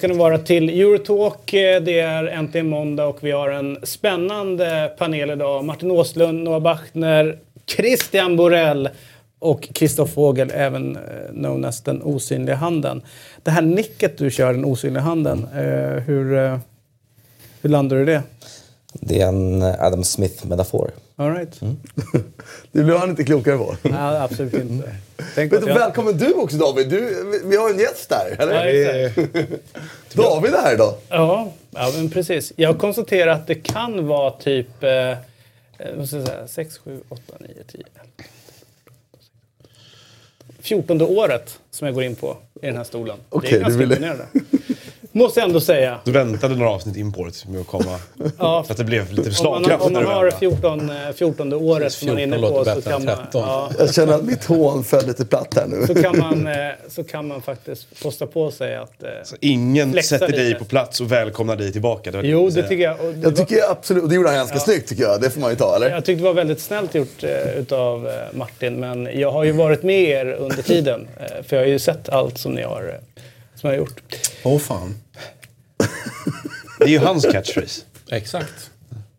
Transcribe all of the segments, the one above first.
ska ni vara till Eurotalk. Det är äntligen måndag och vi har en spännande panel idag. Martin Åslund, Noah Bachner, Christian Borell och Christoph Vogel, även eh, known as den osynliga handen. Det här nicket du kör, den osynliga handen, eh, hur, hur landar du i det? Det är en Adam Smith-metafor. All right. Mm. det blev han inte klokare på. Nej, absolut inte. Tänk du, jag... Välkommen du också David. Du, vi har en gäst där, eller? Ja, David är här idag. Ja, ja, men precis. Jag konstaterar att det kan vara typ eh, 6, 7, 8, 9, 10, 14 året som jag går in på i den här stolen. Okay, det är ganska imponerande. Måste jag ändå säga. Du väntade några avsnitt in på det med att komma. ja. För att det blev lite slagkraft. Om man, om man har 14, 14 eh, året som man är inne på så kan man... Ja. Jag känner att mitt hån föll lite platt här nu. Så kan man, eh, så kan man faktiskt kosta på sig att... Eh, så ingen sätter dig lite. på plats och välkomnar dig tillbaka? Det jo, det tycker jag. Det jag tycker var... absolut, och det gjorde han ganska ja. snyggt tycker jag. Det får man ju ta, eller? Jag tyckte det var väldigt snällt gjort uh, utav uh, Martin. Men jag har ju varit med er under tiden. Uh, för jag har ju sett allt som ni har, som jag har gjort. Åh oh, fan. Det är ju hans catchphrase. Exakt.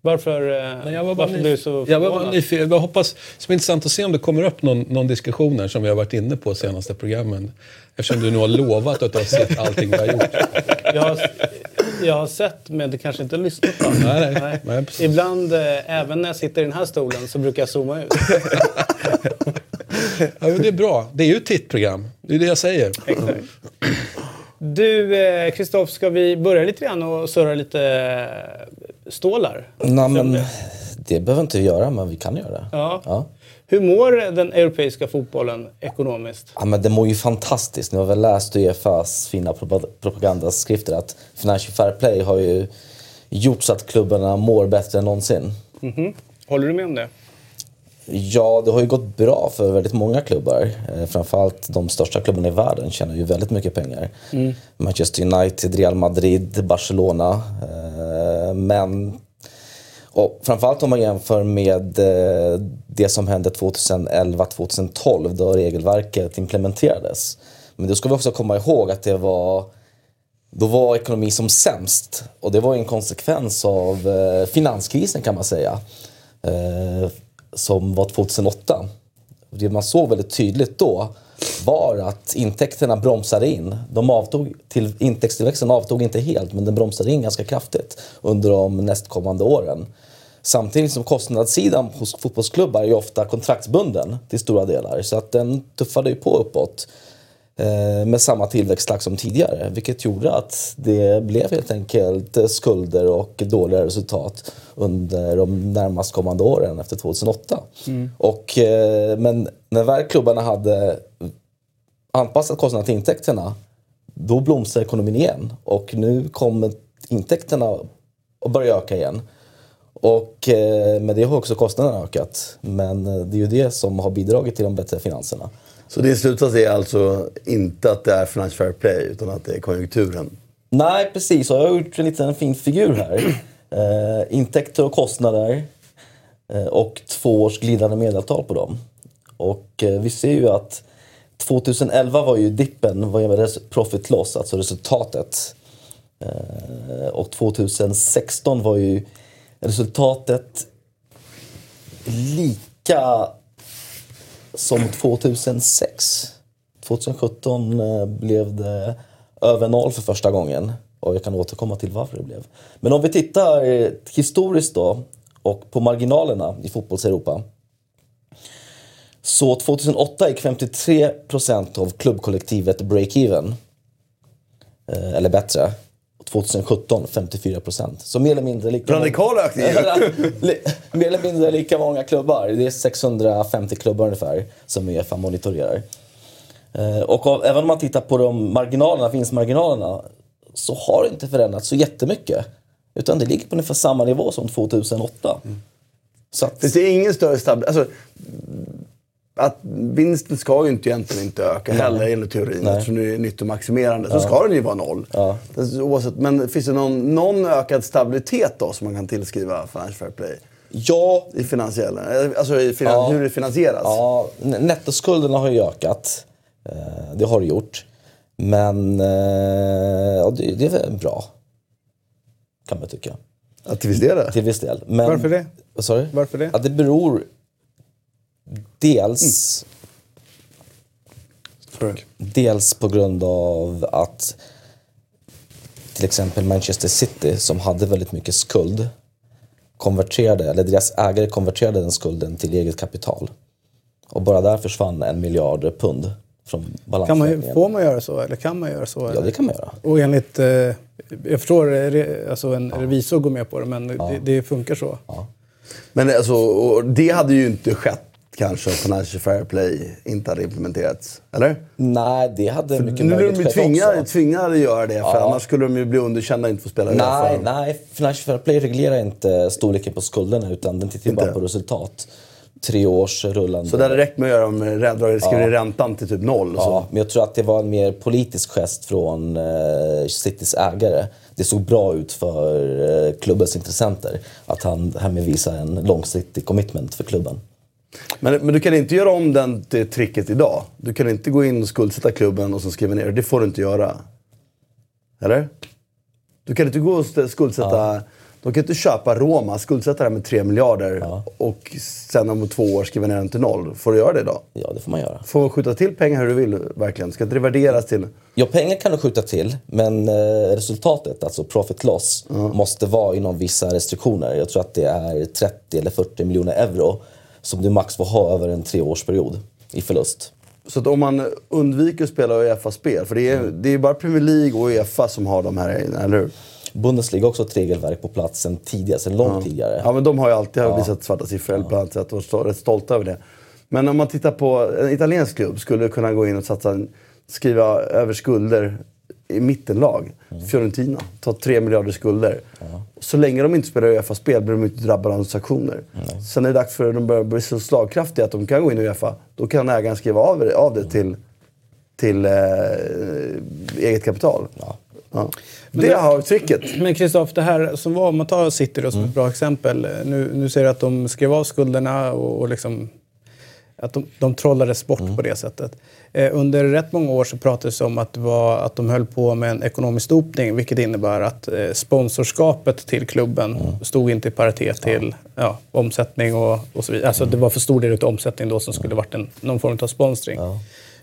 Varför, Nej, jag var bara varför blir du så Jag var bara nyfiken. Jag hoppas, som intressant att se om det kommer upp någon, någon diskussion här som vi har varit inne på senaste programmen. Eftersom du nu har lovat att du har sett allting vi har gjort. Jag har, jag har sett, men det kanske inte lyssnat på. Nej, nej. nej. Ibland, eh, även när jag sitter i den här stolen, så brukar jag zooma ut. ja, men det är bra. Det är ju ett tittprogram. Det är det jag säger. Exakt. Du, Kristoff, eh, ska vi börja lite grann och surra lite eh, stålar? Nej, men det behöver inte vi göra, men vi kan göra det. Ja. ja. Hur mår den europeiska fotbollen ekonomiskt? Ja, men det mår ju fantastiskt. Ni har väl läst Uefas fina propagandaskrifter att Financial Fair Play har ju gjort så att klubbarna mår bättre än någonsin. Mm -hmm. Håller du med om det? Ja, det har ju gått bra för väldigt många klubbar. Eh, framförallt de största klubbarna i världen tjänar ju väldigt mycket pengar. Mm. Manchester United, Real Madrid, Barcelona. Eh, men och framförallt om man jämför med eh, det som hände 2011-2012 då regelverket implementerades. Men då ska vi också komma ihåg att det var då var ekonomin som sämst och det var en konsekvens av finanskrisen kan man säga som var 2008. Det man såg väldigt tydligt då var att intäkterna bromsade in. De avtog till, intäktstillväxten avtog inte helt, men den bromsade in ganska kraftigt under de nästkommande åren. Samtidigt som kostnadssidan hos fotbollsklubbar är ofta kontraktsbunden till stora delar, så att den tuffade ju på uppåt. Eh, med samma tillväxttakt som tidigare. Vilket gjorde att det blev helt enkelt skulder och dåliga resultat under de närmast kommande åren efter 2008. Mm. Och, eh, men när väl klubbarna hade anpassat kostnaderna till intäkterna då blomstrade ekonomin igen och nu kommer intäkterna att börja öka igen. Och eh, med det har också kostnaderna ökat. Men det är ju det som har bidragit till de bättre finanserna. Så din slutsats är alltså inte att det är Financial Fair Play utan att det är konjunkturen? Nej, precis. Och jag har gjort en liten fin figur här. Eh, intäkter och kostnader eh, och två års glidande medeltal på dem. Och eh, vi ser ju att 2011 var ju dippen vad gäller profit loss, alltså resultatet. Eh, och 2016 var ju resultatet lika som 2006. 2017 eh, blev det över noll för första gången. Och jag kan återkomma till varför det blev. Men om vi tittar eh, historiskt då och på marginalerna i fotbolls-Europa. Så 2008 gick 53 procent av klubbkollektivet break-even. Eh, eller bättre. 2017 54 procent. Så mer eller mindre lika Radikal ökning Mer eller mindre lika många klubbar. Det är 650 klubbar ungefär som Uefa monitorerar. Eh, och av, även om man tittar på de marginalerna, vinstmarginalerna så har det inte förändrats så jättemycket. Utan det ligger på ungefär samma nivå som 2008. Mm. Så att... Det är ingen större stabilitet. Alltså, att vinsten ska ju inte egentligen inte öka heller enligt teorin. Eftersom det är nyttomaximerande. Så ska den ju vara noll. Ja. Det- Oavsett, men finns det någon, någon ökad stabilitet då som man kan tillskriva Financial Fair Play? Ja, I finansiella, alltså i finan, Ja. hur det finansieras? Ja, nettoskulderna har ju ökat. Eh, Det har det gjort. Men eh, ja, det, det är väl bra. Kan man tycka. Att till viss del är det. Till viss del. Men, Varför det? Du? Varför det? Ja, det beror dels, dels på grund av att till exempel Manchester City som hade väldigt mycket skuld konverterade, eller deras ägare konverterade den skulden till eget kapital. Och bara där försvann en miljard pund från Kan man, får man göra så eller kan man göra så? Ja, eller? det kan man göra. Och enligt, eh, jag förstår, eh, alltså en revisor går med på det men det, det funkar så. Men alltså, och det hade ju inte skett kanske om Financial Fair Play inte hade implementerats. Eller? Nej, det hade mycket Nu är möjligt de ju skett tvingade, också. tvingade att göra det, för Ja. annars skulle de ju bli underkända och inte få spela Nej, nej, Financial Fair Play reglerar inte storleken på skulderna utan den tittar ju bara Inte? på resultat. Tre års rullande. Så det hade räckt med att göra dem rädda och skriva ner räntan till typ noll. Ja, Så. men jag tror att det var en mer politisk gest från eh, Citys ägare. Det såg bra ut för eh, klubbens intressenter att han härmed visar en långsiktig commitment för klubben. Men, men du kan inte göra om den till tricket idag. Du kan inte gå in och skuldsätta klubben och så skriva ner det. Det får du inte göra. Eller? Du kan inte gå och skuldsätta... De kan inte köpa Roma, skuldsätta det med 3 miljarder och sen om två år skriva ner den till noll. Får du göra det idag? Ja, det får man göra. Får skjuta till pengar hur du vill verkligen. Ska inte det värderas till... Ja, pengar kan du skjuta till, men eh, resultatet, alltså profit loss, måste vara inom vissa restriktioner. Jag tror att det är 30 eller 40 miljoner euro som du max får ha över en treårsperiod i förlust. Så om man undviker att spela Uefa-spel, för det är, det är bara Premier League och Uefa som har de här eller hur? Bundesliga har också ett regelverk på plats sen tidigare, sen långt tidigare. Ja, men de har ju alltid visat svarta siffror eller på annat sätt och är rätt stolta över det. Men om man tittar på en italiensk klubb skulle kunna gå in och satsa, skriva över skulder i mittenlag. Fiorentina, ta 3 miljarder skulder. Så länge de inte spelar Uefa-spel blir de inte drabbade av sanktioner. Sen är det dags för att de börjar bli så slagkraftiga att de kan gå in i Uefa. Då kan ägaren skriva av, det- av det till, till eh, eget kapital. Ja. Det har tricket. Men Kristoff, det här som var, om man tar City då som ett bra exempel. Nu, nu ser du att de skrev av skulderna och, och liksom att de, de trollades bort på det sättet. Eh, under rätt många år så pratades det om att, var, att de höll på med en ekonomisk dopning vilket innebär att eh, sponsorskapet till klubben stod inte i paritet till ja, omsättning och, och så vidare. Alltså det var för stor del av omsättning då som skulle varit en, någon form av sponsring.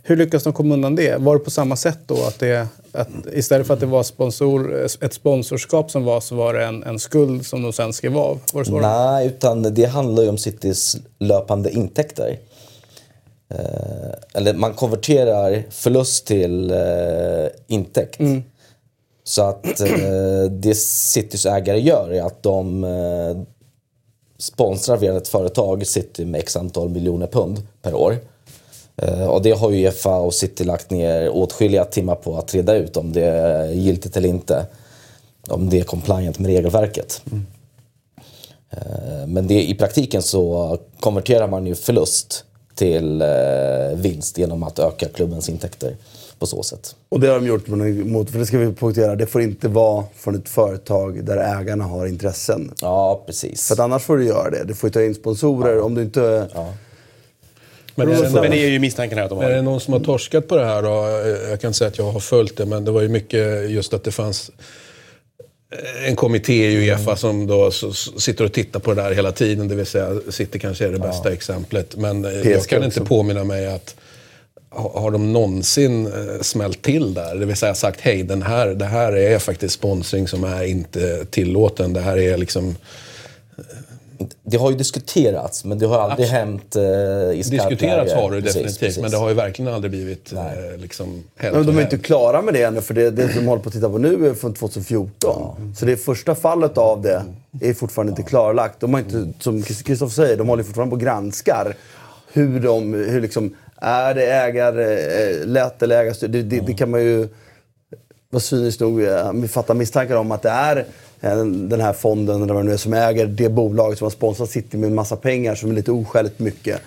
Hur lyckas de komma undan det? Var det på samma sätt då? Att det, att istället för att det var sponsor, ett sponsorskap som var så var det en, en skuld som de sen skrev av? Var det? Nej, utan det handlar ju om Citys löpande intäkter. Eh, eller man konverterar förlust till eh, intäkt. Så att eh, det Citys ägare gör är att de eh, sponsrar via ett företag City med x antal miljoner pund per år. Eh, och det har ju Uefa och City lagt ner åtskilliga timmar på att reda ut om det är giltigt eller inte. Om det är compliant med regelverket. Eh, Men det, i praktiken så konverterar man ju förlust till eh, vinst genom att öka klubbens intäkter på så sätt. Och det har de gjort mot, för det ska vi poängtera, det får inte vara från ett företag där ägarna har intressen. Ja, precis. För annars får du göra det. Du får ju ta in sponsorer om du inte... Men är det, Men det är ju misstanken här att de är det har. någon som har torskat på det här då? Jag kan inte säga att jag har följt det, men det var ju mycket just att det fanns en kommitté i Uefa som då sitter och tittar på det där hela tiden. Det vill säga, City kanske är det bästa exemplet. Men eh, jag PSG kan inte också. påminna mig att ha- har de någonsin eh, smält till där? Det vill säga sagt, hej, den här, det här är faktiskt sponsring som är inte tillåten. Det här är liksom... Det har ju diskuterats, men det har aldrig hänt eh, i skarp Diskuterats har det definitivt, precis. men det har ju verkligen aldrig blivit eh, liksom hällt Men de är inte klara med det ännu, för det, det de håller på att titta på nu är från 2014. Så det första fallet av det är fortfarande inte klarlagt. De har inte, som Kristoffer säger, de håller fortfarande på och granskar hur de, hur liksom, är det ägare, eh, lätt eller ägarstöd? Det, det, det kan man ju vara cyniskt nog eh, fatta misstankar om att det är Eh, den här fonden eller vad det nu är som äger det bolaget som har sponsrat City med en massa pengar som är lite oskäligt mycket.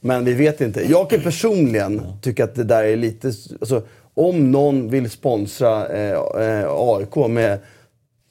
Men vi vet inte. Jag kan personligen tycka att det där är lite... Alltså, om någon vill sponsra eh, eh, AIK med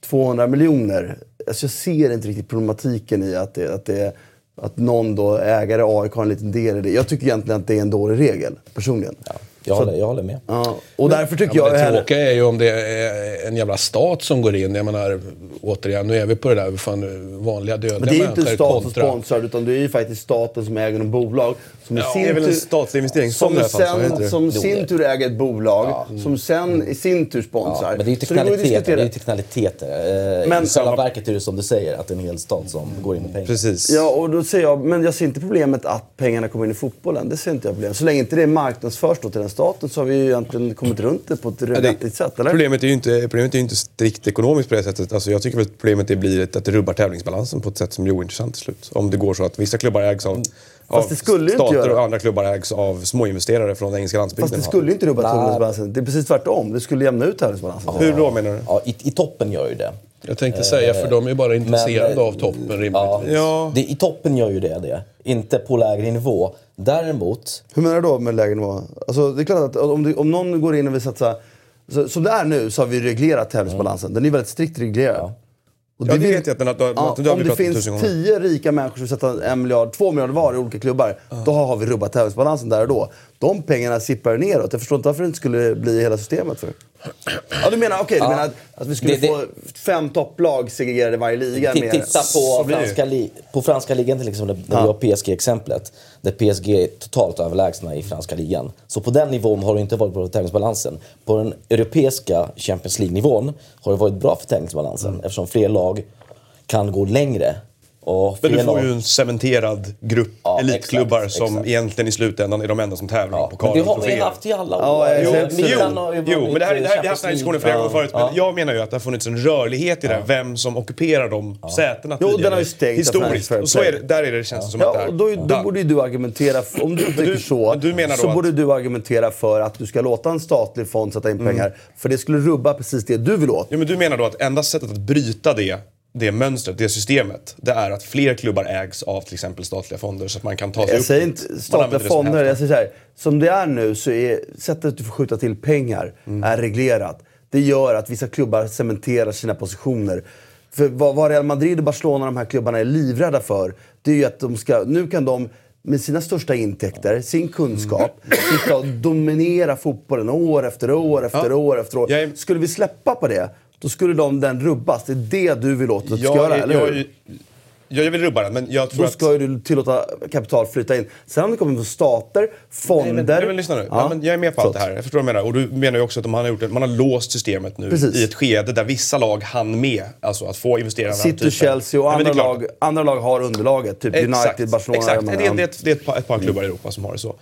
200 miljoner. Alltså jag ser inte riktigt problematiken i att, det, att, det, att någon då, ägare AIK har en liten del i det. Jag tycker egentligen att det är en dålig regel, personligen. Ja, jag, håller, jag håller med. Ja, och därför tycker Ja, jag... det hellre- tråkiga är ju om det är en jävla stat som går in. Jag menar, återigen, nu är vi på det där fan, vanliga dödliga Men det är ju inte människor staten som kontra- sponsrar utan det är ju faktiskt staten som äger en bolag. Som Ja, sin det är väl en tur- statlig investeringsfond som fall, sen, som i sin tur äger ett bolag som sen i sin tur sponsrar. Ja, men det är ju teknikaliteter. Det är diskutera. ju teknikaliteter. Eh, Men- I själva verket är det som du säger, att det är en hel stat som går in med pengar. Precis. Ja, och då säger jag, men jag ser inte problemet att pengarna kommer in i fotbollen. Det ser inte jag problem. Så länge inte det marknadsförs då till den staten så har vi ju egentligen kommit runt det på ett det- vettigt sätt, eller? Problemet är ju inte, problemet är ju inte strikt ekonomiskt på det sättet. Alltså jag tycker att problemet det blir att det rubbar tävlingsbalansen på ett sätt som blir ointressant till slut. Om det går så att vissa klubbar ägs av, av det skulle ju inte stater göra. och andra klubbar ägs av småinvesterare från den engelska landsbygden. Fast det skulle ju inte rubba tävlingsbalansen. Det är precis tvärtom. Det skulle jämna ut tävlingsbalansen. Hur då menar du? Ja, i, I toppen gör ju det. Jag tänkte säga, för de är bara intresserade men, av toppen rimligtvis. Ja, Ja. Det, I toppen gör ju det det. Inte på lägre nivå. Däremot, Hur menar du då med lägre nivå? Alltså, det är klart att om, det, om någon går in och vill satsa... Så, som det är nu så har vi reglerat tävlingsbalansen. Den är väldigt strikt reglerad. Och Ja, det vet jag att det har vi om det finns tio rika människor som sätter en miljard, två miljarder var i olika klubbar, då har vi rubbat tävlingsbalansen där och då. De pengarna sipprar neråt. Jag förstår inte varför det inte skulle bli hela systemet för. Ja, du menar, okej, du Ja. menar att, att vi skulle Det- det- få fem topplag segregerade i varje liga? med- titta på franska, li, på franska ligan till exempel, där vi har PSG-exemplet. Där PSG är totalt överlägsna i franska ligan. Så på den nivån har det inte varit bra för tävlingsbalansen. På den europeiska Champions League-nivån har det varit bra för tävlingsbalansen eftersom fler lag kan gå längre. Och Men du får ju en cementerad grupp Ja, elitklubbar exakt, som exakt. egentligen i slutändan är de enda som tävlar Ja, men pokaler det har vi haft i alla år. Ja, Jo, jo, jo, men det här, det här, vi har haft den här diskussionen flera gånger förut. Men Ja. jag menar ju att det har funnits en rörlighet i det här, vem som ockuperar de sätena Jo, tidigare. den har ju stängt Historiskt. Och så är det, där är det, känns det som att det Ja, är då, då borde ju du argumentera, f- om du tycker du- så, du menar då så att- borde du argumentera för att du ska låta en statlig fond sätta in pengar. För det skulle rubba precis det du vill åt. Ja, men du menar då att enda sättet att bryta det, det mönstret, det systemet, det är att fler klubbar ägs av till exempel statliga fonder så att man kan ta sig Jag upp säger dit. inte statliga fonder, jag säger så här. Som det är nu så är sättet att du får skjuta till pengar är reglerat. Det gör att vissa klubbar cementerar sina positioner. För vad, vad Real Madrid och Barcelona, de här klubbarna, är livrädda för, det är ju att de ska, nu kan de med sina största intäkter, sin kunskap, sitta och dominera fotbollen år efter år efter Ja. år efter år. Jag är- Skulle vi släppa på det, då skulle de, den rubbas. Det är det du vill åt att det ska göra, jag, eller hur? Jag, vill rubba den, men jag tror Då att... ska ju du tillåta kapital flytta in. Sen om det kommer från stater, fonder... Nej, men, nej, men lyssna nu. Ja. men jag är med på allt det här. Jag förstår vad du menar. Och du menar ju också att man har, gjort, man har låst systemet nu Precis. i ett skede där vissa lag hann med. Alltså att få investera i den här City, typen. Chelsea och Ja, det andra klart. lag, andra lag har underlaget. Typ United, Barcelona. Exakt. Det, är- det, är ett, det är ett par, ett par klubbar i Europa som har det så. Eh,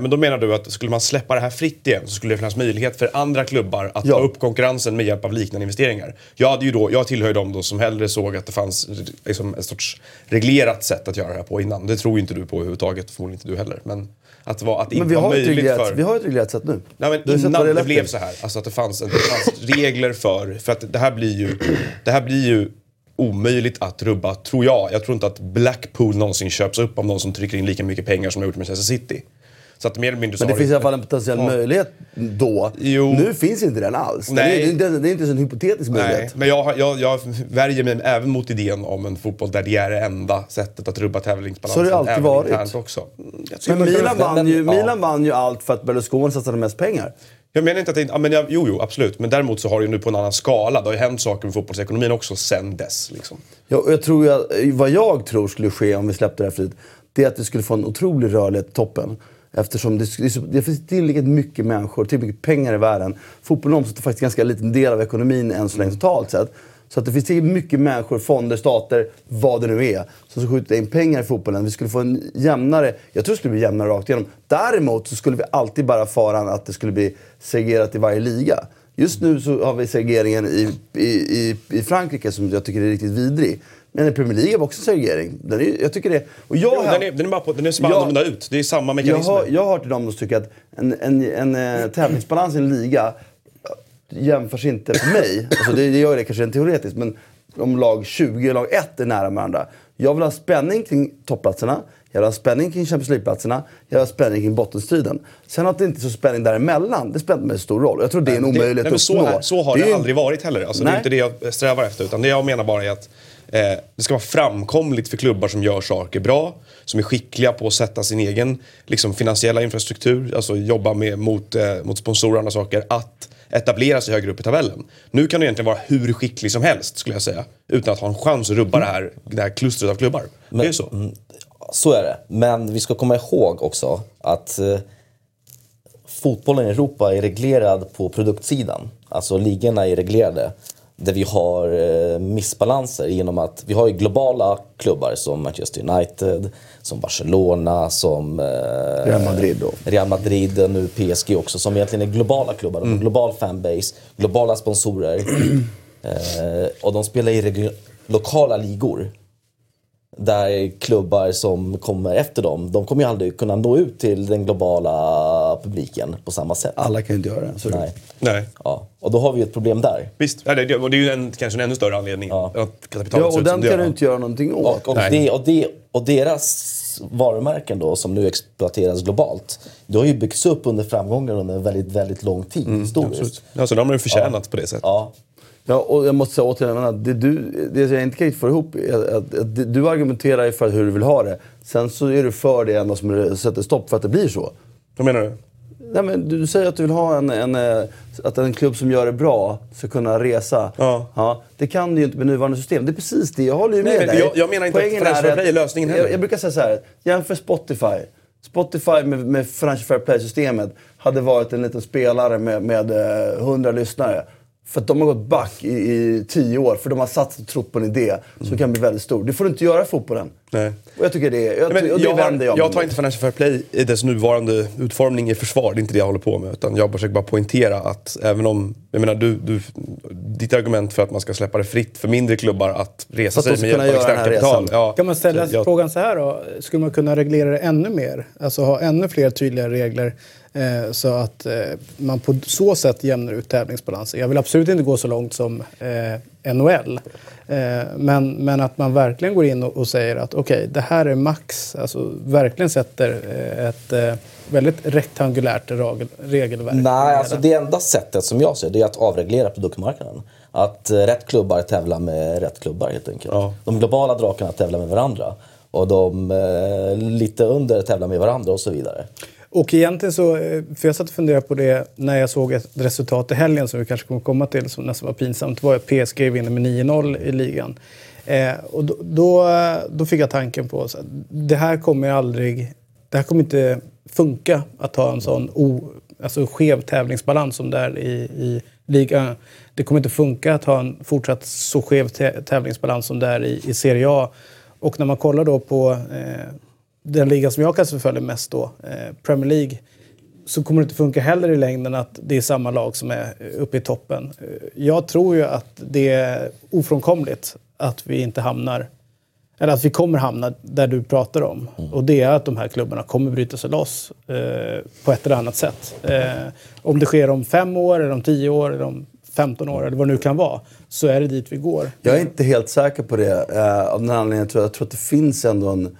men då menar du att skulle man släppa det här fritt igen så skulle det finnas möjlighet för andra klubbar att Ja. ta upp konkurrensen med hjälp av liknande investeringar. Jag, hade ju då, jag tillhör ju dem då som hellre såg att det fanns liksom, ett sorts reglerat sätt att göra det här på innan. Det tror ju inte du på överhuvudtaget, förmodligen inte du heller. Men att, var, att Men inte vi har, ett möjligt reglerat, för... vi har ett reglerat sätt nu. Nej, men Du innan det, blev så här, alltså att det fanns, det fanns regler för, för att det här blir ju, det här blir ju omöjligt att rubba, tror jag. Jag tror inte att Blackpool någonsin köps upp av någon som trycker in lika mycket pengar som har gjort Manchester City. Så att mer eller mindre så Men det har finns i alla fall en potentiell Ja. möjlighet då. Jo. Nu finns inte den alls. Nej. det, är, det är inte ens en hypotetisk Nej, möjlighet. men jag, jag, jag värjer mig även mot idén om en fotboll där det är det enda sättet att rubba tävlingsbalansen. Så har det alltid varit. också. Jag, Men Milan vann, men- ju, ja. Milan vann ju allt för att Berlusconi satsade mest pengar. jag menar inte att det inte... Ja, men jag, jo, jo, absolut. Men däremot så har det ju nu på en annan skala. Det har ju hänt saker med fotbollsekonomin också sen dess. Liksom. Jag, jag tror ju att, vad jag tror skulle ske om vi släppte det här fritt, det är att vi skulle få en otrolig rörlighet i toppen. Eftersom det, det, det finns tillräckligt mycket människor, tillräckligt mycket pengar i världen. Fotbollen omsätter faktiskt en ganska liten del av ekonomin än så länge totalt sett. Så att det finns tillräckligt mycket människor, fonder, stater, vad det nu är, som skjuter skjuta in pengar i fotbollen. Vi skulle få en jämnare, jag tror det skulle bli jämnare rakt igenom. Däremot så skulle vi alltid bara faran att det skulle bli segregerat i varje liga. Just nu så har vi segregeringen i, i, i, i Frankrike som jag tycker är riktigt vidrig. Men i Premier League vi också segregering. Den är, jag tycker det... Och jag, Jo, den, är, den är bara på, den är bara annorlunda ut. Det är samma jag, mekanismer. har, jag har till dem som tycker att en, en, en, eh, tävlingsbalans i en liga jämförs inte för mig. Alltså det, det gör det kanske rent teoretiskt, men om lag 20 och lag 1 är nära varandra. Jag vill ha spänning kring topplatserna. Jag vill ha spänning kring Champions League-platserna. Jag vill ha spänning kring bottenstriden. Sen att det inte är så spänning däremellan, det spelar inte mig stor roll. Jag tror det är en omöjlighet nej, men att så, uppnå. så har det, ju- aldrig varit heller. Alltså, det är Nej. inte det jag strävar efter. Utan det jag menar bara är att eh, det ska vara framkomligt för klubbar som gör saker bra. Som är skickliga på att sätta sin egen liksom, finansiella infrastruktur. Alltså jobba med, mot, eh, mot sponsorer och andra saker. Att etablera sig högre upp i tabellen. Nu kan du egentligen vara hur skicklig som helst skulle jag säga. Utan att ha en chans att rubba det, här, det här klustret av klubbar. det är så. mm, Så är det. Men vi ska komma ihåg också att eh, fotbollen i Europa är reglerad på produktsidan. Alltså ligorna är reglerade. Där vi har eh, missbalanser genom att vi har globala klubbar som Manchester United, som Barcelona, som eh, Real Madrid då. Real Madrid och nu PSG också, som egentligen är globala klubbar. De har global fanbase, globala sponsorer. eh, och de spelar i lokala ligor. Där klubbar som kommer efter dem, de kommer ju aldrig kunna nå ut till den globala publiken på samma sätt. Alla kan ju inte göra det. Så. Nej. Nej. Ja. Och då har vi ett problem där. Visst, ja, det, och det är ju en, kanske en ännu större anledning. Ja. Att Ja, och den kan du inte göra någonting åt. Och, och, Nej. det, och, det, och deras varumärken då, som nu exploateras globalt, det har ju byggts upp under framgångar under en väldigt, väldigt lång tid historiskt. Absolut. Alltså, de har ju förtjänat på det sättet. Ja, Ja, och jag måste säga återigen, det, du, det jag inte kan få ihop är att, att, att du argumenterar för hur du vill ha det. Sen så är du för det enda som sätter stopp för att det blir så. Vad menar du? Nej, men du, säger att du vill ha en, en, eh, att en klubb som gör det bra ska kunna resa. Ja. det kan du ju inte med nuvarande system. Det är precis det. Jag håller ju med Nej, men dig. jag- jag menar inte att Poängen Financial är Fair Play är lösningen heller. Jag, jag brukar säga så här. Jämför Spotify. Spotify med, med Financial Fair Play-systemet hade varit en liten spelare med, med eh, 100 lyssnare. För att de har gått back i, i tio år, för de har satsat och trott på en idé som kan bli väldigt stor. Det får du inte göra i fotbollen. Nej. Och jag tycker det är... Jag, Nej, men och det jag, vänder jag jag tar inte Financial Fair Play i dess nuvarande utformning i försvar. Det är inte det jag håller på med. Utan jag försöker bara poängtera att även om... Jag menar, du, du, ditt argument för att man ska släppa det fritt för mindre klubbar att resa sig med hjälp av kunna göra externt kapital. Ja, Kan man ställa så jag- frågan så här då? Skulle man kunna reglera det ännu mer? Alltså ha ännu fler tydliga regler eh, så att eh, man på så sätt jämnar ut tävlingsbalansen. Jag vill absolut inte gå så långt som eh, NHL. Eh, men, men att man verkligen går in och, och säger att okej, det här är max. Alltså verkligen sätter eh, ett eh, väldigt rektangulärt regel, regelverk. Nej, alltså det enda sättet som jag ser det är att avreglera produktmarknaden. Att rätt klubbar tävlar med rätt klubbar helt enkelt. Ja. De globala drakarna tävlar med varandra. Och de eh, lite under tävlar med varandra och så vidare. Och egentligen så, eh, för jag satt och funderade på det när jag såg ett resultat i helgen som vi kanske kommer komma till som nästan var pinsamt. Det var att PSG vinner med 9-0 i ligan. Eh, och då, då, eh, då fick jag tanken på att det här kommer aldrig, det här kommer inte funka att ha en sån o, alltså skev tävlingsbalans som det är i, i ligan. Det kommer inte funka att ha en fortsatt så skev tävlingsbalans som det är i, i Serie A. Och när man kollar då på eh, den liga som jag kanske följer mest då, eh, Premier League, så kommer det inte funka heller i längden att det är samma lag som är uppe i toppen. Eh, Jag tror ju att det är ofrånkomligt att vi inte hamnar eller att vi kommer hamna där du pratar om. Och det är att de här klubbarna kommer bryta sig loss eh, på ett eller annat sätt. Eh, om det sker om fem år, eller om tio år, eller om 15 år, eller vad det nu kan vara, så är det dit vi går. Jag är inte helt säker på det. Eh, av den anledningen jag tror jag tror att det finns ändå en,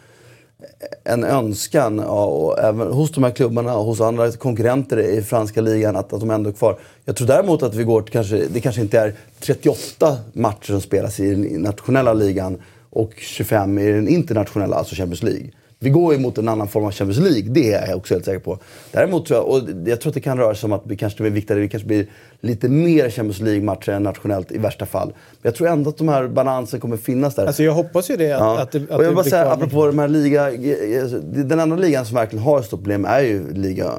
en önskan ja, och även hos de här klubbarna och hos andra konkurrenter i franska ligan att, att de ändå är kvar. Jag tror däremot att vi går till kanske, det kanske inte är 38 matcher som spelas i den nationella ligan och 25 i den internationella, alltså Champions League. Vi går ju mot en annan form av Champions League, det är jag också helt säker på. Däremot tror jag, och jag tror att det kan röra sig om att vi kanske blir viktade, vi kanske blir lite mer Champions League-matcher än nationellt i värsta fall. Men jag tror ändå att de här balansen kommer finnas där. Alltså jag hoppas ju det. Att, Ja. att det, att och jag vill bara säga, apropå de här liga... Den andra ligan som verkligen har ett stort problem är ju liga...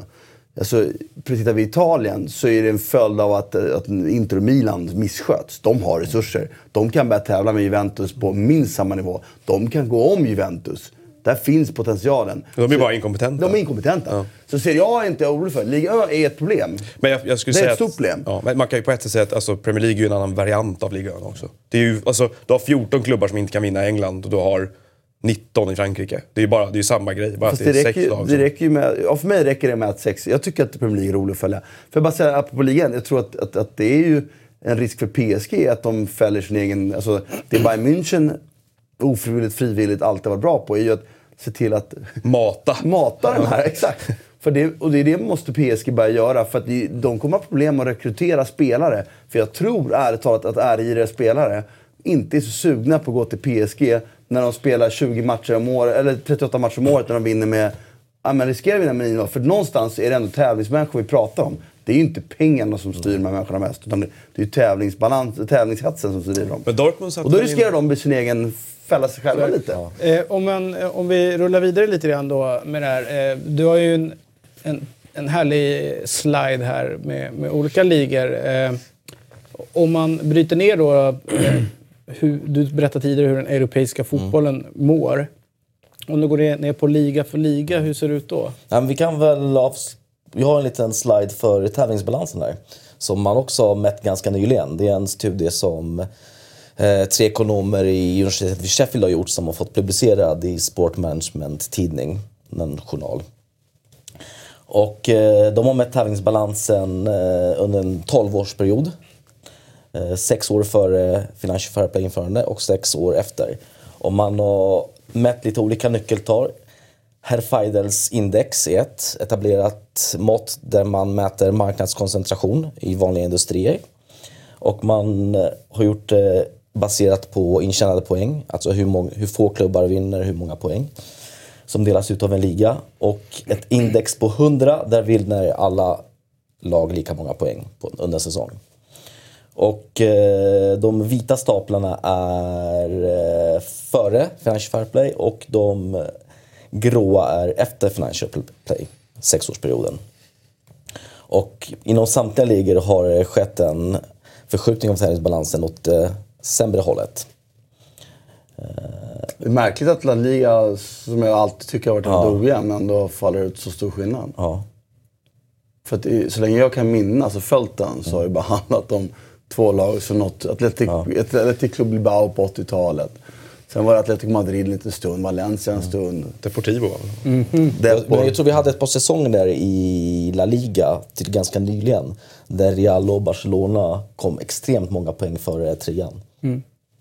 Alltså, tittar vi Italien så är det en följd av att, att Inter och Milan missköts. De har resurser. De kan börja tävla med Juventus på minst samma nivå. De kan gå om Juventus. Där finns potentialen. De är bara inkompetenta. De är inkompetenta. Ja. Så Serie A är inte jag orolig för. Liga Ö är ett problem. Men jag, jag skulle Det är säga ett stort att, problem. Ja, man kan ju på ett sätt säga att alltså, Premier League är ju en annan variant av ligan också. Det är ju, alltså, du har 14 klubbar som inte kan vinna i England och du har 19 i Frankrike. Det är ju bara, det är samma grej. Bara Fast att det det är räcker, sex ju- lag. det räcker med, ja, för mig räcker det med att sex... Jag tycker att Premier League är rolig att följa. För jag bara säga, apropå ligan, jag tror att, att, att det är ju en risk för PSG att de fäller sin egen... Alltså, det Bayern München ofrivilligt, frivilligt alltid varit bra på är ju att se till att Mata. mata den här. Exakt. För det, och det är det måste PSG börja göra. För att det, de kommer ha problem att rekrytera spelare. För jag tror ärligt talat att ärgiriga spelare inte är så sugna på att gå till PSG när de spelar 20 matcher om året, eller 38 matcher om året när de vinner med... Ja, men riskerar att vinna med 9 För någonstans är det ändå tävlingsmänniskor vi pratar om. Det är ju inte pengarna som styr de här människorna mest. Utan det, är ju tävlingsbalans, tävlingshetsen som styr dem. Men Dortmund Och då väl in- riskerar de med sin egen fälla sig själva lite. Eh, om, man, eh, om vi rullar vidare lite grann då med det här. Eh, du har ju en, en, en härlig slide här med, med olika ligor. Eh, om man bryter ner då, eh, hur, du berättade tidigare hur den europeiska fotbollen mår. Om du går ner ner på liga för liga, hur ser det ut då? Ja, men vi kan väl avs- vi har en liten slide för tävlingsbalansen där. Som man också har mätt ganska nyligen. Det är en studie som eh, tre ekonomer i universitetet i Sheffield har gjort som har fått publicerad i Sport Management Tidning, en journal. Och eh, de har mätt tävlingsbalansen eh, under en 12-årsperiod. Eh, sex år före Financial Fair Play-införande och sex år efter. Och man har mätt lite olika nyckeltal. Herr Feidels index är ett etablerat mått där man mäter marknadskoncentration i vanliga industrier. Och man eh, har gjort det baserat på intjänade poäng, alltså hur, många, hur få klubbar vinner, hur många poäng som delas ut av en liga. Och ett index på 100, där vinner alla lag lika många poäng på, under en säsong. Och eh, de vita staplarna är eh, före Financial Fair Play och de gråa är efter Financial Play, sexårsperioden. Och inom samtliga ligor har det skett en förskjutning av tävlingsbalansen åt det sämre hållet. Det är märkligt att La Liga, som jag alltid tycker har varit väldigt ojämn, ändå faller ut så stor skillnad. Ja. För att så länge jag kan minnas och följt den så har det bara handlat om två lag som nått Atletic, Athletic Club Bilbao på 80-talet. Sen var det Atletico Madrid en liten stund, Valencia en stund. Deportivo va? Depor. Men jag tror vi hade ett par säsonger där i La Liga, till ganska nyligen, där Real och Barcelona kom extremt många poäng före trean.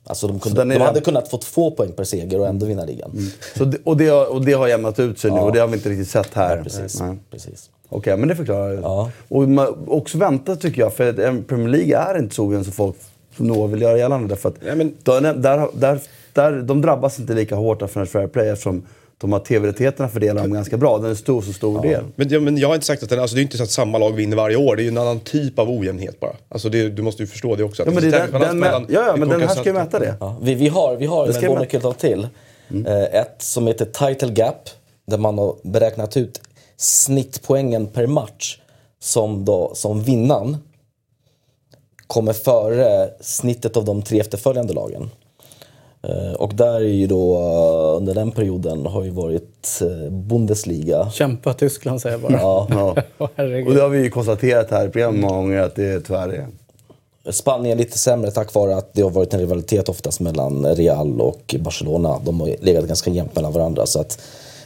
Alltså de, kunde, de hade kunnat få två poäng per seger och ändå vinna ligan. Så det, och, det, har- och det har jämnat ut sig nu och det har vi inte riktigt sett här. Precis. Nej. Precis. Okej, men det förklarar. Ja. Och man, också vänta tycker jag, för att en Premier League är inte så ojämn som folk nog vill göra gällande. Därför att Ja, men- där, där, där, där, de drabbas inte lika hårt av Financial Fair Play eftersom de har TV-rättigheterna fördelar dem ganska bra. Den är en stor, så stor del. Men, ja, men jag har inte sagt att den, alltså, det är inte så att samma lag vinner varje år. Det är ju en annan typ av ojämnhet bara. Alltså, det, du måste ju förstå det också. Att Ja, men, det är den, den, mellan- ja, ja, men den här ska ju mäta det. Ja, vi, vi har, vi har Det med. nyckeltal till. Eh, ett som heter Title Gap, där man har beräknat ut snittpoängen per match som, då, som vinnaren kommer före snittet av de tre efterföljande lagen. Eh, och där är ju då, eh, under den perioden har ju varit eh, Bundesliga. Kämpa Tyskland säger jag bara. Ja, Ja. Och det har vi ju konstaterat här i programmet många gånger att det tyvärr är. Spanien lite sämre tack vare att det har varit en rivalitet oftast mellan Real och Barcelona. De har legat ganska jämnt mellan varandra så att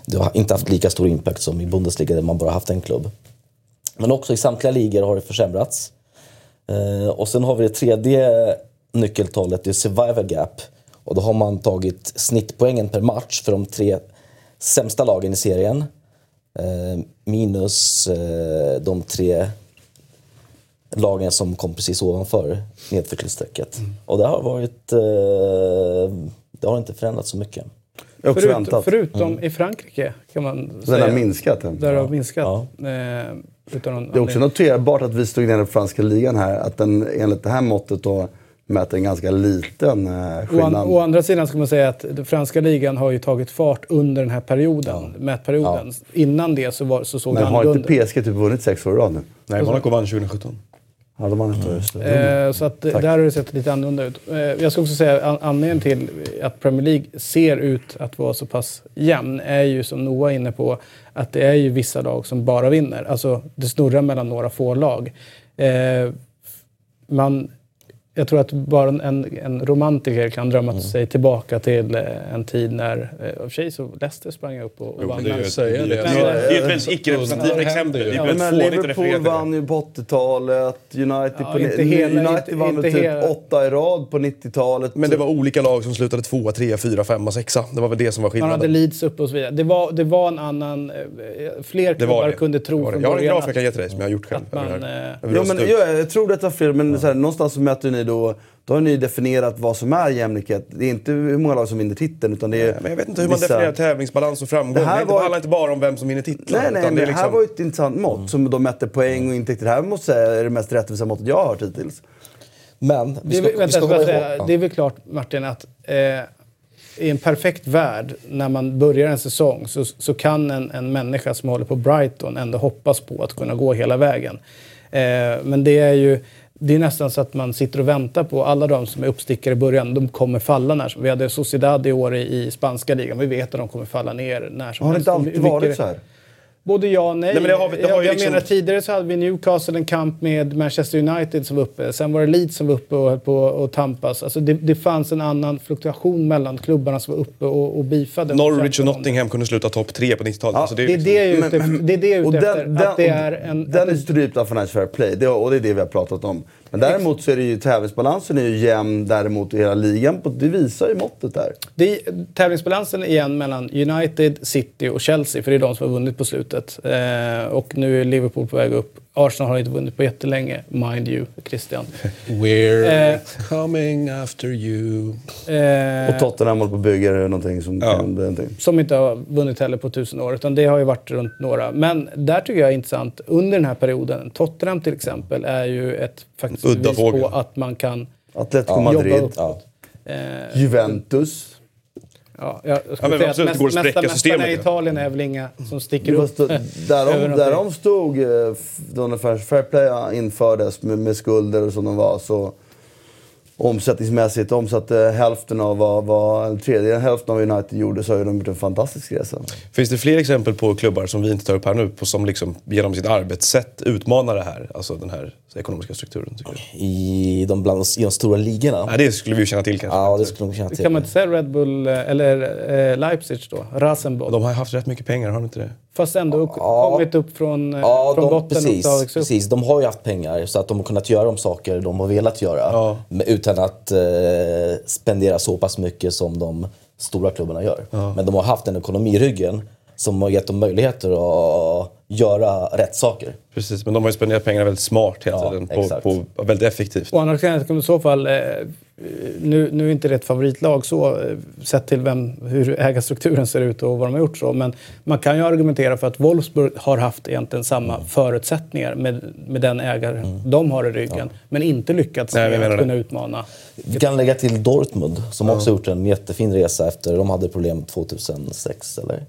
det har inte haft lika stor impact som i Bundesliga där man bara haft en klubb. Men också i samtliga ligor har det försämrats. Och sen har vi det tredje nyckeltalet, det är survival gap. Och då har man tagit snittpoängen per match för de tre sämsta lagen i serien. Eh, minus eh, de tre lagen som kom precis ovanför nedförsbacke-strecket. Och det har varit... Eh, det har inte förändrats så mycket. Också Förutom, förutom i Frankrike kan man Den säga. har minskat. Den. Där har minskat. Ja. Eh, Det är också anledning. noterbart att vi stod ner i franska ligan här. Att den enligt det här måttet då mäter en ganska liten eh, Å, an, skillnad. å andra sidan ska man säga att den franska ligan har ju tagit fart under den här perioden, mätperioden. Innan det så, var, så såg Men det har annorlunda inte PSG typ vunnit sex år i rad nu? Nej, Monaco vann 2017. Ja, de har inte just det. Eh, så att, där har det sett lite annorlunda ut. Eh, jag ska också säga an- anledningen till att Premier League ser ut att vara så pass jämn är ju som Noah är inne på att det är ju vissa lag som bara vinner. Alltså det snurrar mellan några få lag. Eh, man, jag tror att bara en, en romantiker kan drömma Mm. sig tillbaka till eh, en tid när, i och för sig så Leicester sprang upp och, och Jo, vann. det säga det det. är ett väldigt icke-representativt exempel. Det är väldigt Men Liverpool vann ju på 80-talet. United, Ja, på, inte hela- United inte- vann inte typ hela. åtta i rad på 90-talet. Men det var olika lag som slutade tvåa, trea, fyra, femma, sexa. Det var väl det som var Man hade skillnaden. Leeds uppe och så vidare. Det var, det var en annan... eh, Fler var klubbar det. kunde tro var det. från Jag har en början graf jag kan ge till dig som jag har gjort själv. man, Ja, men, ja, jag tror det tar fel, men så här, någonstans så möter ni då, då har ni definierat vad som är jämlikhet. Det är inte hur många lag som vinner titeln utan det är Men jag vet inte hur man vissa- definierar tävlingsbalans och framgång. Det Det, här var- handlar inte bara om vem som vinner titlar. Nej, nej, utan det det är här liksom- var ju ett intressant mått som de mätte poäng och intäkter. Det här måste säga är det mest rättvisa måttet jag har hört hittills. Men Det vi är, ska, väl- vi vänta, jag ska det är väl klart Martin att eh, i en perfekt värld när man börjar en säsong så, så kan en, en människa som håller på Brighton ändå hoppas på att kunna gå hela vägen. Eh, men det är ju det är nästan så att man sitter och väntar på alla de som är uppstickare i början. De kommer falla när som. Vi hade Sociedad i år i, i spanska ligan. Vi vet att de kommer falla ner när som Har det helst. inte alltid Hur mycket varit det- så här? Både ja och nej. Nej, men det har vi- det har jag jag liksom- menar tidigare så hade vi Newcastle en kamp med Manchester United som var uppe. Sen var det Leeds som var uppe och höll på att tampas. Alltså det, det fanns en annan fluktuation mellan klubbarna som var uppe och, och beefade. Norwich och Nottingham kunde sluta topp tre på 90-talet. Ja, alltså det är liksom- det är efter. Det är det jag är ute efter. den, att det den, är en... den att är strypt av Financial Fair Play det, och det är det vi har pratat om. Men däremot så är det ju tävlingsbalansen är ju jämn däremot i hela ligan. På, det visar ju måttet där. Det är tävlingsbalansen mellan United, City och Chelsea, för det är de som har vunnit på slutet. Eh, och nu är Liverpool på väg upp. Arsenal har inte vunnit på jättelänge, mind you, Christian. We're Eh. coming after you. Eh, Och Tottenham håller på att bygga någonting som Ja. kan bli någonting. som inte har vunnit heller på tusen år, utan det har ju varit runt några. Men där tycker jag är intressant, under den här perioden, Tottenham till exempel, är ju ett faktiskt Udda bevis på att man kan Atletico Ja, Madrid, jobba upp. Ja. Eh, Juventus. Ja, jag Ja, skulle men säga absolut, att det går att mest, spräcka mesta systemet, mästarna i ja. Italien är väl inga som sticker Det var upp. eh, där, de, där de stod, eh, då när Fair Play infördes med, med skulder och som de var, så omsättningsmässigt omsatte hälften av vad, vad en tredjedel hälften av United gjorde så har ju de gjort en fantastisk resa. Finns det fler exempel på klubbar som vi inte tar upp här nu, på, som liksom genom sitt arbetssätt utmanar det här, alltså den här ekonomiska strukturen? Tycker du? I, de, bland, I de stora ligorna. Nej, det skulle vi ju känna till kanske. Ja, det skulle nog känna till. Kan man inte säga Red Bull eh, eller eh, Leipzig då? Rasenball. De har haft rätt mycket pengar, har de inte det? Fast ändå Ja. kommit upp från, eh, Ja, från de, botten precis, precis. De har ju haft pengar så att de har kunnat göra de saker de har velat göra. Ja. Men utan att eh, spendera så pass mycket som de stora klubbarna gör. Men de har haft en ekonomi i ryggen som har gett dem möjligheter att göra rätt saker. Precis, men de har ju spenderat pengarna väldigt smart hela Ja, tiden. På, exakt. på, väldigt effektivt. Å andra sidan kan i så fall, eh, nu, nu är inte det ett favoritlag så, eh, sett till vem, hur ägarstrukturen ser ut och vad de har gjort så, men man kan ju argumentera för att Wolfsburg har haft egentligen samma Mm. förutsättningar med, med den ägare de har i ryggen, men inte lyckats Nej, med att det. kunna utmana. Vi kan lägga till Dortmund som också gjort en jättefin resa efter de hade problem 2006 eller?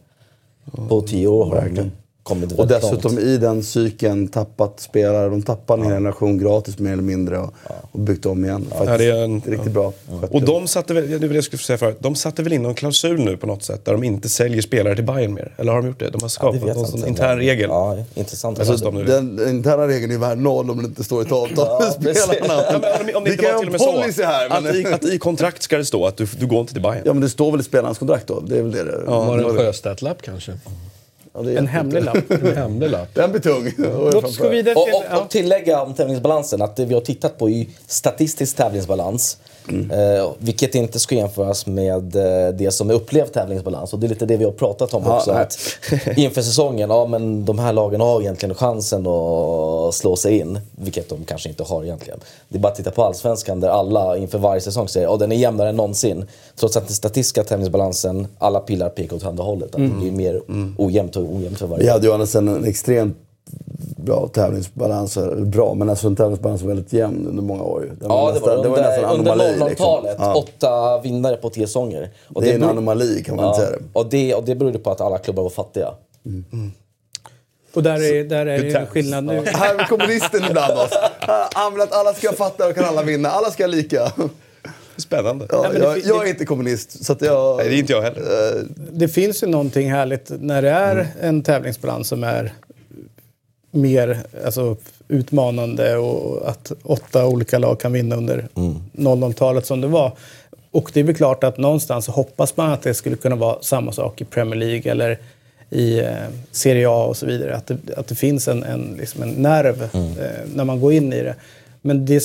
På tio år har de kommit Och dessutom långt. i den cykeln tappat spelare. De tappade en hel generation gratis mer eller mindre och, och byggt om igen. Faktiskt, Ja, det är en- riktigt bra. Och de satte väl, det var det jag skulle säga förut, de satte väl in någon klausul nu på något sätt där de inte säljer spelare till Bayern mer? Eller har de gjort det? De har Ja, skapat vet någon intern regel. Ja, intressant. Alltså, de Den, den interna regeln är värd noll om det inte står i ett avtal med spelarna. Ja, men om det inte kan var ju till och med policy här. att, Men, i, att i kontrakt ska det stå att du, du går inte till Bayern. ja, men det står väl i spelarens kontrakt då? Det är väl det det Var det en Sjöstedt-lapp kanske? Ja, det är En hemlig lapp. En hemlig lapp. Den blir tung. Låt oss gå vidare Och, till... och, och tillägga om tävlingsbalansen att det vi har tittat på är statistisk tävlingsbalans. Eh, vilket inte ska jämföras med eh, det som är upplevd tävlingsbalans. Och det är lite det vi har pratat om Ja, också. nej. Att inför säsongen, ja men de här lagen har egentligen chansen att slå sig in. Vilket de kanske inte har egentligen. Det är bara att titta på Allsvenskan där alla inför varje säsong säger att den är jämnare än någonsin. Trots att den statistiska tävlingsbalansen, alla pilar pekar åt andra hållet. Att det blir mer ojämnt och ojämnt för varje Vi hade ju annars en extremt bra tävlingsbalans. Bra, men alltså en tävlingsbalans var väldigt jämn under många år. ju. Den Ja, det var, nästan- under, under anomali, 00-talet. liksom. Ja. Åtta vinnare på tio säsonger. Och Det är en anomali kan man ja, säga det. Och det. Och det berodde på att alla klubbar var fattiga. Och där är, där är det ju en skillnad nu. Här är kommunisten ibland oss. Han vill att alla ska fatta och kan alla vinna. Alla ska lika. Spännande. Ja, det jag, jag är inte kommunist, så att jag... Nej, det är inte jag heller. Det finns ju någonting härligt när det är en tävlingsbalans som är mer alltså, utmanande och att åtta olika lag kan vinna under 00-talet som det var. Och det är väl klart att någonstans hoppas man att det skulle kunna vara samma sak i Premier League eller i eh, Serie A och så vidare. Att det, att det finns en, en, liksom en nerv eh, när man går in i det. Men det,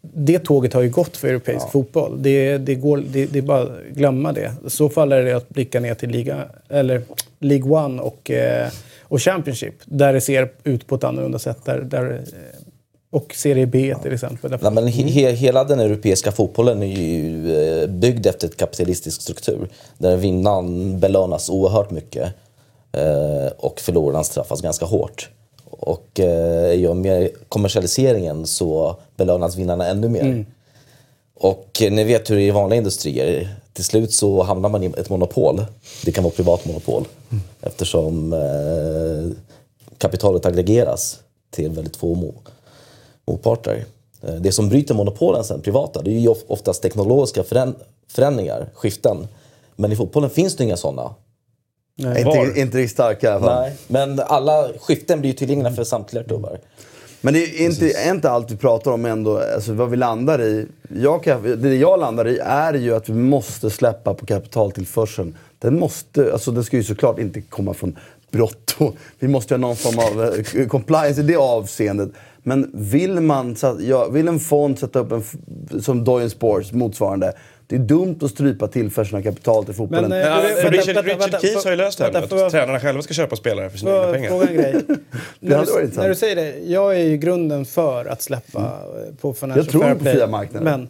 det tåget har ju gått för europeisk fotboll. Det, det, går, det, det är bara att glömma det. I så fall är det att blicka ner till liga, eller League One och, eh, och Championship. Där det ser ut på ett annorlunda sätt. Där, där, eh, och Serie B till exempel. Nej, men he, he, hela den europeiska fotbollen är ju eh, byggd efter ett kapitalistisk struktur. Där vinnaren belönas oerhört mycket eh, och förloraren straffas ganska hårt. Och i och med kommersialiseringen så belönas vinnarna ännu mer. Och eh, ni vet hur det är i vanliga industrier. Till slut så hamnar man i ett monopol. Det kan vara privat monopol. Eftersom eh, kapitalet aggregeras till väldigt få mo- motparter. Eh, Det som bryter monopolen sen, privata, det är ju of- oftast teknologiska föränd- förändringar, skiften. Men i fotbollen finns det inga sådana. Inte, inte riktigt starka i alla fall. Nej. Men alla skiften blir ju tillgängliga för samtliga klubbar. Men det är inte, inte allt vi pratar om ändå, alltså vad vi landar i. Jag kan, det jag landar i är ju att vi måste släppa på kapitaltillförseln. Den måste, alltså den ska ju såklart inte komma från brotto. Vi måste ha någon form av eh, compliance i det avseendet. Men vill man, ja, vill en fond sätta upp en, som Doyen Sports motsvarande. Det är dumt att strypa tillförseln av kapital till fotbollen. Men, Ja, Vänta, Richard, vänta, Richard vänta, Keys har ju löst det här att tränarna själva ska köpa spelare för sina egna pengar. fråga en grej? när, du, när du säger det, jag är ju grunden för att släppa eh, på Financial Jag tror Fair på fria marknader. Men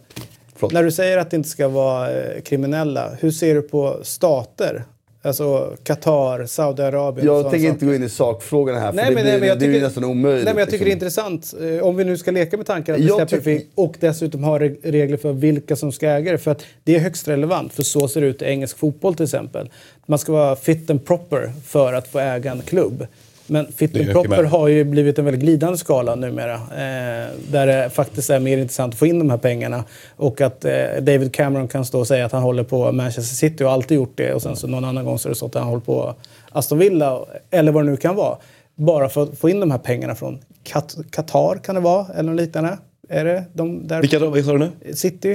Förlåt. när du säger att det inte ska vara eh, kriminella, hur ser du på stater? Alltså Qatar, Saudiarabien jag tänker saker. inte gå in i sakfrågorna här, för Nej, det, men, blir, nej, men jag det är tycker, nästan omöjligt. Nej, men jag tycker det är liksom. intressant. eh, Om vi nu ska leka med tanken att vi Jag släpper fri och dessutom har reg- regler för vilka som ska äga det. För att det är högst relevant, för så ser det ut i engelsk fotboll till exempel. Man ska vara fit and proper för att få äga en klubb. Men fit Det är and mycket proper med. har ju blivit en väldigt glidande skala numera. Eh, där det faktiskt är mer intressant att få in de här pengarna. Och att eh, David Cameron kan stå och säga att han håller på Manchester City och alltid gjort det. Och sen så någon annan gång så är det så att han håller på Aston Villa. Eller vad det nu kan vara. Bara för att få in de här pengarna från Kat- Qatar kan det vara. Eller något liknande. Är det de där? Vilka? Vilka sa du nu? City?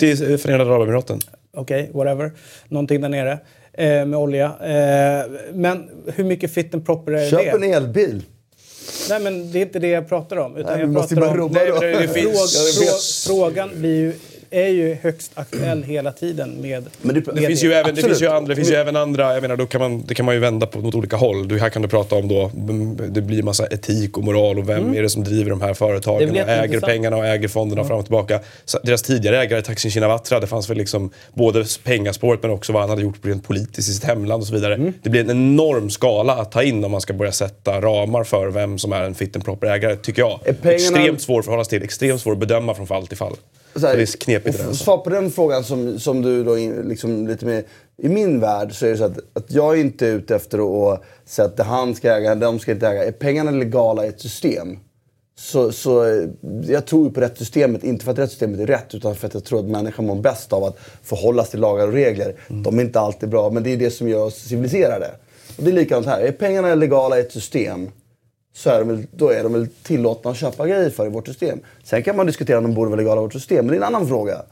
I eh, Förenade Arabemiraten. Okej, whatever. Någonting där nere. Eh, med olja. Eh, men hur mycket fit and proper är Köp det? en elbil. Nej, men det är inte det jag pratar om. Utan Nej, vi jag pratar om... Nej, det frå, vet. frågan blir ju, är ju högst aktuell hela tiden med... Men det- Det finns, ju även, det, finns ju andra, det finns ju även andra, jag menar då kan man, det kan man ju vända på mot olika håll. Du, här kan du prata om då, mm, det blir massa etik och moral och vem är det som driver de här företagen och äger pengarna och äger fonderna fram och tillbaka. Så deras tidigare ägare, Thaksin Shinawatra, det fanns väl liksom både pengaspåret men också vad han hade gjort rent politiskt i sitt hemland och så vidare. Det blir en enorm skala att ta in om man ska börja sätta ramar för vem som är en fit and proper ägare, tycker jag. Pengarna- Extremt svår att förhålla sig till, extremt svår att bedöma från fall till fall. Så här, det är knepigt alltså. Svar på den frågan som, som du då in- liksom lite mer... I min värld så är det så att, att jag är inte ute efter att säga att det han ska äga, de ska inte äga. Är pengarna legala i ett system så, så eh, jag tror ju på rättssystemet, inte för att rättssystemet är rätt utan för att jag tror att människan mår bäst av att förhållas till lagar och regler. De är inte alltid bra, men det är det som gör oss civiliserade. Och det är likadant här. Är pengarna legala i ett system så är de väl, då är de väl tillåtna att köpa grejer för i vårt system. Sen kan man diskutera om de borde vara legala i vårt system, men det är en annan fråga.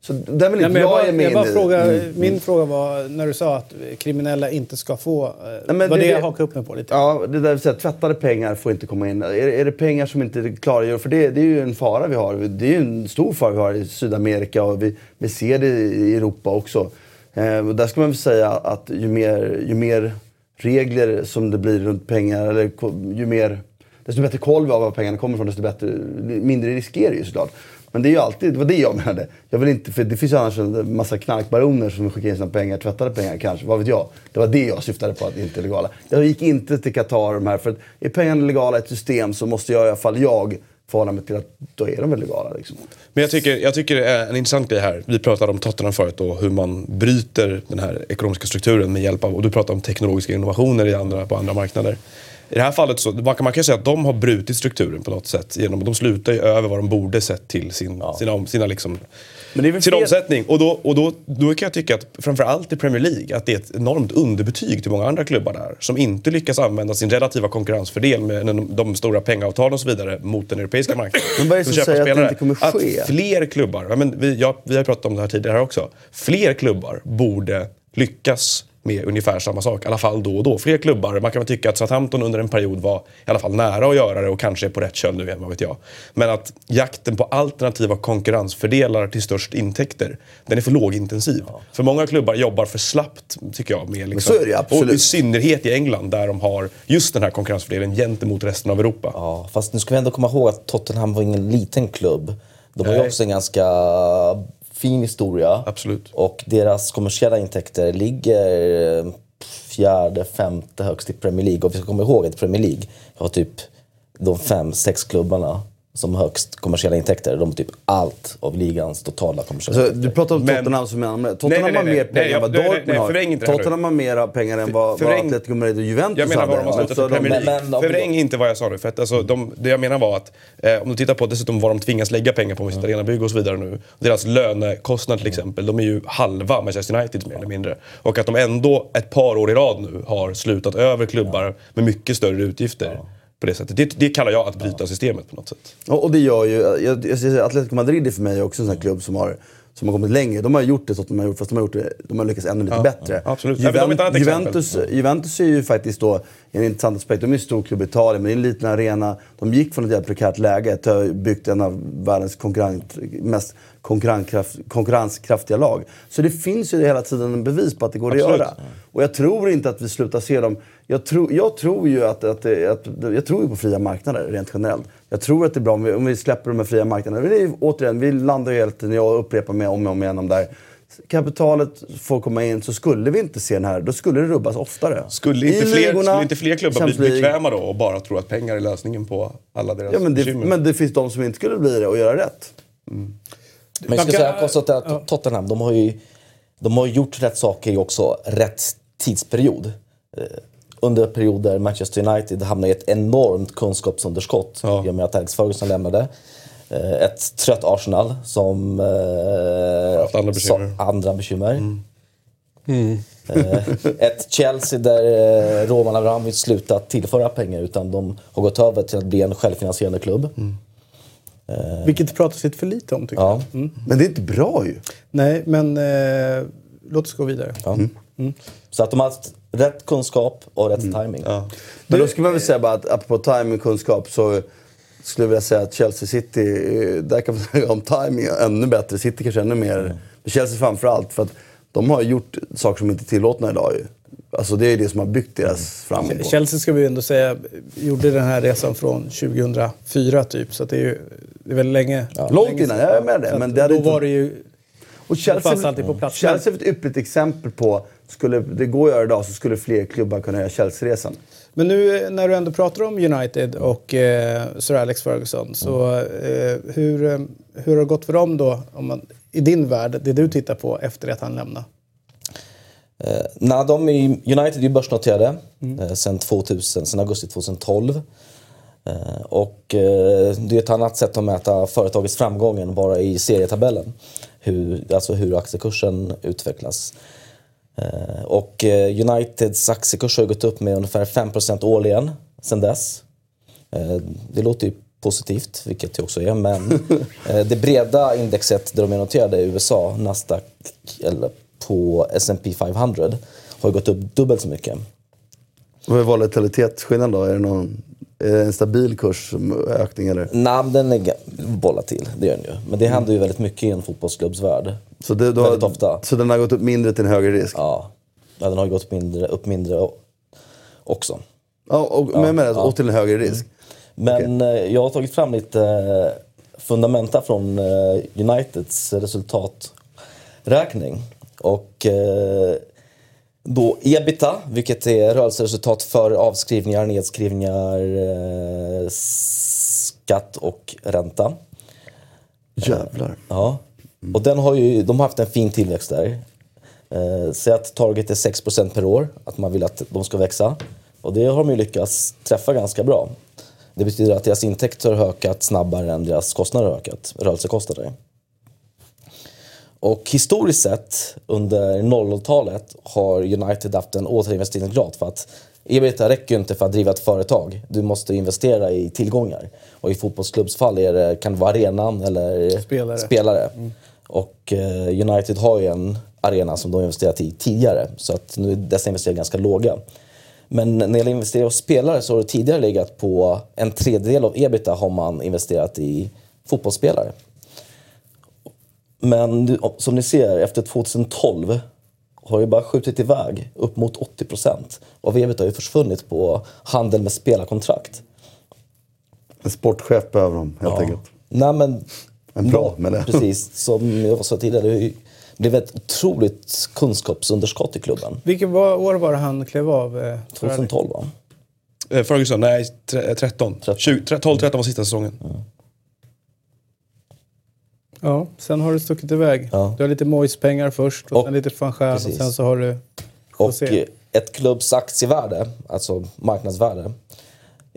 Så den vill Nej, inte men jag jag, är med jag bara fråga, Mm. Min fråga var när du sa att kriminella inte ska få... Eh, men var det- det jag hakade upp mig på lite. Ja, det där vill säga, tvättade pengar får inte komma in. Är, är det pengar som inte klargör, för det, det är ju en fara vi har. Det är ju en stor fara vi har i Sydamerika och vi, vi ser det i Europa också. Eh, där ska man väl säga att ju mer, ju mer regler som det blir runt pengar, eller ju mer, desto bättre koll vi har var pengarna kommer ifrån, desto bättre, mindre risk är det ju såklart. Men det är ju alltid, det var det jag menade. Jag vill inte, för det finns ju annars en massa knarkbaroner som skickar in sina pengar, tvättade pengar kanske, vad vet jag. Det var det jag syftade på, att det inte är legala. Jag gick inte till Qatar och de här, för att är pengarna legala i ett system så måste jag i alla fall jag förhålla mig till att då är de väl legala. Liksom. Men jag tycker, jag tycker det är en intressant grej här. Vi pratade om Tottenham förut och hur man bryter den här ekonomiska strukturen med hjälp av, och du pratade om teknologiska innovationer i andra, på andra marknader. I det här fallet så, man kan, man kan säga att de har brutit strukturen på något sätt. Genom, de slutar ju över vad de borde sett till sin, sina, om- sina liksom, Sin fel- omsättning. Och, då, och då, då kan jag tycka att framförallt i Premier League att det är ett enormt underbetyg till många andra klubbar där. Som inte lyckas använda sin relativa konkurrensfördel med de, de stora pengaavtalen och så vidare mot den europeiska marknaden. Men vad är det som säger att det inte kommer ske? Att fler klubbar, ja, men vi, ja, vi har pratat om det här tidigare också. Fler klubbar borde lyckas med ungefär samma sak, i alla fall då och då. Fler klubbar, man kan väl tycka att Southampton under en period var i alla fall nära att göra det och kanske är på rätt köl nu igen, vad vet jag. Men att jakten på alternativa konkurrensfördelar till störst intäkter, den är för lågintensiv. För många klubbar jobbar för slappt, tycker jag. Med liksom, så är det absolut. Och i synnerhet i England, där de har just den här konkurrensfördelen gentemot resten av Europa. Ja, fast nu ska vi ändå komma ihåg att Tottenham var ingen liten klubb. De har ju också en ganska fin historia. Absolut. Och deras kommersiella intäkter ligger eh, fjärde, femte högst i Premier League. Och vi ska komma ihåg att Premier League har typ de fem, sex klubbarna som högst kommersiella intäkter. De har typ allt av ligans totala kommersiella Alltså, du intäkter. pratar om Men- Tottenham som en Tottenham nej, nej, har mer pengar än vad Dortmund har. Tottenham har mera pengar än vad, vad förvräng- Atletico Madrid och Juventus Jag menar var de har slutat i Premier League. Förvräng inte vad jag sa nu. För att alltså, de, det jag menar var att eh, om du tittar på dessutom vad de tvingas lägga pengar på med sitt arenabygge och så vidare nu. Deras lönekostnad till exempel, de är ju halva Manchester United mer eller mindre. Och att de ändå ett par år i rad nu har slutat över klubbar med mycket större utgifter. På det, sättet. Det, det kallar jag att bryta systemet på något sätt. Och, och det gör ju, jag, jag säger Atletico Madrid är för mig också en sån klubb som har, som har kommit längre. De har gjort det så att de har gjort, fast de har, gjort det, de har lyckats ännu lite bättre. absolut. Ja, men de är ett annat Juventus, Juventus är ju faktiskt då, en intressant aspekt, de är en stor klubb i Italien, men det är en liten arena. De gick från ett jävligt prekärt läge till att ha byggt en av världens konkurrent, mest konkurrenskraft, konkurrenskraftiga lag. Så det finns ju hela tiden en bevis på att det går Absolut. att göra. Och jag tror inte att vi slutar se dem. Jag tror, jag tror ju att, att, att, jag tror ju på fria marknader rent generellt. Jag tror att det är bra om vi, om vi släpper de här fria marknaderna. Det är, återigen, vi landar ju hela tiden, jag upprepar mig om och om igen om där. Kapitalet får komma in så skulle vi inte se den här, då skulle det rubbas oftare. Skulle I inte, fler, ligorna, skulle inte fler klubbar bli bekväma då och bara tro att pengar är lösningen på alla deras Ja, men det, bekymmer? men det finns de som inte skulle bli det och göra rätt. Men jag ska säga konstatera att Tottenham, de har ju de har gjort rätt saker i också rätt tidsperiod. Eh, Under perioder Manchester United hamnade i ett enormt kunskapsunderskott Ja. i och med att Alex Ferguson lämnade. Eh, Ett trött Arsenal som... Eh, Haft andra bekymmer. Mm. andra bekymmer. Eh, Ett Chelsea där Roman Abramovic slutat tillföra pengar utan de har gått över till att bli en självfinansierande klubb. Mm. Vilket det pratas lite för lite om tycker Ja. jag. Mm. Men det är inte bra ju. Nej, men eh, låt oss gå vidare. Ja. Så att de har haft rätt kunskap och rätt timing. Men då skulle man väl säga bara att apropå timing och kunskap så skulle jag vilja säga att Chelsea City, eh, där kan man säga om timing ännu bättre. City kanske ännu mer. Men Chelsea framförallt för att de har gjort saker som inte är tillåtna idag ju. Alltså det är det som har byggt deras framgång. Chelsea ska vi ändå säga gjorde den här resan från 2004 typ. Så det är ju det är väl länge. Långt länge innan, jag är med det, men det hade då inte- var det ju... Och Chelsea, fanns alltid på plats. Chelsea är ett ypperligt exempel på, skulle det gå att göra idag så skulle fler klubbar kunna göra Chelsea-resan. Men nu eh, när du ändå pratar om United och eh, Sir Alex Ferguson. Så eh, hur, eh, hur har det gått för dem då? Om man, I din värld, det du tittar på efter att han lämnade? Eh, nej, de är, United är börsnoterade eh, sen, 2000, sen augusti 2012. Eh, och eh, det är ett annat sätt att mäta företagets framgång än bara i serietabellen. Hur, alltså hur aktiekursen utvecklas. Eh, och eh, Uniteds aktiekurs har gått upp med ungefär 5% årligen sen dess. Eh, det låter ju positivt, vilket det också är, men det breda indexet där de är noterade i USA, Nasdaq eller på S&P 500 har gått upp dubbelt så mycket. Vad är volatilitetsskillnaden då? Är det, någon, är det en stabil kursökning eller? Nej, men den är volatil, det gör den ju. Men det händer ju väldigt mycket i en fotbollsklubbs värld. Så, det, då, Väldigt ofta. så den har gått upp mindre till en högre risk? Ja, ja den har gått mindre, upp mindre också. Ja, och, men jag menar, ja. och till en högre risk. Men eh, jag har tagit fram lite eh, fundamenta från eh, Uniteds resultaträkning. Och eh, då ebita, vilket är rörelseresultat för avskrivningar, nedskrivningar, eh, skatt och ränta. Jävlar. Ja. Och den har ju, de har haft en fin tillväxt där. Eh, säg att target är 6% per år, att man vill att de ska växa. Och det har de ju lyckats träffa ganska bra. Det betyder att deras intäkter har ökat snabbare än deras kostnader har ökat, rörelsekostnader. Och historiskt sett under 00-talet har United haft en återinvesteringsgrad för att ebitda räcker ju inte för att driva ett företag. Du måste investera i tillgångar. Och i fotbollsklubbsfall är det, kan det vara arenan eller Spelare. spelare. Och eh, United har ju en arena som de investerat i tidigare. Så att nu är dessa investeringar ganska låga. Men när det gäller investeringar hos spelare så har det tidigare legat på en tredjedel av ebita har man investerat i fotbollsspelare. Men som ni ser, efter 2012 har det bara skjutit iväg upp mot 80 procent. Av ebita har ju försvunnit på handel med spelarkontrakt. En sportchef behöver de helt enkelt. Nej, men, Men bra med det. Precis, som jag sa tidigare. Det blivit ett otroligt kunskapsunderskott i klubben. Vilket år var det han klev av? eh, för Rally? 2012 va? Eh, Ferguson, nej, tre- 13. 12-13 var sista säsongen. Ja, sen har du stuckit iväg. Ja. Du har lite Moise-pengar först och, Och- sen lite van Gaal och sen så har du Och ett klubbs aktievärde, alltså marknadsvärde,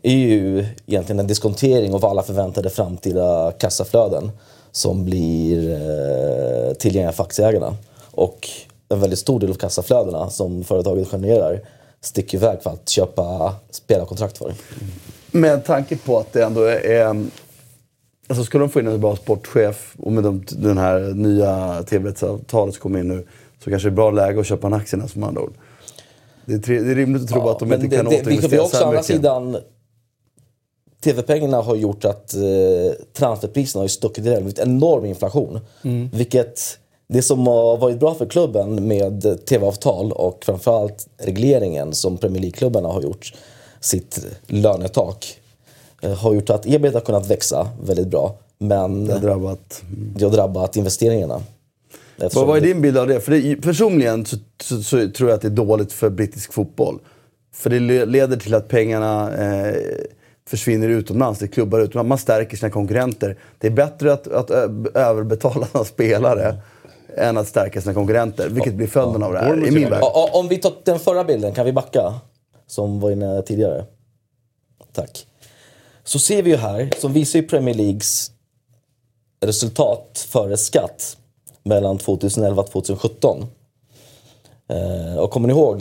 är ju egentligen en diskontering av alla förväntade framtida kassaflöden som blir eh, tillgängliga för aktieägarna. Och en väldigt stor del av kassaflödena som företaget genererar sticker iväg för att köpa spelarkontrakt för. Med tanke på att det ändå är... Alltså skulle de få in en bra sportchef och med de, den här nya tv-rättsavtalet som kommer in nu så kanske det är bra läge att köpa en aktierna som andra ord. Det är, tre, det är rimligt att tro Ja, att de inte kan det, det, vi- vi återinvestera har också så å andra sidan TV-pengarna har gjort att eh, transferpriserna har stuckit iväg. Det blivit enorm inflation. Vilket, det som har varit bra för klubben med TV-avtal och framförallt regleringen som Premier League-klubbarna har gjort, sitt lönetak, har gjort att ebit har kunnat växa väldigt bra. Men Det har drabbat... det har drabbat investeringarna. Eftersom Vad, är din bild av det? För det, personligen så, så, så tror jag att det är dåligt för brittisk fotboll. För det le- leder till att pengarna eh, försvinner utomlands, det är klubbar utomlands. Man stärker sina konkurrenter. Det är bättre att, att överbetala sina spelare än att stärka sina konkurrenter. Vilket blir följden av det här, i min värld. Om vi tar den förra bilden, kan vi backa? Som var inne tidigare. Tack. Så ser vi ju här, som visar ju Premier Leagues resultat före skatt mellan 2011 och 2017. Eh, och kommer ni ihåg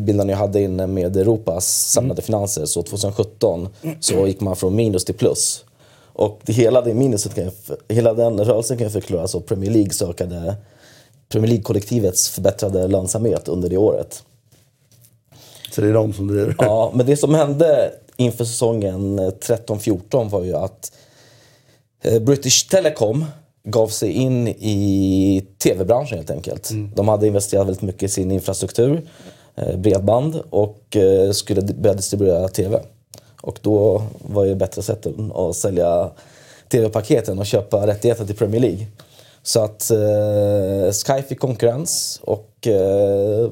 bilden jag hade inne med Europas samlade finanser? Så 2017 så gick man från minus till plus. Och hela, det minuset kan, jag- hela den rörelsen kan jag förklara så Premier League ökade Premier League-kollektivets förbättrade lönsamhet under det året. Så det är de som driver. Ja, men det som hände inför säsongen eh, 13-14 var ju att eh, British Telecom gav sig in i tv-branschen helt enkelt. De hade investerat väldigt mycket i sin infrastruktur, eh, bredband och eh, skulle börja distribuera tv. Och då var ju bättre sätt att sälja tv-paketen och köpa rättigheter till Premier League. Så att eh, Sky fick konkurrens och eh,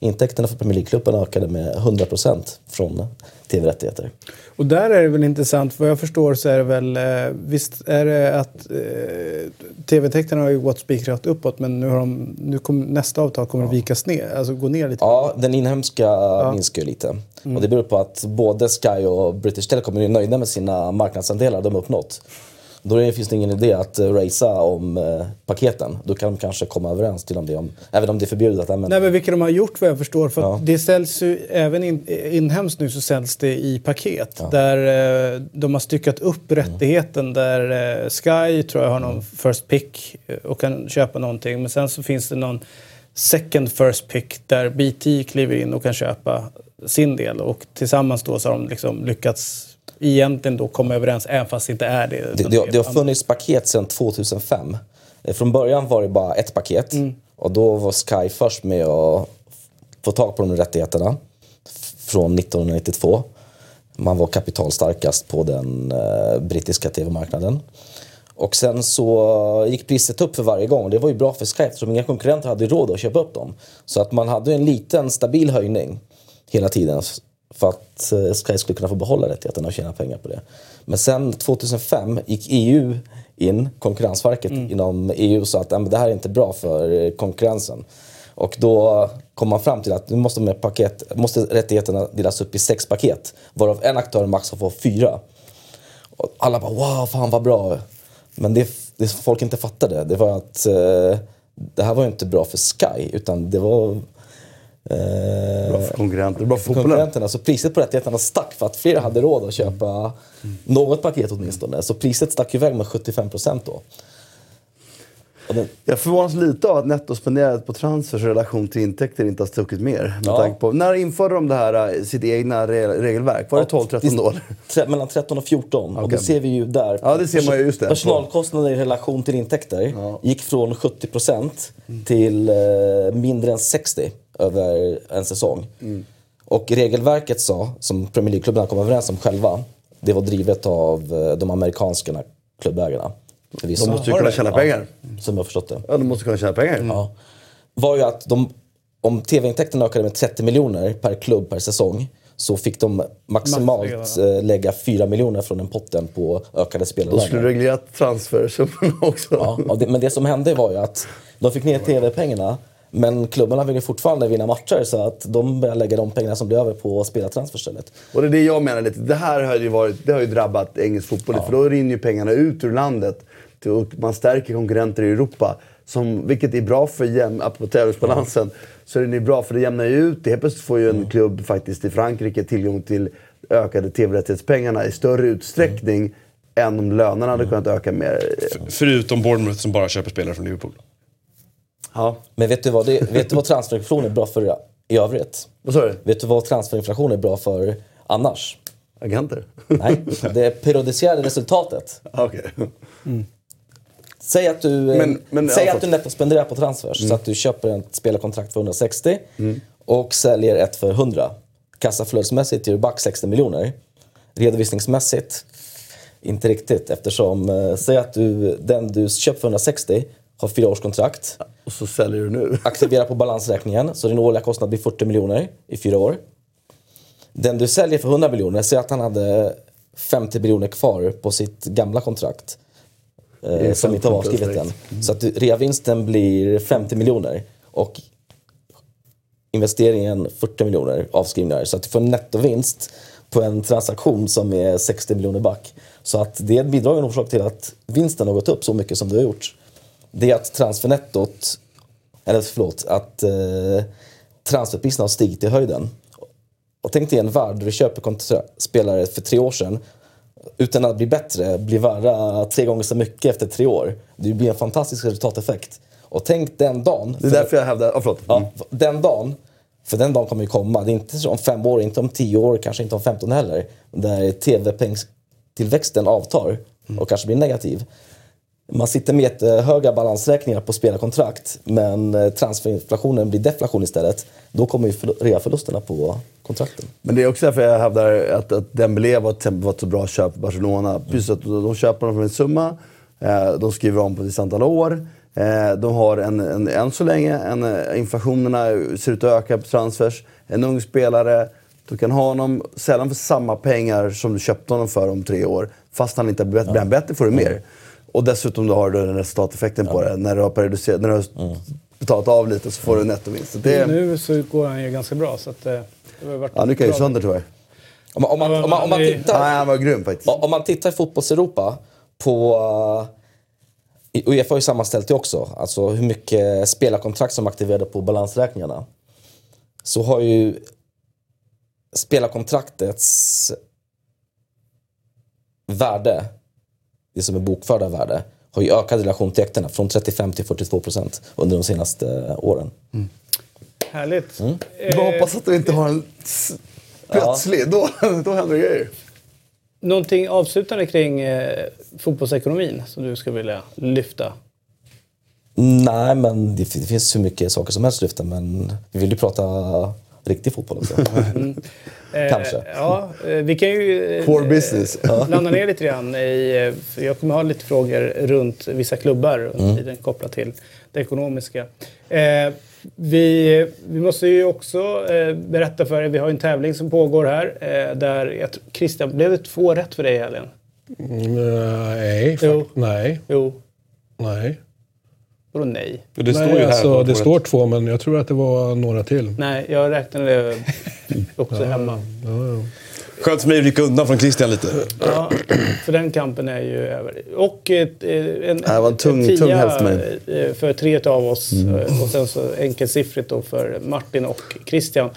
intäkterna för Premier League-klubben ökade med 100% från tv-rättigheter. Och där är det väl intressant, vad jag förstår så är det väl, eh, visst är det att eh, tv-täkterna har ju gått spikrat uppåt men nu har de, nu kom, nästa avtal kommer att vikas ner, alltså gå ner lite. Ja, den inhemska minskar ju lite. Och det beror på att både Sky och British Telecom är nöjda med sina marknadsandelar de har uppnått. Då finns det ingen idé att uh, racea om eh, paketen. Då kan de kanske komma överens till om det, om, även om det är förbjudet använda. Nej men vilka de har gjort vad jag förstår. För Ja. det säljs ju, även in, inhemskt nu så säljs det i paket. Där eh, de har styckat upp rättigheten. Där eh, Sky tror jag har någon first pick eh, och kan köpa någonting. Men sen så finns det någon second first pick där BT kliver in och kan köpa sin del. Och tillsammans då så har de liksom lyckats egentligen då komma överens även fast det inte är det. Det, det, det har funnits paket sedan 2005. Eh, Från början var det bara ett paket. Och då var Sky först med att få tag på de rättigheterna. Från 1992. Man var kapitalstarkast på den eh, brittiska tv-marknaden. Och sen så gick priset upp för varje gång. Det var ju bra för Sky eftersom inga konkurrenter hade råd att köpa upp dem. Så att man hade en liten stabil höjning hela tiden för att eh, Sky skulle kunna få behålla rättigheterna och tjäna pengar på det. Men sen 2005 gick EU in, Konkurrensverket inom EU sa att "Ja, men det här är inte bra för eh, konkurrensen. Och då kom man fram till att nu måste, med paket, måste rättigheterna delas upp i sex paket. Varav en aktör max får fyra. Och alla bara wow, fan vad bra. Men det, det folk inte fattade, det var att eh, det här var ju inte bra för Sky, utan det var Bra för konkurrenter, bra för konkurrenterna. Så priset på rättigheterna stack för att fler hade råd att köpa något paket åtminstone. Så priset stack iväg med 75 procent då. Och den, Jag förvånas lite av att nettospenderat på transfers i relation till intäkter inte har stuckit mer. Ja. på, när införde de det här, eh, sitt egna re- regelverk? Var det 12-13 år? Tre- Mellan 13 och 14. Och Okej. det ser vi ju där. Ja, det ser man ju, just det. Personalkostnader i relation till intäkter gick från 70 procent till eh, mindre än 60 över en säsong. Mm. Och regelverket sa, som Premier League-klubbarna kom överens om själva, det var drivet av eh, de amerikanska klubbägarna. Förvisso. De måste ju kunna tjäna pengar. Som jag har förstått det. Ja, de måste kunna tjäna pengar. Ja. Var ju att de, om tv-intäkterna ökade med 30 miljoner per klubb per säsong så fick de maximalt eh, lägga 4 miljoner från den potten på ökade De skulle spelare. reglera transfersummorna också. Ja, men det som hände var ju att de fick ner tv-pengarna men klubbarna vill ju fortfarande vinna matcher så att de börjar lägga de pengarna som blir över på att spela transfer istället. Och det är det jag menar lite. Det här har ju, varit, det har ju drabbat engelsk fotboll lite, För då rinner ju pengarna ut ur landet. Till, och man stärker konkurrenter i Europa. Som, vilket är bra för jäm, apropå tävlingsbalansen. Så är det är bra för det jämnar ju ut. Helt plötsligt får ju en klubb faktiskt i Frankrike tillgång till ökade tv-rättighetspengarna i större utsträckning. Än om lönerna hade kunnat öka mer. Förutom Bournemouth som bara köper spelare från Liverpool. Ja. Men vet du vad, det, vet du vad transferinflation är bra för i övrigt? Vad sa du? Vet du vad transferinflation är bra för annars? Agenter? Nej, det periodiserade resultatet. Okej. Säg att du, Men- men, säg att du nettospenderar på transfers. Så att du köper ett spelarkontrakt för 160 och säljer ett för 100. Kassaflödesmässigt är du back 60 miljoner. Redovisningsmässigt, inte riktigt. Eftersom, eh, säg att du, den du köper för 160 har fyra års kontrakt. Och så säljer du nu. Aktivera på balansräkningen så din årliga kostnad blir 40 miljoner i fyra år. Den du säljer för 100 miljoner, säg att han hade 50 miljoner kvar på sitt gamla kontrakt. Eh, som inte har avskrivit än. Så att du, reavinsten blir 50 miljoner och investeringen 40 miljoner avskrivningar. Så att du får en nettovinst på en transaktion som är 60 miljoner back. Så att det är en orsak till att vinsten har gått upp så mycket som det har gjort. Det är att transfernettot, eller förlåt, att eh, transferpriserna har stigit i höjden. Och tänk dig en värld där du köper spelare för tre år sedan utan att bli bättre, blir värda tre gånger så mycket efter tre år. Det blir en fantastisk resultateffekt. Och tänk den dagen. Det är för- därför jag hävdar... Oh, förlåt. Ja, den dagen, för den dagen kommer ju komma. Det är inte om fem år, inte om tio år, kanske inte om 15 heller. Där tv-pengstillväxten avtar och kanske blir negativ. Man sitter med jättehöga balansräkningar på spelarkontrakt men eh, transferinflationen blir deflation istället. Då kommer ju förlu- reaförlusterna på kontrakten. Men det är också därför jag hävdar att, att Dembélé var, ett så bra köp för Barcelona. Plus att de köper honom för en summa, eh, de skriver om på ett antal år. Eh, de har en, en, än så länge, en, inflationerna ser ut att öka på transfers. En ung spelare, du kan ha honom sällan för samma pengar som du köpte honom för om tre år. Fast han inte blivit bättre får du mer. Och dessutom då har du den resultateffekten på det. När du har, periodiserat, när du har betalat av lite så får du nettovinst. Det, Nu så går han ju ganska bra. Så att, eh, det har varit ja, nu kan jag ju sönder tyvärr. Om man, om man, om man, om man tittar... Nej, han var grym faktiskt. Om man tittar i fotbolls-Europa på... Uh, Uefa har ju sammanställt det också. Alltså hur mycket spelarkontrakt som är aktiverade på balansräkningarna. Så har ju spelarkontraktets värde, det som är bokförda värde, har ju ökat i relation till äkterna från 35 till 42 procent under de senaste åren. Härligt. Mm. Jag bara hoppas att du inte har en plötslig. Då, då händer det grejer. Någonting avslutande kring eh, fotbollsekonomin som du skulle vilja lyfta? Nej, men det, det finns hur mycket saker som helst att lyfta, men vi vill ju prata riktig fotboll också. Eh, Kanske. Ja, eh, vi kan ju eh, Core business. landa ner lite grann i... eh, för Jag kommer ha lite frågor runt vissa klubbar under Mm. tiden kopplat till det ekonomiska. Eh, vi, vi måste ju också eh, berätta för er, vi har en tävling som pågår här. Eh, där jag Christian, blev det två rätt för dig i helgen? Nej, Jo. nej, Jo. nej. Vadå nej? Det står nej ju här alltså, det står två, men jag tror att det var några till. Nej, jag räknade också hemma. Ja, ja. Skönt för mig att rycka undan från Christian lite. Ja, för den kampen är ju över. Och ett, eh, en, det var en tung- en tia, tung helst för mig. eh, för tre av oss. eh, Och sen så enkelsiffrigt då för Martin och Christian.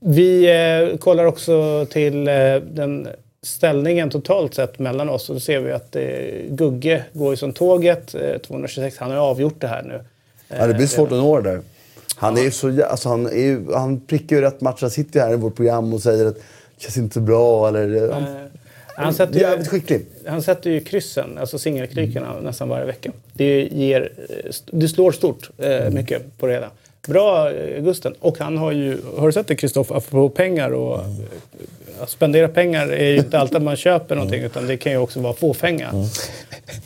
Vi eh, kollar också till eh, den ställningen totalt sett mellan oss. Och då ser vi att eh, Gugge går ju som tåget. Eh, 226. Han har ju avgjort det här nu. Ja, det blir svårt att nå det där. Han, är ju så, alltså, han, är han prickar ju rätt matcher. Han sitter ju här i vårt program och säger att det känns inte bra. Eller, han, Eh, Han sätter, jävligt ju, skicklig. han sätter ju kryssen, alltså singelkrykorna, nästan varje vecka. Det, ger, eh, det slår stort eh, mycket på det hela. Bra eh, Gusten. Och han har ju, har du sett det Kristoffer, apropå pengar och eh, att spendera pengar är ju inte alltid att man köper någonting utan det kan ju också vara fåfänga.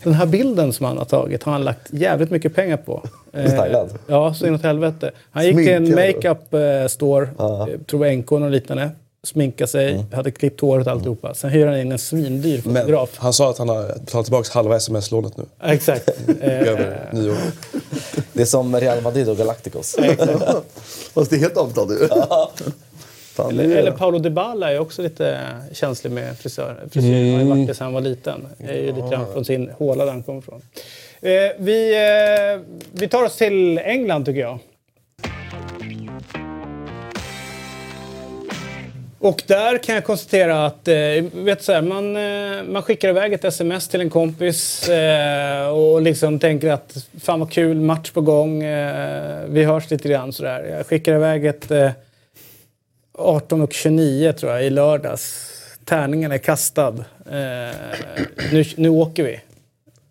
Den här bilden som han har tagit har han lagt jävligt mycket pengar på. Eh, Stylad. Ja, så inåt helvete. Han gick till en makeup eh, store, Ja. eh, tror jag NK och liknande. Sminkade sig, hade klippt håret och alltihopa. Sen hyr han in en svindyr Men fotograf. han sa att han har betalat tillbaka halva sms-lånet nu. Exakt. Över nyår. Det är som Real Madrid och Galacticos. Fast det är helt avbetalt ju. Fan, Eller, eller Paolo Dybala är också lite känslig med frisör. Frisyr har ju varit det sedan han var liten. Det är ju lite grann från sin håla där han kommer ifrån. Eh, vi, eh, vi tar oss till England tycker jag. Och där kan jag konstatera att eh, vet så här, man, eh, man skickar iväg ett sms till en kompis eh, och liksom tänker att fan vad kul, match på gång, eh, vi hörs lite grann sådär. Jag skickar iväg ett eh, 18 och 29 tror jag i lördags. Tärningen är kastad. Eh, nu, nu åker vi.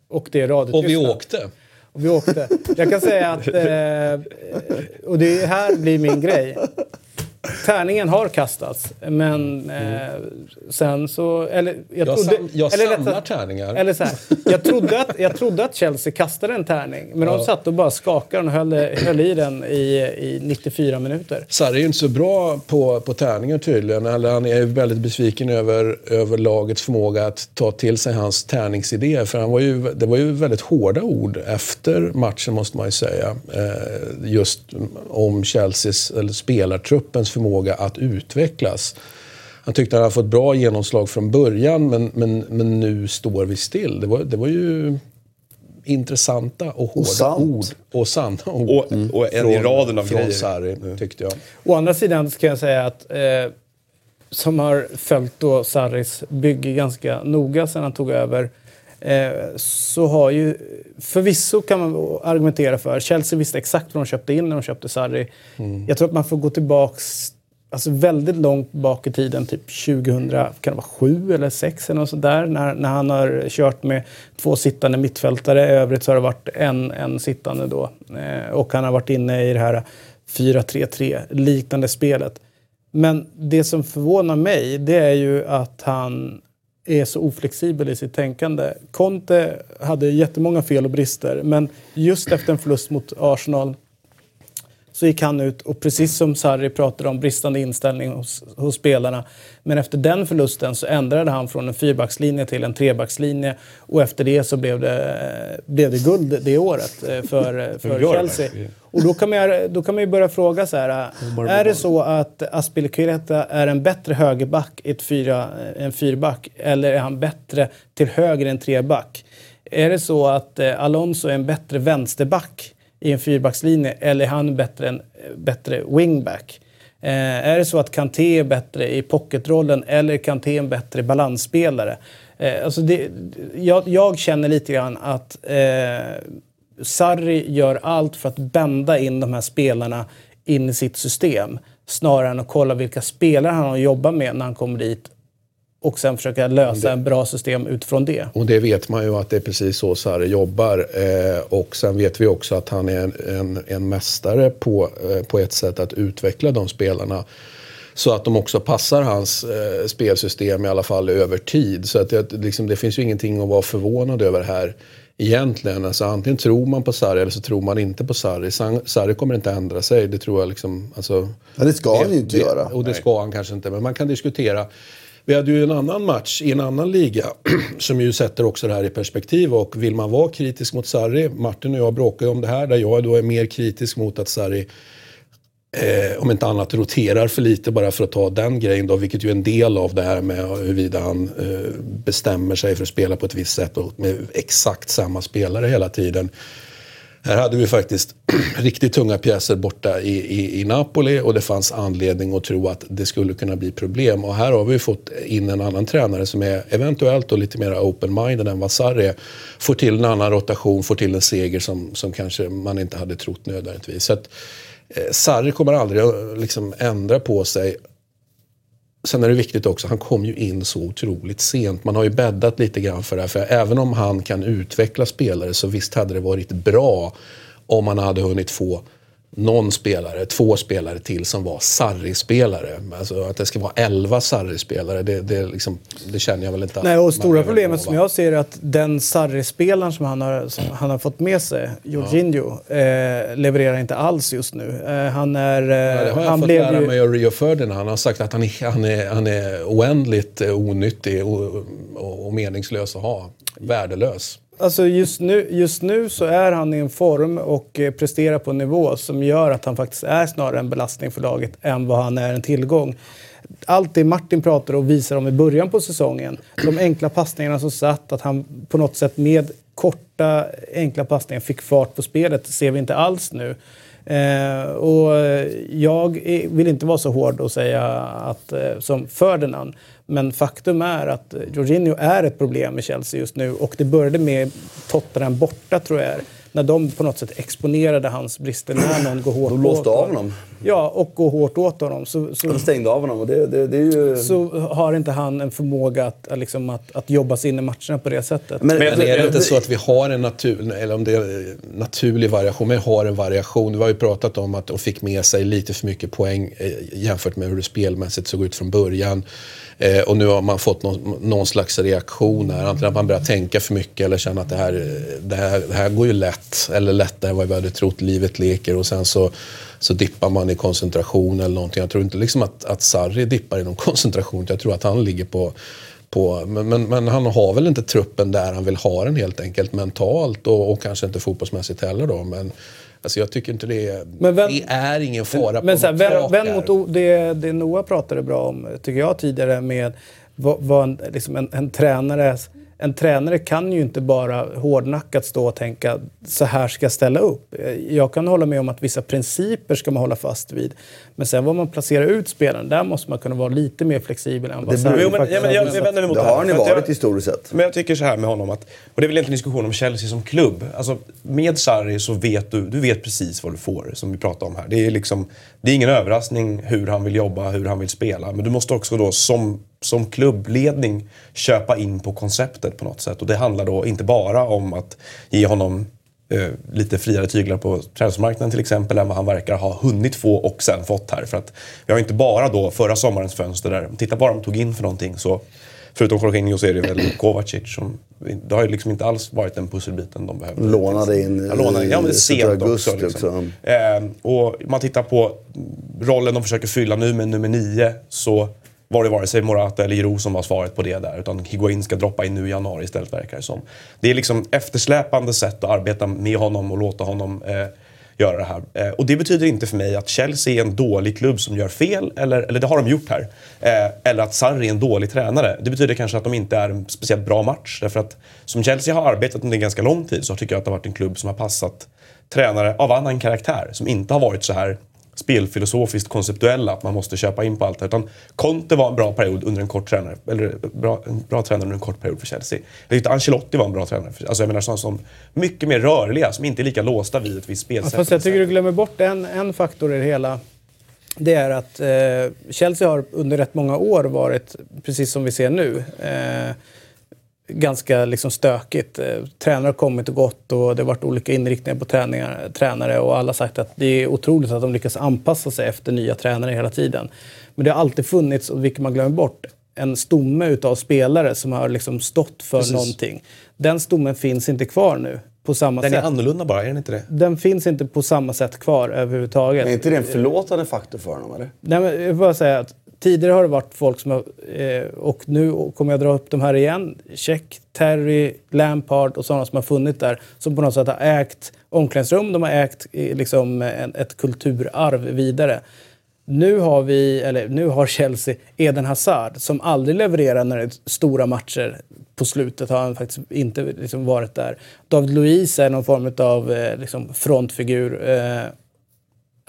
Och det är Och vi åkte. Och vi åkte. Jag kan säga att... Eh, och det här blir min grej. Tärningen har kastats, men eh, sen så... Eller, jag, Jag, trodde, sam, jag eller samlar rättare- tärningar. Eller så här, jag, trodde att, jag trodde att Chelsea kastade en tärning, men de satt och bara skakade och höll, höll i den i, i 94 minuter. Sarri är ju inte så bra på, på tärningar tydligen. Eller han är väldigt besviken över, över lagets förmåga att ta till sig hans tärningsidéer. För han var ju, det var ju väldigt hårda ord efter matchen måste man ju säga. Eh, just om Chelseas, eller spelartruppens förmåga att utvecklas. Han tyckte han hade fått bra genomslag från början men, men, men nu står vi still. Det var, det var ju intressanta och hårda sant. ord. Och sanna ord. Och, och en i raden av från grejer. Sarri, tyckte jag. Å andra sidan ska jag säga att eh, som har följt då Sarris bygge ganska noga sedan han tog över eh, så har ju förvisso kan man argumentera för Chelsea visste exakt vad de köpte in när de köpte Sarri. Jag tror att man får gå tillbaks alltså väldigt långt bak i tiden, typ 2000, kan det vara 7 eller 6 eller något sånt där, när, när han har kört med två sittande mittfältare. I övrigt så har det varit en, en sittande då. Eh, och han har varit inne i det här 4-3-3 liknande spelet. Men det som förvånar mig det är ju att han är så oflexibel i sitt tänkande. Conte hade jättemånga fel och brister men just efter en förlust mot Arsenal så gick han ut och precis som Sarri pratade om bristande inställning hos, hos spelarna. Men efter den förlusten så ändrade han från en fyrbackslinje till en trebackslinje och efter det så blev det, blev det guld det året eh, för, för Chelsea. Och då kan, man, då kan man ju börja fråga så här. Är det så att Aspilicueta är en bättre högerback i ett fyra, en fyrback eller är han bättre till höger än treback? Är det så att eh, Alonso är en bättre vänsterback i en fyrbackslinje eller är han bättre, en, bättre wingback? Eh, är det så att Kanté är bättre i pocketrollen eller är Kanté en bättre balansspelare? Eh, alltså det, jag, jag känner lite grann att eh, Sarri gör allt för att bända in de här spelarna in i sitt system snarare än att kolla vilka spelare han har att jobba med när han kommer dit och sen försöka lösa en bra system utifrån det. Och det vet man ju att det är precis så Sarri jobbar. Eh, och sen vet vi också att han är en, en, en mästare på, eh, på ett sätt att utveckla de spelarna. Så att de också passar hans eh, spelsystem i alla fall över tid. Så att det, liksom, det finns ju ingenting att vara förvånad över här egentligen. Alltså, antingen tror man på Sarri eller så tror man inte på Sarri. Sarri kommer inte ändra sig. Det tror jag liksom. Alltså, Ja, det ska han ju inte det, göra. Och det ska han kanske inte. Men man kan diskutera. Vi hade ju en annan match i en annan liga som ju sätter också det här i perspektiv. Och vill man vara kritisk mot Sarri, Martin och jag bråkar ju om det här, där jag då är mer kritisk mot att Sarri eh, om inte annat roterar för lite bara för att ta den grejen då, vilket ju är en del av det här med huruvida han eh, bestämmer sig för att spela på ett visst sätt och med exakt samma spelare hela tiden. Här hade vi faktiskt riktigt tunga pjäser borta i, i, i Napoli och det fanns anledning att tro att det skulle kunna bli problem. Och här har vi fått in en annan tränare som är eventuellt och lite mer open-minded än vad Sarri är. Får till en annan rotation, får till en seger som, som kanske man inte hade trott nödvändigtvis. Så att, eh, Sarri kommer aldrig att liksom ändra på sig Sen är det viktigt också, han kom ju in så otroligt sent. Man har ju bäddat lite grann för det här. För även om han kan utveckla spelare så visst hade det varit bra om han hade hunnit få någon spelare, två spelare till som var Sarri-spelare. Alltså att det ska vara elva Sarri-spelare, det, det, liksom, det känner jag väl inte Nej, och stora problemet som jag ser är att den Sarri-spelaren som han har, som han har fått med sig, Jorginho, eh, levererar inte alls just nu. Eh, han är... Eh, Ja, det har jag han fått lära ju, mig av Rio Ferdinand. Han har sagt att han är, han är, han är oändligt eh, onyttig och, och, och meningslös att ha. Värdelös. Alltså just nu, just nu så är han i en form och eh, presterar på en nivå som gör att han faktiskt är snarare en belastning för laget än vad han är en tillgång. Allt det Martin pratar och visar om i början på säsongen, de enkla passningarna som satt, att han på något sätt med korta enkla passningar fick fart på spelet, ser vi inte alls nu. Eh, och jag vill inte vara så hård och säga att, eh, som Ferdinand. Men faktum är att eh, Jorginho är ett problem i Chelsea just nu. Och det började med Tottenham borta tror jag är, När de på något sätt exponerade hans brister när någon går hårt De låste åt av honom. Ja, och går hårt åt honom. Så, så, De stängde av honom och det, det, det är ju... så har inte han en förmåga att, liksom, att, att jobba sig in i matcherna på det sättet. Men, Men är det inte så att vi har en natur, eller om det är naturlig variation, men har en variation. Vi har ju pratat om att de fick med sig lite för mycket poäng eh, jämfört med hur det spelmässigt såg ut från början. Eh, och nu har man fått någon, någon slags reaktion här. Antingen att man börjar tänka för mycket eller känner att det här, det här, det här går ju lätt. Eller lättare än vad vi hade trott. Livet leker och sen så, så dippar man i koncentration eller någonting. Jag tror inte liksom att, att Sarri dippar i någon koncentration. Jag tror att han ligger på på, men, men, men han har väl inte truppen där han vill ha den helt enkelt mentalt och, och kanske inte fotbollsmässigt heller då. Men alltså jag tycker inte det är, Men vem- det är ingen fara Men på vänd, tak vänd här. mot det, det Noah pratade bra om, tycker jag, tidigare med vad, vad en, liksom en, en tränare... En tränare kan ju inte bara hårdnackat stå och tänka så här ska jag ställa upp. Jag kan hålla med om att vissa principer ska man hålla fast vid. Men sen vad man placerar ut spelaren, där måste man kunna vara lite mer flexibel än vad Det Sarri beror- Jo, men, faktiskt ja, men är. jag, jag vänder mig mot det här, har ni varit jag, historiskt sett. Men jag tycker så här med honom att, och det är väl egentligen en diskussion om Chelsea som klubb. Alltså, med Sarri så vet du, du vet precis vad du får, som vi pratade om här. Det är, liksom, det är ingen överraskning hur han vill jobba, hur han vill spela. Men du måste också då som, som klubbledning köpa in på konceptet på något sätt. Och det handlar då inte bara om att ge honom eh, lite friare tyglar på transfermarknaden till exempel än vad han verkar ha hunnit få och sen fått här. För att vi har inte bara då förra sommarens fönster där, titta vad de tog in för någonting så Förutom Jorginho så är det väl Kovacic som... Det har ju liksom inte alls varit den pusselbiten de behövde. Lånade in Ja, lånade in. Ja, men sent av också. augusti Liksom. också. Eh, och man tittar på rollen de försöker fylla nu med nummer nio så var det vare sig Morata eller Giroud som var svaret på det där. Utan Higuain ska droppa in nu i januari istället verkar det som. Det är liksom eftersläpande sätt att arbeta med honom och låta honom eh, göra det här. Eh, och det betyder inte för mig att Chelsea är en dålig klubb som gör fel, eller, eller det har de gjort här. Eh, eller att Sarri är en dålig tränare. Det betyder kanske att de inte är en speciellt bra match. Därför att som Chelsea har arbetat under ganska lång tid så tycker jag att det har varit en klubb som har passat tränare av annan karaktär. Som inte har varit så här spelfilosofiskt konceptuella, att man måste köpa in på allt. Utan Conte var en bra period under en kort tränare, eller bra, en bra tränare under en kort period för Chelsea. Jag tyckte Ancelotti var en bra tränare. För, alltså jag menar sådana som mycket mer rörliga, som inte är lika låsta vid ett visst Ja, spelsätt. fast jag tycker du glömmer bort en, en faktor i det hela. Det är att eh, Chelsea har under rätt många år varit, precis som vi ser nu, eh, ganska liksom stökigt. Eh, tränare har kommit och gått och det har varit olika inriktningar på träningar, tränare och alla har sagt att det är otroligt att de lyckas anpassa sig efter nya tränare hela tiden. Men det har alltid funnits, och vilket man glömmer bort, en stomme utav spelare som har liksom stått för Precis. någonting. Den stommen finns inte kvar nu på samma Den sätt är annorlunda bara, är den inte det? den finns inte på samma sätt kvar överhuvudtaget. Är inte det en förlåtande faktor för honom eller? Nej, men jag vill bara säga att tidigare har det varit folk som har, eh, och nu kommer jag dra upp de här igen, Check, Terry, Lampard och sådana som har funnits där, som på något sätt har ägt omklädningsrum, de har ägt eh, liksom, ett kulturarv vidare. Nu har, vi, eller nu har Chelsea Eden Hazard som aldrig levererar när det är stora matcher. På slutet har han faktiskt inte liksom varit där. David Luiz är någon form av eh, liksom frontfigur.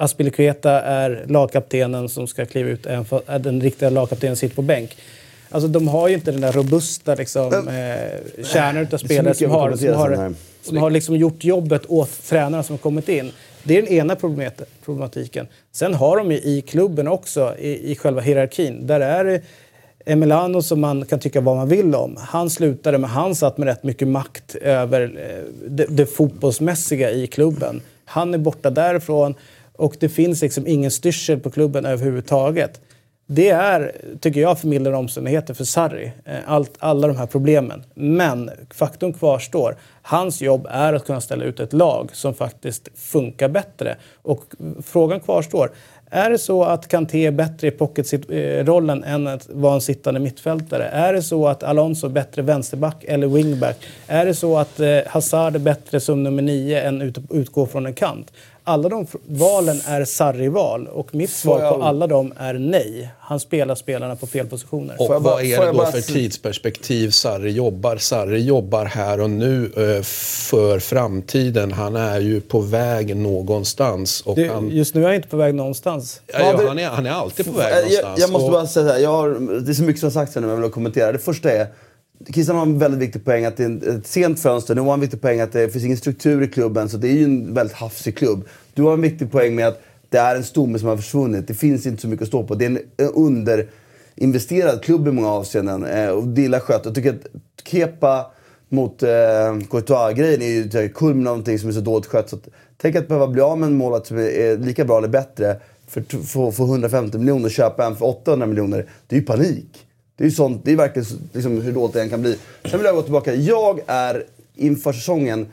Aspilicueta är lagkaptenen som ska kliva ut. äh, Den riktiga lagkaptenen sitter på bänk. Alltså de har ju inte den där robusta liksom, eh, kärnan utav spelare som har, som har, som har liksom gjort jobbet åt tränarna som har kommit in. Det är den ena problematiken. Sen har de ju i klubben också, i, i själva hierarkin, där är det Emiliano som man kan tycka vad man vill om. Han slutade men han satt med rätt mycket makt över eh, det, det fotbollsmässiga i klubben. Han är borta därifrån och det finns liksom ingen styrsel på klubben överhuvudtaget. Det är, tycker jag, förmildrande omständigheter för Sarri. Eh, allt, alla de här problemen. Men faktum kvarstår. Hans jobb är att kunna ställa ut ett lag som faktiskt funkar bättre. Och frågan kvarstår. Är det så att Kanté är bättre i pocket-rollen än att vara en sittande mittfältare? Är det så att Alonso är bättre vänsterback eller wingback? Är det så att eh, Hazard är bättre som nummer nio än att utgå från en kant? Alla de valen är Sarri-val och mitt svar jag- på alla dem är nej. Han spelar spelarna på fel positioner. Och jag bara- vad är det jag då bara för tidsperspektiv Sarri jobbar? Sarri jobbar här och nu eh, för framtiden. Han är ju på väg någonstans. Och Det, han, just nu är han inte på väg någonstans. ja, ja, han, är, han är alltid på väg Jag, någonstans. jag måste Och- bara säga så här, jag har, det är så mycket som har sagts här nu men jag vill kommentera. Det första är, Christian har en väldigt viktig poäng att det är ett sent fönster. Nu har han en viktig poäng att det finns ingen struktur i klubben så det är ju en väldigt hafsig klubb. Du har en viktig poäng med att det är en stomme som har försvunnit. Det finns inte så mycket att stå på. Det är en eh, underinvesterad klubb i många avseenden. Eh, och det är illa skött. Jag tycker att Kepa mot eh, Courtois-grejen är ju kulmen av någonting som är så dåligt skött. Så att, tänk att behöva bli av med en målvakt som är, lika bra eller bättre för att få 150 miljoner och köpa en för 800 miljoner. Det är ju panik. Det är ju sånt, det är verkligen liksom, hur dåligt det än kan bli. Sen vill jag gå tillbaka. Jag är inför säsongen,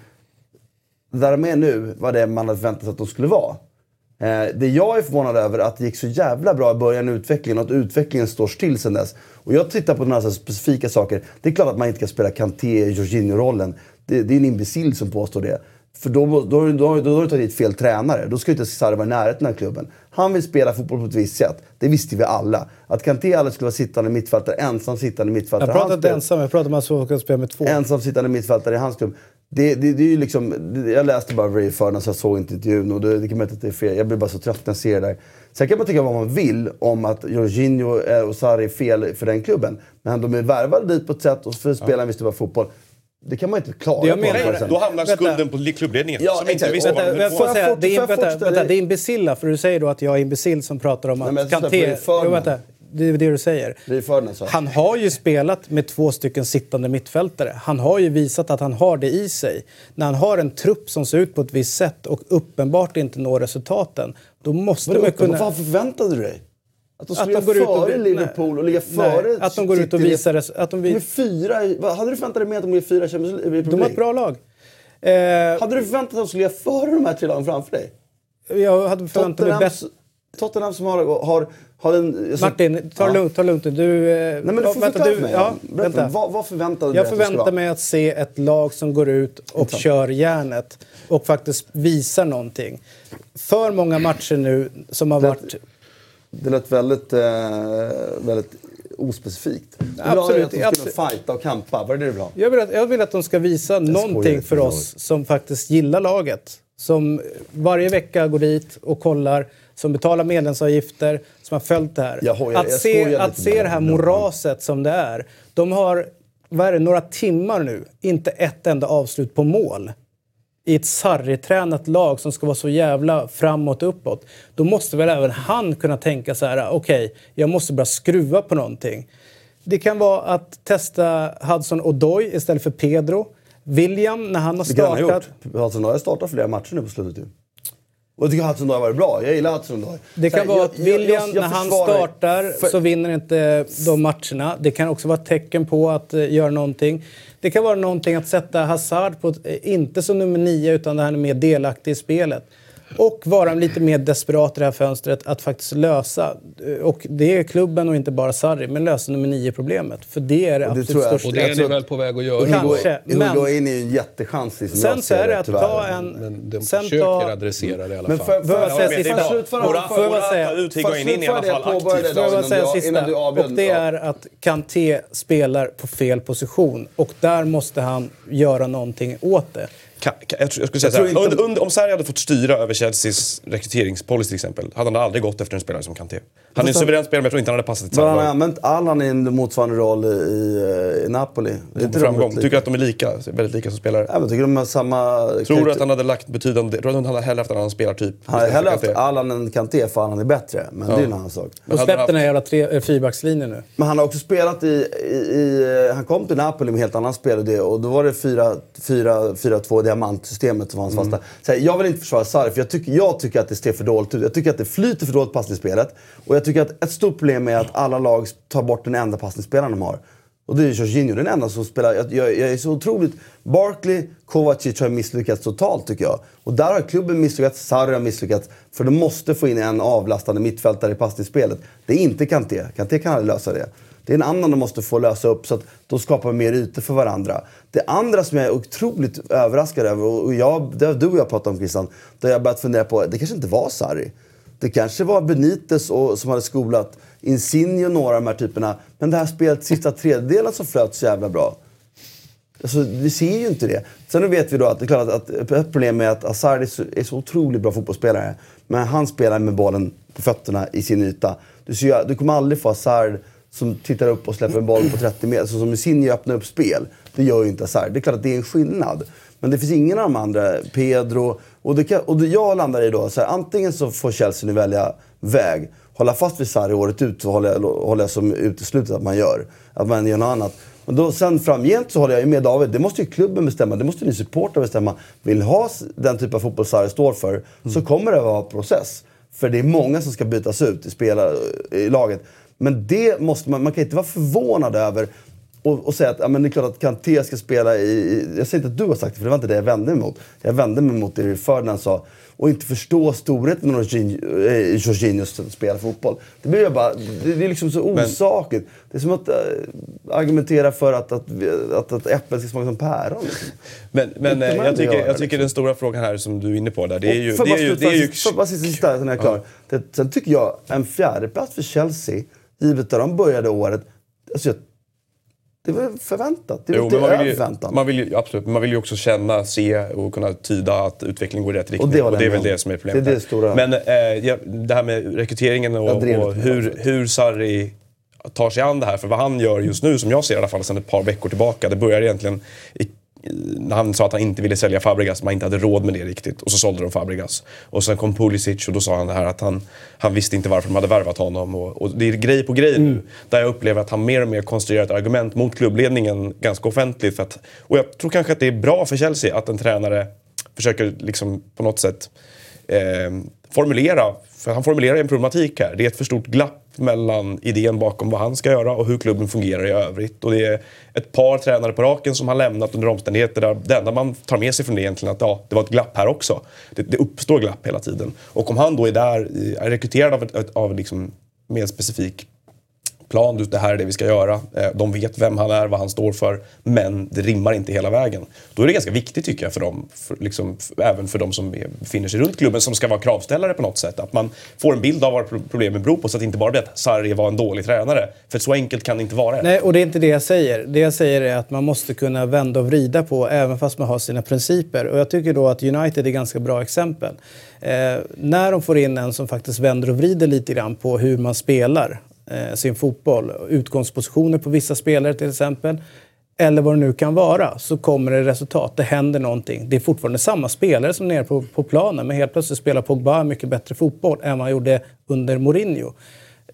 där de är nu, var det man hade förväntat sig att de skulle vara. Eh, det jag är förvånad över är att det gick så jävla bra i början i utvecklingen och att utvecklingen står still sen dess. Och jag tittar på några så specifika saker. Det är klart att man inte kan spela Kanté Jorginho-rollen. Det, det är en imbecill som påstår det. För då, då, då, då, då har du tagit dit fel tränare. Då ska inte Sarri vara i närheten av klubben. Han vill spela fotboll på ett visst sätt. Det visste vi alla. Att Kanté aldrig skulle vara sittande mittfältare, ensam sittande mittfältare. Jag pratar Han inte ensam, jag pratar om att man ska spela med två. ensam sittande mittfältare i hans klubb. Det, det, det är ju liksom, jag läste bara Ray så jag såg inte intervjun och det, det kan att det är fel. Jag blir bara så trött när jag ser det där. Sen kan man tycka vad man vill om att Jorginho eh, och Sarri är fel för den klubben. Men de är värvade dit på ett sätt och för att spela en viss typ av fotboll. Det kan man inte klara Det jag på menar en är- present. Då hamnar Vänta. skulden på klubbledningen. Ja, som inte visste Vänta, vänta, Får jag säga, det är, vänta, vänta, det är imbecilla för du säger då att jag är imbeциll som pratar om Nej, att Kanté... det är det du säger. Sa. Han har ju spelat med två stycken sittande mittfältare. Han har ju visat att han har det i sig. När han har en trupp som ser ut på ett visst sätt och uppenbart inte når resultaten, då måste Vadå, man kunna... Vad förväntade du dig? Att de Att skulle de går ligga ut och- före nej. Liverpool och ligga Nej, före att de går ut och visar res- att de är fyra, vad- Hade du förväntat dig mer att de blir fyra Champions League? De har ett bra lag. Eh, Hade du förväntat dig att de skulle ligga före de här tre lagen framför dig? jag hade förväntat mig bäst... Tottenham som har, har, har en... alltså- Martin, ta det Ja. lugnt, ta det lugnt. Du, eh, Nej men du får vänta, du, mig. ja, vänta. Vad, vad förväntade du Jag dig att det skulle förväntar mig att se ett lag som går ut och Intressant. kör järnet och faktiskt visar någonting. För många matcher nu som har Det- varit... Det lät väldigt, eh, väldigt ospecifikt. Du vill Absolut, att de skulle fighta och kampa, var det det du vill ha? Jag vill, att, jag vill att de ska visa någonting för jag oss som faktiskt gillar laget. Som varje vecka går dit och kollar, som betalar medlemsavgifter, som har följt det här. Jag hojar- att jag se, att se det här moraset som det är. De har, vad är det, några timmar nu, inte ett enda avslut på mål. I ett sarritränat lag som ska vara så jävla framåt och uppåt. Då måste väl även han kunna tänka så här: okej, jag måste börja skruva på någonting. Det kan vara att testa Hudson Odoi istället för Pedro. William, när han har Vilket han har startat. gjort. Hudson har startat flera matcher nu på slutet ju. Och jag tycker Hudson har varit bra. Jag gillar Hudson Odoi. Det kan vara att William, när han startar, för- så vinner inte de matcherna. Det kan också vara ett tecken på att uh, göra någonting. Det kan vara någonting att sätta Hazard på, eh, inte som nummer nio, utan det här med mer delaktig i spelet och vara lite mer desperat i det här fönstret att faktiskt lösa, eh, och det är klubben och inte bara Sarri, men lösa nummer nio-problemet. För det är det Och det absolut tror jag- största. Och det är ni väl på väg att göra? Kanske. Men- Higuain är ju en jättechans liksom, Sen så är det att ta en... Men de sen försöker ta, adressera det i alla Men fall. för, Får jag för, säga för, sista? för, för- i alla slutföra det, då, jag innan du- innan sista? avgör- Och det är att Kanté spelar på fel position. och där måste han göra någonting åt det. Ka- ka- Jag, tror- jag skulle säga Jag tror så här, inte- under, under, om Sarri hade fått styra över Chelseas rekryteringspolicy till exempel, hade han aldrig gått efter en spelare som Kanté. Han är en suverän spelare men jag tror inte han hade passat till Men han har Sarri. använt Allan i en motsvarande roll i, i, i Napoli. Det inte Framgång. Tycker att de är lika, väldigt lika som spelare. Ja, men tycker de har samma... Tror du att han hade lagt betydande... Tror du att han hade hellre haft en annan spelartyp? Han hade hellre haft? Allan än Kanté för han är bättre. Men det är en annan sak. Och hade släpp haft- den här jävla tre- eh, fyrbackslinjen nu. Men han har också spelat i, i, i... Han kom till Napoli med helt annan spelidé och då var det 4-2 diamantsystemet som hans fasta. Så här, jag vill inte försvara Sarri för jag tycker, jag tycker att det ser för dåligt ut. Jag tycker att det flyter för dåligt passningsspelet. Och jag tycker att ett stort problem är att alla lag tar bort den enda passningsspelaren de har. Och det är Jorginho, den enda som spelar. Jag, jag, jag är så otroligt... Barkley, Kovacic har misslyckats totalt tycker jag. Och där har klubben misslyckats, Sarri har misslyckats. För de måste få in en avlastande mittfältare i passningsspelet. Det är inte Kanté. Kanté kan aldrig lösa det. Det är en annan de måste få lösa upp så att de skapar mer ytor för varandra. Det andra som jag är otroligt överraskad över, och jag, det har du och jag pratat om Christian, där jag börjat fundera på, det kanske inte var Sarri. Det kanske var Benitez och, som hade skolat Insigne och några av de här typerna. Men det här spelet, sista tredjedelen som flöt så jävla bra. Alltså, vi ser ju inte det. Sen vet vi då att det är klart att, att ett problem är att Hazard är så, är så otroligt bra fotbollsspelare. Men han spelar med bollen på fötterna i sin yta. Du, ser, du kommer aldrig få Hazard som tittar upp och släpper en boll på 30 meter. Så som Insigne öppnar upp spel. Det gör ju inte Hazard. Det är klart att det är en skillnad. Men det finns ingen av de andra, Pedro. Och, det kan, och det jag landar i då, så här, antingen så får Chelsea nu välja väg. Hålla fast vid Sarri året ut så håller jag, håller jag som uteslutet att man gör. Att man gör något annat. Men då, sen framgent så håller jag ju med David. Det måste ju klubben bestämma. Det måste ni supportrar bestämma. Vill ha den typ av fotboll Sarri står för så kommer det vara process. För det är många som ska bytas ut i, spela, i laget. Men det måste man, man kan inte vara förvånad över och, och säga att ja, men det är klart att Kanté ska spela i. Jag säger inte att du har sagt det, för det var inte det jag vände mig mot. Jag vände mig mot det Ferdinand sa. Och inte förstå storheten eh, Jorginhos sätt att spela fotboll. Det blir bara... Det, det är liksom så osakligt. Det är som att äh, argumentera för att, att, att, att äpplen ska smaka som päron. Liksom. Men, men eh, man jag, tycker, jag tycker den stora frågan här som du är inne på där, det är ju... Får Det jag är ju, det är ju jag klar. Det, sen tycker jag, en fjärdeplats för Chelsea, givet där de började året, alltså jag, det var förväntat. Det var Jo, man vill, ju, man vill ju, absolut, man vill ju också känna, se och kunna tyda att utvecklingen går i rätt riktning. det Och det, är väl det som är problemet. Det är det stora. Men eh, det här med rekryteringen och, och hur, hur Sarri tar sig an det här. För vad han gör just nu, som jag ser i alla fall sedan ett par veckor tillbaka, det börjar egentligen i, han sa att han inte ville sälja Fabregas, man inte hade råd med det riktigt. Och så sålde de Fabregas. Och sen kom Pulisic och då sa han det här att han, han visste inte varför de hade värvat honom. Och, och det är grej på grej nu. Där jag upplever att han mer och mer konstruerar ett argument mot klubbledningen ganska offentligt. För att, och jag tror kanske att det är bra för Chelsea att en tränare försöker liksom på något sätt eh, formulera, för han formulerar en problematik här. Det är ett för stort glapp mellan idén bakom vad han ska göra och hur klubben fungerar i övrigt. Och det är ett par tränare på raken som har lämnat under omständigheter där det enda man tar med sig från det är egentligen att ja, det var ett glapp här också. Det, det uppstår glapp hela tiden. Och om han då är där, eh, är rekryterad av, ett, av liksom, med en specifik plan, det här är det vi ska göra. Eh, de vet vem han är, vad han står för, men det rimmar inte hela vägen. Då är det ganska viktigt tycker jag för dem, för, liksom, även för de som befinner sig runt klubben, som ska vara kravställare på något sätt. Att man får en bild av vad problemen beror på, så att det inte bara blir att Sarri var en dålig tränare. För så enkelt kan det inte vara. Nej, och det är inte det jag säger. Det jag säger är att man måste kunna vända och vrida på även fast man har sina principer. Och jag tycker då att United är ganska bra exempel. Eh, när de får in en som faktiskt vänder och vrider lite grann på hur man spelar eh, sin fotboll, utgångspositioner på vissa spelare till exempel, eller vad det nu kan vara, så kommer det resultat. Det händer någonting. Det är fortfarande samma spelare som är nere på, på planen, men helt plötsligt spelar Pogba mycket bättre fotboll än vad han gjorde under Mourinho.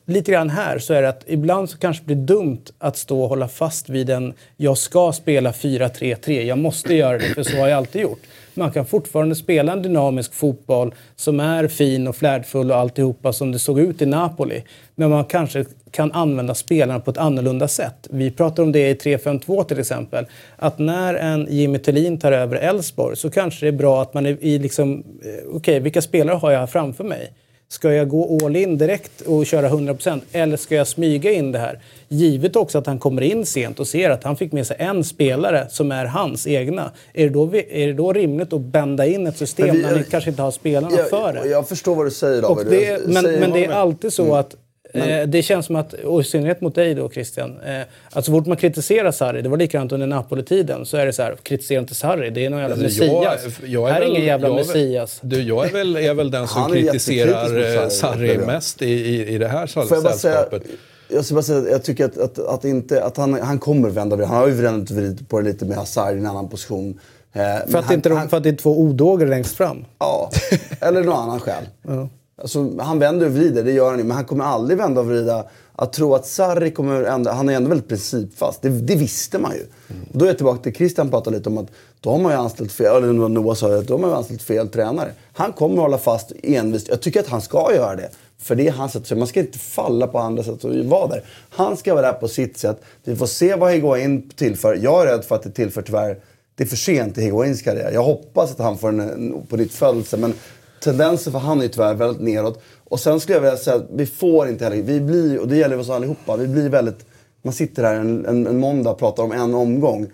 lite grann här så är det att ibland så kanske det blir dumt att stå och hålla fast vid en jag ska spela 4-3-3, jag måste göra det för så har jag alltid gjort. Man kan fortfarande spela en dynamisk fotboll som är fin och flärdfull och alltihopa som det såg ut i Napoli. Men man kanske kan använda spelarna på ett annorlunda sätt. Vi pratar om det i 3-5-2 till exempel. Att när en Jimmy Tillin tar över Elfsborg så kanske det är bra att man är i liksom, eh, okej okay, vilka spelare har jag framför mig? Ska jag gå all in direkt och köra 100% eller ska jag smyga in det här? Givet också att han kommer in sent och ser att han fick med sig en spelare som är hans egna. Är det då, är det då rimligt att bända in ett system vi, när ni kanske inte har spelarna jag, för det? Jag förstår vad du säger David. Det, men, men det är alltid så mm. att men... Eh, det känns som att, och i synnerhet mot dig då Christian, eh, att så fort man kritiserar Sarri, det var likadant under Napoli-tiden, så är det så här, kritisera inte Sarri, det är någon jävla alltså, messias. Jag, jag är här är ingen jävla jag, messias. Du, jag är väl, är väl den som kritiserar Sarri, Sarri mest i, i, i det här sällskapet. Jag ska bara säga jag tycker att, att, att, inte, att han, han kommer vända Han har ju vänt vridit på det lite med Hazard i en annan position. Eh, för, att han, inte, han, för att det är två odågor längst fram? Ja, eller någon annan skäl. Ja. Alltså, han vänder och vrider, det gör han ju. Men han kommer aldrig vända och vrida. Att tro att Sarri kommer ändra... Han är ändå väldigt principfast. Det, det visste man ju. Mm. då är jag tillbaka till Christian pratade lite om att då har man ju anställt fel, eller Noah sa att då har man ju anställt fel tränare. Han kommer att hålla fast envist. Jag tycker att han ska göra det. För det är hans sätt. Man ska inte falla på andra sätt och vara där. Han ska vara där på sitt sätt. Vi får se vad Higuain tillför. Jag är rädd för att det tillför tyvärr det är för sent i Higuains karriär. Jag hoppas att han får en, en på nytt födelse. Men tendensen för han är tyvärr väldigt neråt. Och sen skulle jag vilja säga att vi får inte heller, vi blir, och det gäller oss allihopa, vi blir väldigt, man sitter här en, en, en måndag och pratar om en omgång.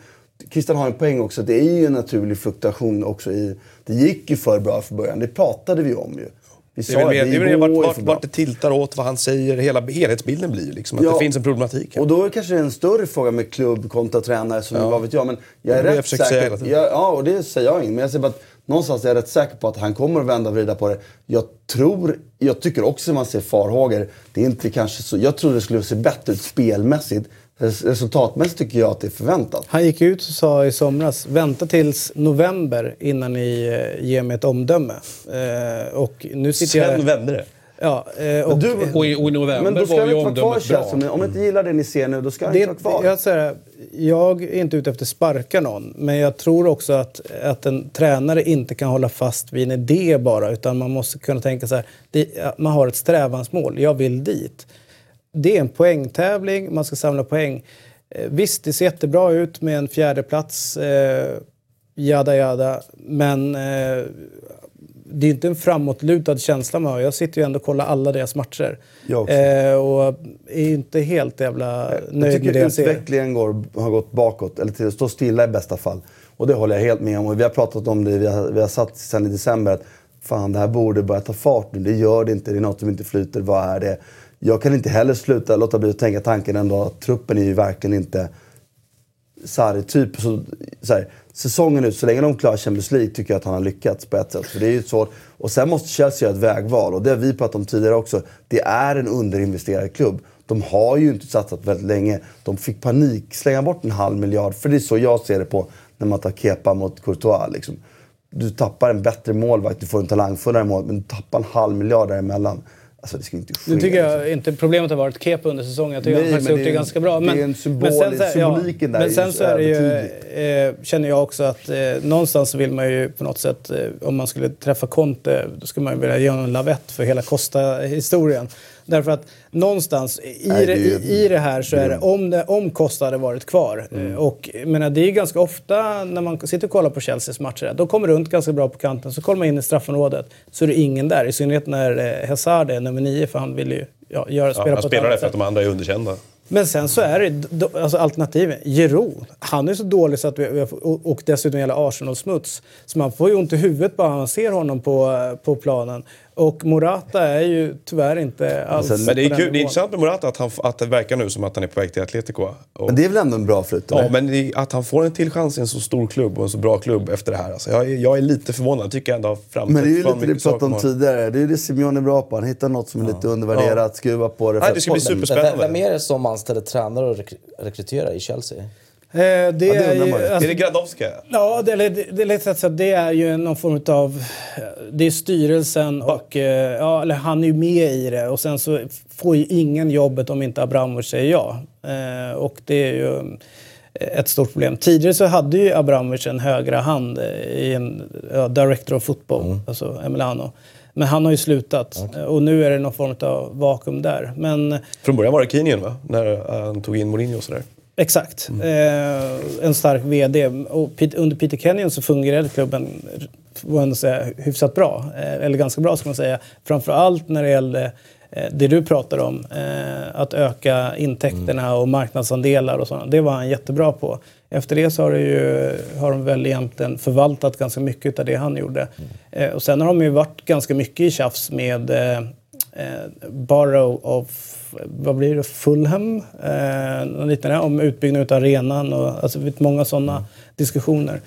Christian har en poäng också, det är ju en naturlig fluktuation också i, det gick ju för bra för början, det pratade vi om ju. Vi det är väl, det, det är vart, vart, vart det tiltar åt, vad han säger. Hela helhetsbilden blir ju liksom att ja, det finns en problematik. Här. Och då är det kanske en större fråga med klubb kontra tränare, som ja. vad vet jag. Men jag är det rätt säker... Jag, ja, och det säger jag inte. Men jag säger bara att någonstans är jag rätt säker på att han kommer att vända och vrida på det. Jag tror, jag tycker också att man ser farhågor. Det är inte kanske så, jag tror det skulle se bättre ut spelmässigt. Resultatmässigt tycker jag att det är förväntat. Han gick ut och sa i somras, vänta tills november innan ni eh, ger mig ett omdöme. Eh, och nu sitter Sen jag... vände det? Ja, eh, och, du, och, i, och i november men då ska var ju omdömet bra. Chelsea, om ni inte gillar det ni ser nu, då ska han inte vara kvar. Jag, säger, jag är inte ute efter att sparka någon, men jag tror också att, att en tränare inte kan hålla fast vid en idé bara, utan man måste kunna tänka så här, det, man har ett strävansmål, jag vill dit. Det är en poängtävling, man ska samla poäng. Eh, visst, det ser jättebra ut med en fjärde plats eh, jada jada, men eh, det är inte en framåtlutad känsla man har. Jag sitter ju ändå och kollar alla deras matcher. Eh, och är inte helt jävla nöjd med det jag ser. Jag tycker utvecklingen går, har gått bakåt, eller till att stå stilla i bästa fall. Och det håller jag helt med om. Och vi har pratat om det, vi har, vi har satt sen i december att fan det här borde börja ta fart nu. Det gör det inte, det är något som inte flyter. Vad är det? Jag kan inte heller sluta låta bli att tänka tanken ändå att truppen är ju verkligen inte Sarri-typ. Så, så här, säsongen ut, så länge de klarar Champions League tycker jag att han har lyckats på ett sätt. För det är ju svårt. Och sen måste Chelsea göra ett vägval och det har vi pratat om tidigare också. Det är en underinvesterad klubb. De har ju inte satsat väldigt länge. De fick panik, slänga bort en halv miljard. För det är så jag ser det på när man tar Kepa mot Courtois. Liksom. Du tappar en bättre målvakt, du får en talangfullare mål, men du tappar en halv miljard däremellan. Alltså det ska inte ske. Nu tycker jag liksom. inte problemet har varit Kepa under säsongen. Jag tycker Nej, han faktiskt har gjort det, ganska bra. Men, det är en symbol, men sen, symboliken ja, där Men sen så är det ju, eh, känner jag också att eh, någonstans vill man ju på något sätt, eh, om man skulle träffa Conte, då skulle man ju vilja ge honom en lavett för hela Costa-historien. Därför att någonstans i, Nej, det, i, i det här så är det, om, det, om Costa hade varit kvar. Mm. Och menar, det är ganska ofta när man sitter och kollar på Chelseas matcher, de kommer runt ganska bra på kanten, så kollar man in i straffområdet så är det ingen där. I synnerhet när eh, Hazard är nummer nio, för han vill ju ja, göra, spela ja, på ett spelar det för att de andra är underkända. Men sen så är det alltså alternativet. Giroud, han är så dålig så att vi, och dessutom gäller Arsenal-smuts. Så man får ju ont i huvudet bara man ser honom på, på planen. Och Morata är ju tyvärr inte alls Men det är, kul, det är intressant med Morata att, han, att det verkar nu som att han är på väg till Atletico. Och, men det är väl ändå en bra flytt? Ja, men det, att han får en till chans i en så stor klubb och en så bra klubb efter det här. Alltså, jag, jag är lite förvånad. Jag tycker ändå fram Men det är ju lite det vi pratade om tidigare. Det är det Simeone är bra på. Han hittar något som är ja. lite undervärderat, ja. skruva på det. Nej, det ska bli superspännande. Vem är det som anställer tränare och rekryterar i Chelsea? Eh, det, det är ju, alltså, Är det Gradowska? Ja, det, det, det att det är ju någon form av... Det är styrelsen och... eh, Ja, eller han är ju med i det. Och sen så får ju ingen jobbet om inte Abramovic säger ja. Eh, och det är ju ett stort problem. Tidigare så hade ju Abramovic en högra hand i en ja, director of football, alltså Emiliano. Men han har ju slutat Eh, och nu är det någon form av vakuum där. Men Från början var det Keenian va? När han tog in Mourinho och sådär. Exakt. Eh, en stark VD. Och under Peter Kenyon så fungerade klubben får man säga, hyfsat bra. Eh, eller ganska bra ska man säga. Framförallt när det gällde eh, det du pratar om. Eh, att öka intäkterna och marknadsandelar och sådant. Det var han jättebra på. Efter det så har, det ju, har de väl egentligen förvaltat ganska mycket av det han gjorde. Eh, och sen har de ju varit ganska mycket i tjafs med eh, Borough of vad blir det, Fulham? Eh, något liknande, om utbyggnad av arenan och alltså, många sådana diskussioner.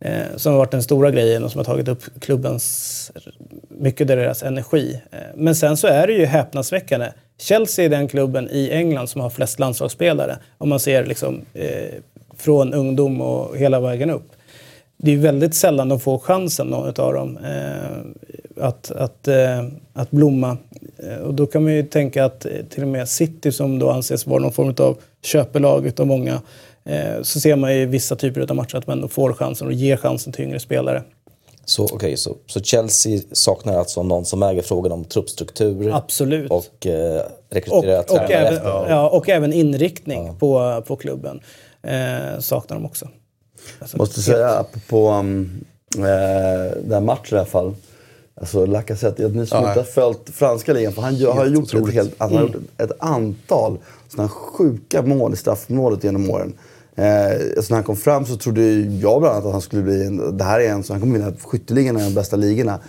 Eh, som har varit den stora grejen och som har tagit upp klubbens, mycket av deras energi. Eh, men sen så är det ju häpnadsväckande. Chelsea är den klubben i England som har flest landslagsspelare. Om man ser liksom, eh, från ungdom och hela vägen upp det är väldigt sällan de får chansen, någon av dem, eh, att, att, eh, att blomma. Eh, och då kan man ju tänka att till och med City, som då anses vara någon form av köpelag utav många, så ser man i vissa typer av matcher att man ändå får chansen och ger chansen till yngre spelare. Så, okej, så, så Chelsea saknar alltså någon som äger frågan om truppstruktur Absolut. och eh, Och, rekrytera och, tränare även, ja, och även inriktning på, på klubben eh, saknar de också. Alltså, Måste säga apropå um, eh, den matchen i alla fall. Alltså Lacazette, ni som Ja, inte har följt franska ligan, för han har gjort ett, helt, han har gjort ett, ett antal sådana sjuka mål i straffområdet genom åren. Eh, alltså när han kom fram så trodde jag bland annat att han skulle bli en, det här är en som han kommer vinna skytteligan i de bästa ligorna.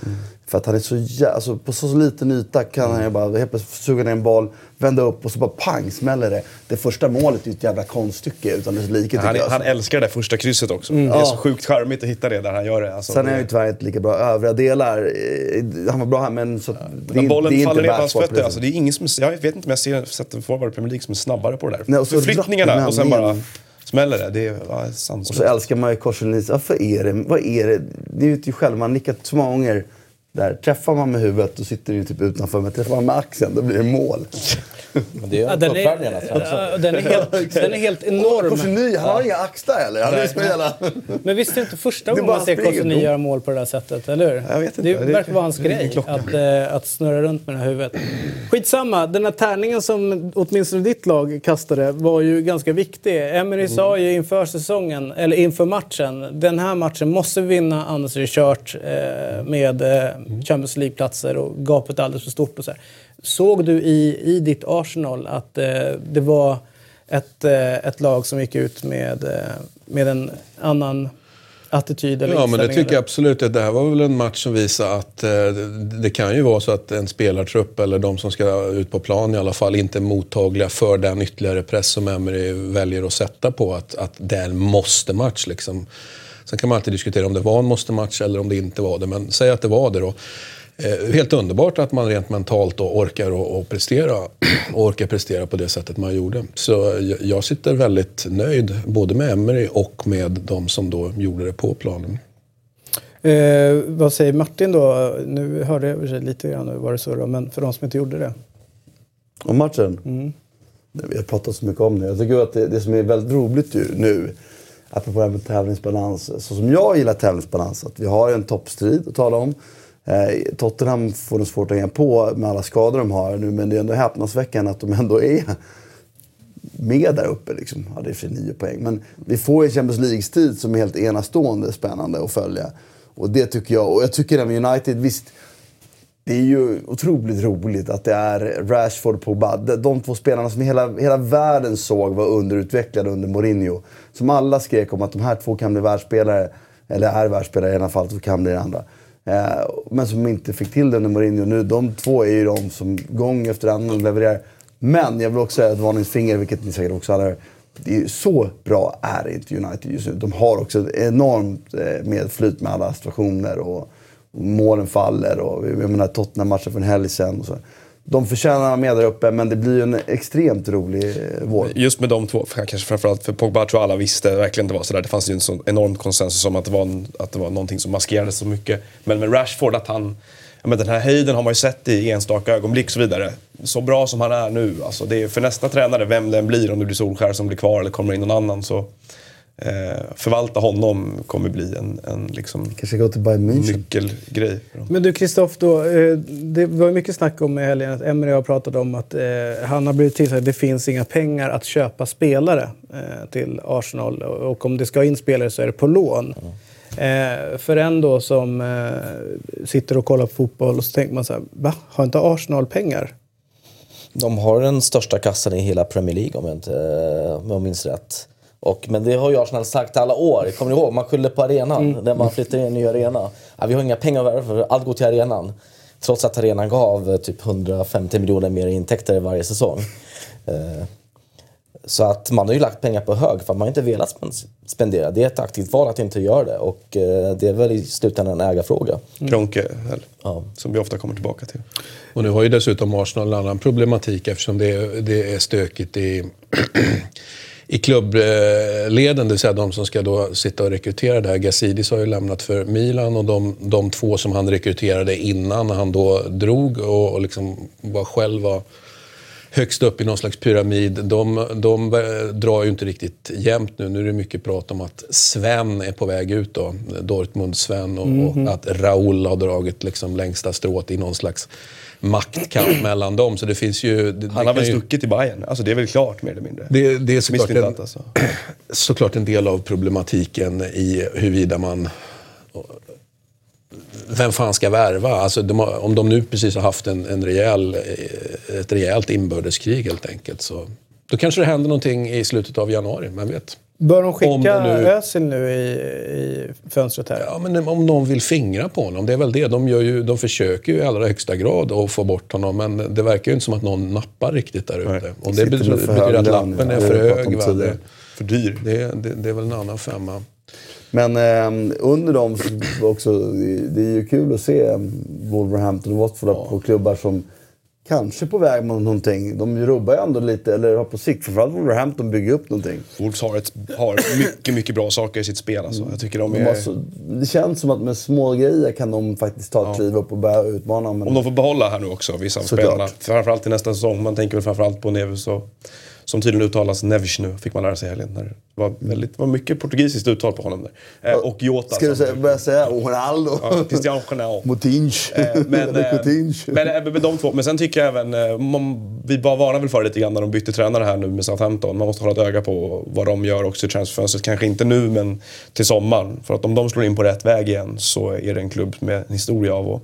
För att han är så jä- alltså på så, liten yta kan han ju bara helt plötsligt suga ner en boll, vända upp och så bara pang smäller det. Det första målet är ju ett jävla konststycke utan dess like Han, han älskar det där första krysset också. Det är så sjukt charmigt att hitta det där han gör det. Alltså, Sen är han ju tyvärr inte lika bra övriga delar. Eh, Han var bra här men... Så, det, När bollen det faller ner på hans fötter. Alltså, det är ingen som, jag vet inte om jag ser, sett en forward i Premier League som är snabbare på det där. Nej, och så Förflyttningarna och sen bara landningen. Smäller det. Det är ja, Och så sanslöst. älskar man ju Korselins. Varför är det? Vad är det? Det vet ju själv, man har nickat så många gånger. Där träffar man med huvudet, då sitter den ju typ utanför. Men träffar man med axeln, då blir det mål. Men det är den, är, den, helt, den är helt enorm. Korseny, han har inga axlar eller? Han är jävla... Men visst är det inte första Det gången man ser. Koscielny göra mål på det där sättet, eller hur? Jag vet inte. Det Det- verkar vara hans det är grej, att, eh, att snurra runt med det här huvudet. Skitsamma, den här tärningen som åtminstone ditt lag kastade var ju ganska viktig. Emery sa ju inför säsongen, eller inför matchen, den här matchen måste vi vinna, annars är det kört eh, med eh, Champions League-platser och gapet är alldeles för stort. Och så här. Såg du i, i ditt Arsenal att eh, det var ett, eh, ett lag som gick ut med, eh, med en annan attityd eller Ja, men det tycker eller? jag absolut. Det här var väl en match som visar att eh, det, det kan ju vara så att en spelartrupp, eller de som ska ut på plan i alla fall, inte är mottagliga för den ytterligare press som Emery väljer att sätta på att, att det är en måste-match. Liksom. Sen kan man alltid diskutera om det var en måste-match eller om det inte var det, men säg att det var det då. Eh, helt underbart att man rent mentalt då orkar och, och prestera och orkar prestera på det sättet man gjorde. Så jag, jag sitter väldigt nöjd både med Emery och med de som då gjorde det på planen. Eh, vad säger Martin då? Nu hörde jag sig lite grann vad det då, men för de som inte gjorde det. Om matchen? Nej, Vi har pratat så mycket om det. Jag tycker att det, det som är väldigt roligt ju nu, apropå det här med tävlingsbalans, så som jag gillar tävlingsbalans, att vi har en toppstrid att tala om. Eh, Tottenham får nog svårt att hänga på med alla skador de har nu, men det är ändå häpnadsväckande att de ändå är med där uppe. Liksom. Ja, det är för nio poäng. Men vi får en Champions League-strid som är helt enastående spännande att följa. Och det tycker jag. Och jag tycker det med United, visst, det är ju otroligt roligt att det är Rashford på Pogba. De- två spelarna som hela, hela världen såg var underutvecklade under Mourinho. Som alla skrek om att de här två kan bli världsspelare. Eller är världsspelare i ena fallet och kan bli det andra. Eh, men som inte fick till det under Mourinho. Nu, de två är ju de som gång efter annan levererar. Men jag vill också säga ett varningsfinger, vilket ni säkert också alla hör. Det är så bra är inte United just nu. De har också ett enormt eh, medflyt med alla situationer. Och målen faller och jag menar Tottenham-matchen för en helg sen. Och så. de förtjänar att vara med där uppe, men det blir ju en extremt rolig eh, vår. Just med de två, kanske framförallt för Pogba tror jag alla visste verkligen det var sådär. Det fanns ju en sån enorm konsensus om att det var, en, att det var någonting som maskerades så mycket. Men med Rashford, att han... Men den här höjden har man ju sett i enstaka ögonblick och så vidare. Så bra som han är nu, alltså det är för nästa tränare, vem den blir, om det blir Solskär som blir kvar eller kommer in någon annan, så förvalta honom kommer bli en, en liksom Kanske gå till Bayern nyckelgrej. Men du Kristoff, då, eh, det var mycket snack om i helgen att Emery har pratat om att eh, han har blivit tillsagd att det finns inga pengar att köpa spelare eh, till Arsenal och och om det ska in spelare så är det på lån. Eh, för en då som eh, sitter och kollar på fotboll och så tänker man så här, va? Har inte Arsenal pengar? De har den största kassan i hela Premier League om jag, inte, om jag minns rätt. Och, men det har ju Arsenal sagt alla år. Kommer ni ihåg? Man skyller på arenan när man flyttar in i en ny arena. Ja, vi har inga pengar att för allt går till arenan. Trots att arenan gav eh, typ 150 miljoner mer intäkter varje säsong. Eh, Så att man har ju lagt pengar på hög för att man inte velat spen- spendera. Det är ett aktivt val att inte göra det och eh, det är väl i slutändan en ägarfråga. Kronke, väl, Ja. som vi ofta kommer tillbaka till. Och nu har ju dessutom Arsenal en annan problematik eftersom det är, det är stökigt i, i klubbleden, det vill säga de som ska då sitta och rekrytera det här. Gazidis har ju lämnat för Milan och de, de två som han rekryterade innan han då drog och, och liksom var själv var högst upp i någon slags pyramid, de, de eh, drar ju inte riktigt jämnt nu. Nu är det mycket prat om att Sven är på väg ut då. Dortmund-Sven och, och att Raúl har dragit liksom längsta strået i någon slags maktkamp mellan dem. Så det finns ju... Det, Han har väl ju- stuckit i Bayern. Alltså det är väl klart mer eller mindre. det, det är såklart en, alltså. såklart en del av problematiken i huruvida man... Vem fan ska värva? Alltså de om de nu precis har haft en, en rejäl, eh, ett rejält inbördeskrig helt enkelt. Så, då kanske det händer någonting i slutet av januari, vem vet? Bör de skicka Om det nu- Özil nu i, i fönstret här? Ja, men om någon vill fingra på honom, det är väl det. De, gör ju, de försöker ju i allra högsta grad att få bort honom, men det verkar ju inte som att någon nappar riktigt där ute. Och det betyder, att lappen ja. är för hög. om Va? Det, För dyr. det, det, det är väl en annan femma. Men eh, under dem också, det är ju kul att se Wolverhampton och Watford på klubbar som kanske på väg mot någonting. De rubbar ju ändå lite, eller har på sikt, framförallt Wolverhampton bygger upp någonting. Wolves har, ett, har mycket, mycket bra saker i sitt spel. Alltså. Jag tycker de De är... så, det känns som att med små grejer kan de faktiskt ta ett kliv upp och börja utmana. Men Om de får behålla här nu också, vissa av spelarna. Framförallt till nästa säsong. Man tänker väl framförallt på Neves och, som tydligen uttalas Neves nu, fick man lära sig i helgen. Det var, väldigt, det var mycket portugisiskt uttal på honom där. Eh, och Jota. Ska du säga, börja säga Ronaldo? Ja, Cristiano Ronaldo. Motinch. Eh, men, eh, Coutinho. men, eh, men de två. Men sen tycker jag även, eh, man, vi var varnade väl för det lite grann när de bytte tränare här nu med Southampton. Man måste hålla ett öga på vad de gör också i transferfönstret. Kanske inte nu men till sommaren. För att om de slår in på rätt väg igen så är det en klubb med en historia av att,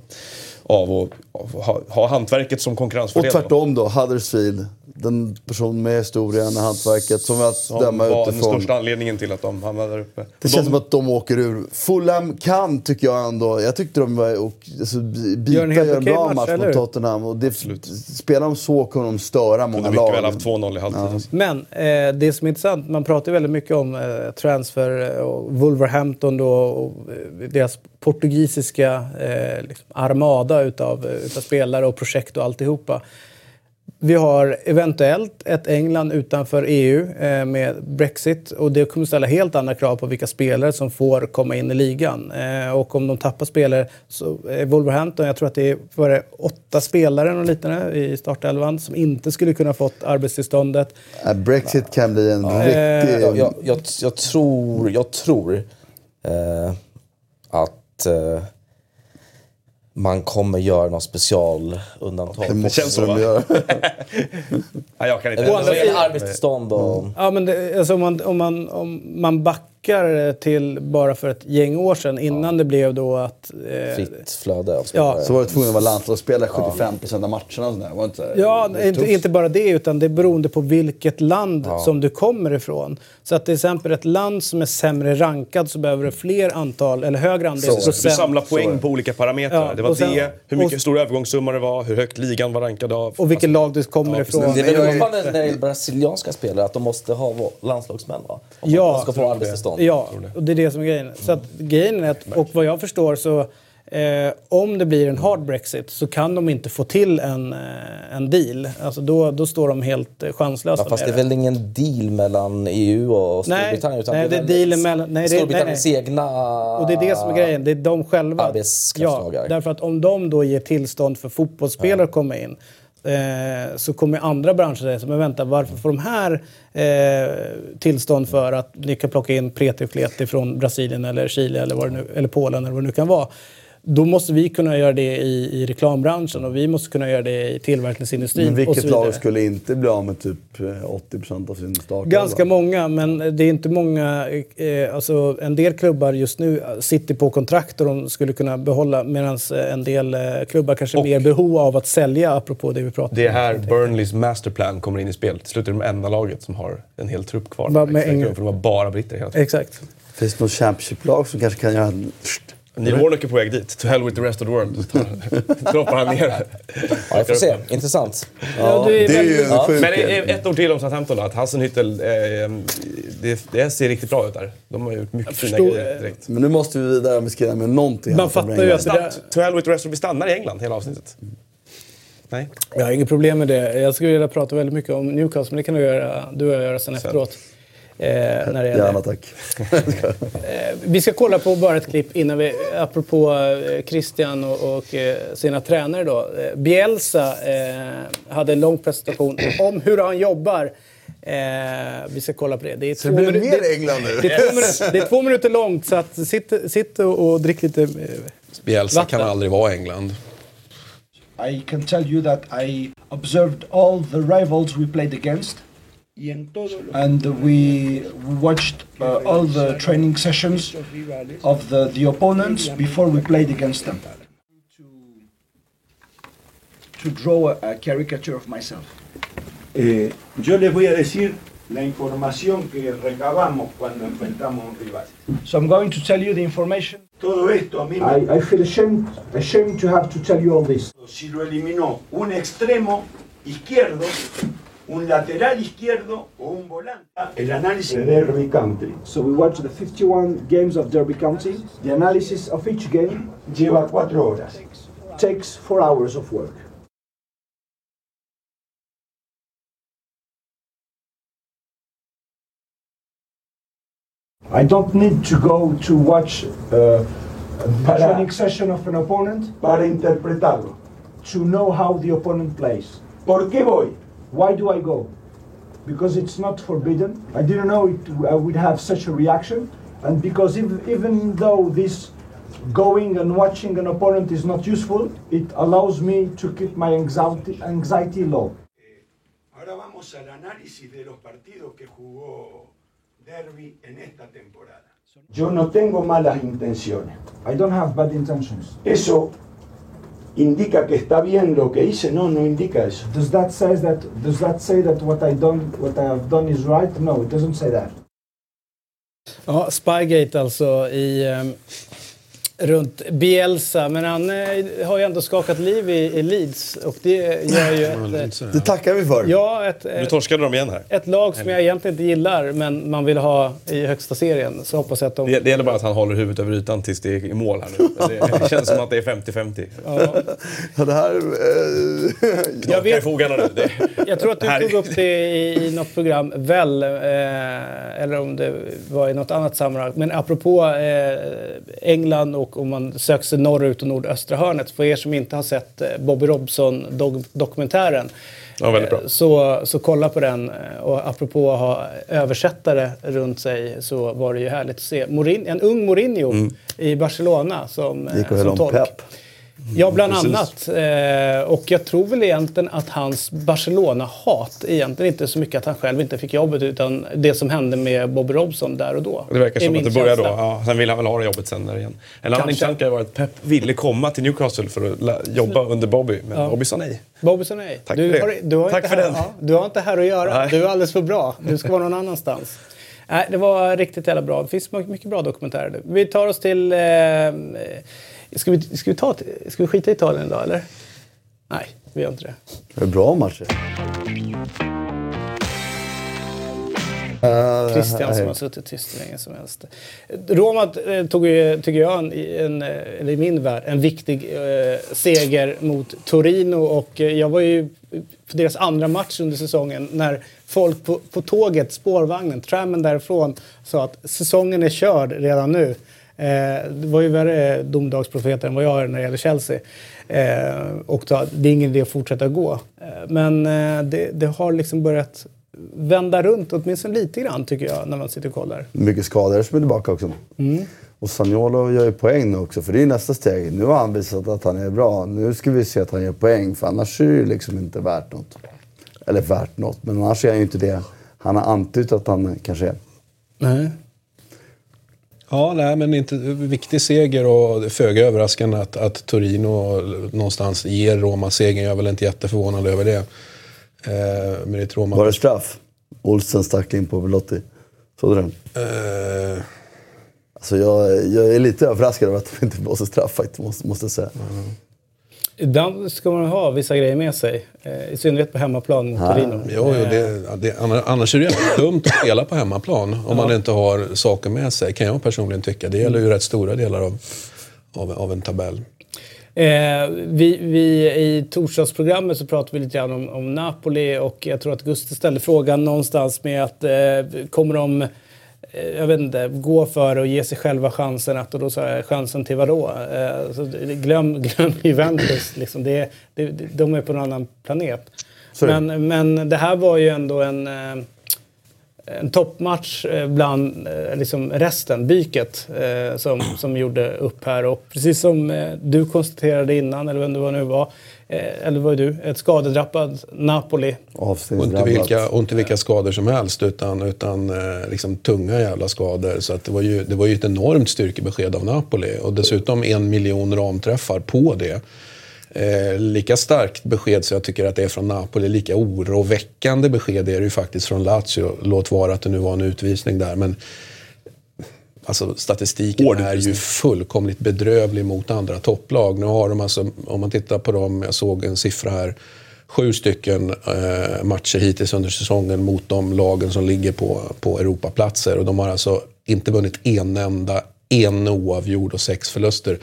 av att, av att ha, ha hantverket som Och konkurrensfördel. då. tvärtom då, Huddersfield. Den person med historien och hantverket som att Som döma var den utifrån. största anledningen till att de hamnade där uppe. Det Och känns de, som att de åker ur. Fulham kan, tycker jag ändå. Jag tyckte de var... Och, alltså, Bita Gör en helt gör en bra match, mot? Tottenham. Och det, spelar de så kommer de störa många kunde mycket lag. väl haft 2-0 i halvtid. alltså. Men eh, det som är intressant, man pratar ju väldigt mycket om eh, transfer och Wolverhampton då, och eh, deras portugisiska eh, liksom armada utav, eh, utav spelare och projekt och alltihopa. Vi har eventuellt ett England utanför EU eh, med Brexit och det kommer ställa helt andra krav på vilka spelare som får komma in i ligan. Eh, och om de tappar spelare så eh, Wolverhampton, jag tror att det är var det åtta spelare och liknande i startelvan som inte skulle kunna fått arbetstillståndet. Äh, Brexit kan bli en Eh, riktig... Jag, jag, jag, jag tror, jag tror eh, att eh, man kommer göra något specialundantag. det måste känns så, de göra. Nej, jag kan inte. Vad andra sidan- arbetstillstånd och... Ja, men det, alltså om, man, om, man, om man backar till bara för ett gäng år sedan innan det blev då att... Eh, fritt flöde av Ja, spelare. Så var det tvungen att vara landslagsspelare 75% av matcherna. Och sådär. Var inte, Ja, inte, inte bara det, utan det är beroende på vilket land som du kommer ifrån. Så att till exempel ett land som är sämre rankad så behöver det fler antal, eller högre andel Så. Du procent. samlar poäng på olika parametrar. Ja, det var sen- det, hur mycket och- stor övergångssumma det var, hur högt ligan var rankad av. Och vilket lag du kommer Ja, ifrån. Det är väl är- fortfarande när det gäller brasilianska spelare att de måste ha landslagsmän va? Om Ja. de ska få arbetstillstånd. Ja, och det är det som är grejen. Så att grejen är att, och vad jag förstår så Eh, om det blir en hard Brexit så kan de inte få till en, eh, en deal. Alltså då, då står de helt eh, chanslösa Ja, fast det är väl ingen deal mellan EU och Nej, Storbritannien? utan nej, det är dealen mellan- nej, det- Storbritanniens nej, egna... Och det är det som är grejen. Det är de själva. Arbetskraftslagar. Ja, därför att om de då ger tillstånd för fotbollsspelare att komma in eh, så kommer andra branscher säga men vänta, varför får de här eh, tillstånd för att ni kan plocka in preti och kleti från Brasilien eller Chile eller, vad det nu, eller Polen eller vad det nu kan vara. Då måste vi kunna göra det i, i reklambranschen och vi måste kunna göra det i tillverkningsindustrin Men och vilket så vidare. lag skulle inte bli av med typ eh, 80% av sin start? Ganska många, men det är inte många. Eh, alltså en del klubbar just nu sitter på kontrakt och de skulle kunna behålla medan en del eh, klubbar kanske har mer behov av att sälja, apropå det vi pratade Det är om. här Burnleys masterplan kommer in i spel. Till slut är de enda laget som har en hel trupp kvar. Bara med Exakt, England. För de var bara britter hela tiden. Exakt. Finns det något Championship-lag som kanske kan göra. Neil Warnock är på väg dit. To hell with the rest of the world. Droppar han ner. Ja, jag får se. Intressant. Ja, det är det är sjuk Men ett ord till om Southampton då. Att Hasenhüttel, eh, det, det ser riktigt bra ut där. De har gjort mycket fina grejer direkt. Men nu måste vi vidare med skriva med någonting. Man fattar ju att det där. To hell with the rest of vi stannar i England hela avsnittet. Nej. jag har inget problem med det. Jag skulle vilja prata väldigt mycket om Newcastle, men det kan du, göra, du och jag göra sen efteråt. Eh, när det gäller. Gärna tack. Eh, Vi ska kolla på bara ett klipp innan vi, apropå eh, Christian och, och eh, sina tränare då. Eh, Bielsa eh, hade en lång presentation om hur han jobbar. Eh, vi ska kolla på det. Det är, två, blir minu- mer det, England nu. det, är två minuter, det är två minuter långt så att sitt, sitt och, och drick lite... Eh, Bielsa Vatten. kan aldrig vara England. I can tell you that I observed all the rivals we played against. And we watched uh, all the training sessions of the, the opponents before we played against them. To, to draw a, a caricature of myself. Eh, yo les voy a decir la información que recabamos cuando enfrentamos a un rival. So I'm going to tell you the information. Todo esto a mí me... I, I feel ashamed, ashamed to have to tell you all this. Si lo eliminó un extremo izquierdo, un lateral izquierdo o un volante. El análisis de Derby Country So we watched the 51 games of Derby County. The analysis of each game lleva cuatro horas. takes four hours of work. I don't need to go to watch uh, a training session of an opponent Para interpretarlo. to know how the opponent plays. ¿Por qué voy? Why do I go? Because it's not forbidden. I didn't know it I would have such a reaction, and because even, even though this going and watching an opponent is not useful, it allows me to keep my anxiety, anxiety low. Eh, ahora vamos al análisis de los partidos que jugó Derby en esta temporada. Yo no tengo malas intenciones. I don't have bad intentions. ¿Eso indica que está bien lo que hice? No, no indica eso. Does that say that? Does that say that what I done, what I have done is right? No, it doesn't say that. ja, Spygate alltså i... ehm, runt Bielsa, men han eh, har ju ändå skakat liv i, i Leeds och det gör ju ett, Det tackar vi för. ja, ett, Nu torskade de igen här. ett lag som jag egentligen inte gillar men man vill ha i högsta serien. Så hoppas jag att de... Det, det gäller bara att han håller huvudet över ytan tills det är i mål här nu. Det, det känns som att det är 50-50. Ja, det här... Eh, Jag vet- nu. Det, Jag tror att du tog upp det i, i något program, väl, eh, eller om det var i något annat sammanhang. Men apropå eh, England och om man söker sig norrut och nordöstra hörnet. För er som inte har sett eh, Bobby Robson-dokumentären. Ja, eh, Så, så kolla på den. Och apropå att ha översättare runt sig så var det ju härligt att se Morin, en ung Mourinho Mm. i Barcelona som, eh, och som om tolk. pepp. Ja, bland Precis. annat. Eh, och jag tror väl egentligen att hans Barcelona-hat egentligen inte så mycket att han själv inte fick jobbet utan det som hände med Bobby Robson där och då. det verkar som att det börjar då. Ja, sen vill han väl ha det jobbet sen där igen. En annan intressant grej var att Pep ville komma till Newcastle för att jobba under Bobby, men Ja. Bobby sa nej. Bobby sa nej. Tack du för. Har, du har Tack inte för här, den. Ja, du har inte här att göra. Nej. Du är alldeles för bra. Du ska vara någon annanstans. Nej, det var riktigt jävla bra. Det finns mycket bra dokumentärer. Vi tar oss till... Eh, ska, vi, ska, vi ta, ska vi skita i Italien idag, eller? Nej, vi gör inte det. Det är bra matcher. Christian som har suttit tyst hur länge som helst. Roma eh, tog ju, tycker jag, en, en, eh, eller i min värld, en viktig eh, seger mot Torino. Och eh, jag var ju för deras andra match under säsongen när folk på, på tåget, spårvagnen, trammen därifrån sa att säsongen är körd redan nu. Eh, det var ju värre domedagsprofeter än vad jag är när det gäller Chelsea. Eh, och det är ingen idé att fortsätta gå. Eh, men eh, det, det har liksom börjat vända runt åtminstone lite grann tycker jag när man sitter och kollar. Mycket skador som är tillbaka också. Och Sagnolo gör ju poäng nu också, för det är nästa steg. Nu har han visat att han är bra. Nu ska vi se att han gör poäng, för annars är det ju liksom inte värt något. Eller värt något, men annars är han ju inte det han har antytt att han kanske är. Nej. Ja, nej, men inte viktig seger och föga överraskande att, att Torino någonstans ger Roma segern. Jag är väl inte jätteförvånad över det. Eh, men det Roma... Var det straff? Olsen stack in på Belotti. Såg du den? Eh, Alltså jag, jag är lite överraskad över att de inte blåser straff faktiskt, måste, måste jag säga. Ibland ska man ha vissa grejer med sig. Eh, I synnerhet på hemmaplan mot Torino. jo, jo, det, det, annars är det dumt att spela på hemmaplan om man inte har saker med sig, kan jag personligen tycka. Det gäller ju rätt stora delar av, av, av en tabell. Eh, vi, vi, I torsdagsprogrammet så pratade vi lite grann om, om Napoli och jag tror att Gustav ställde frågan någonstans med att eh, kommer de jag vet inte, gå för och ge sig själva chansen att, och då sa jag chansen till vadå? Eh, så glöm, glöm Juventus, liksom. det, det, de är på en annan planet. Sorry. Men, men det här var ju ändå en, eh, en toppmatch eh, bland eh, liksom resten, byket, eh, som, som gjorde upp här. Och precis som eh, du konstaterade innan, eller vem det var nu var, eh, eller var det du, ett skadedrappat Napoli. Och inte, vilka, och inte vilka skador som helst utan, utan eh, liksom tunga jävla skador. Så att det, var ju, det var ju ett enormt styrkebesked av Napoli. Och dessutom en miljon ramträffar på det. Eh, lika starkt besked så jag tycker att det är från Napoli, lika oroväckande besked är det ju faktiskt från Lazio. Låt vara att det nu var en utvisning där. Men Alltså statistiken Hård är ju fullkomligt bedrövlig mot andra topplag. Nu har de alltså, om man tittar på dem, jag såg en siffra här, sju stycken eh, matcher hittills under säsongen mot de lagen som ligger på, på Europaplatser. Och de har alltså inte vunnit en enda, en oavgjord och sex förluster.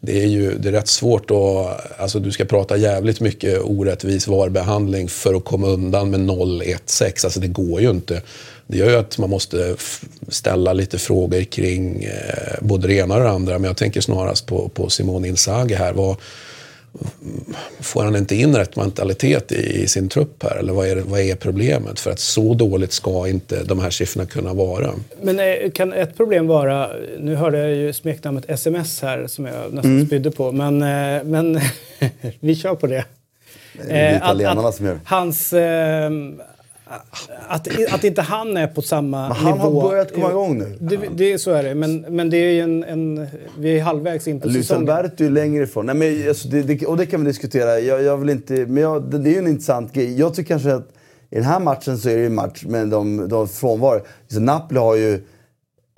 Det är ju det är rätt svårt att... Alltså du ska prata jävligt mycket orättvis VAR-behandling för att komma undan med 0-1-6. Alltså det går ju inte. Det gör ju att man måste ställa lite frågor kring eh, både det ena och det andra. Men jag tänker snarast på, på Simone Inzaghi här. Vad, får han inte in rätt mentalitet i, i sin trupp här? Eller vad är, vad är problemet? För att så dåligt ska inte de här siffrorna kunna vara. Men eh, kan ett problem vara, nu hörde jag ju smeknamnet sms här som jag nästan spydde på, men, eh, men vi kör på det. Det är italienarna som gör det. Hans... Eh, att, att inte han är på samma Men han nivå. har börjat komma igång nu. Det, det, så är det, men, men det är en, en... Vi är halvvägs in på Luis säsongen. Alberto är längre ifrån. Nej, men, alltså, det, det, och det kan vi diskutera. Jag, jag vill inte, men jag, det, är ju en intressant grej. Jag tycker kanske att i den här matchen så är det en match med de, de frånvaro. Så Napoli har ju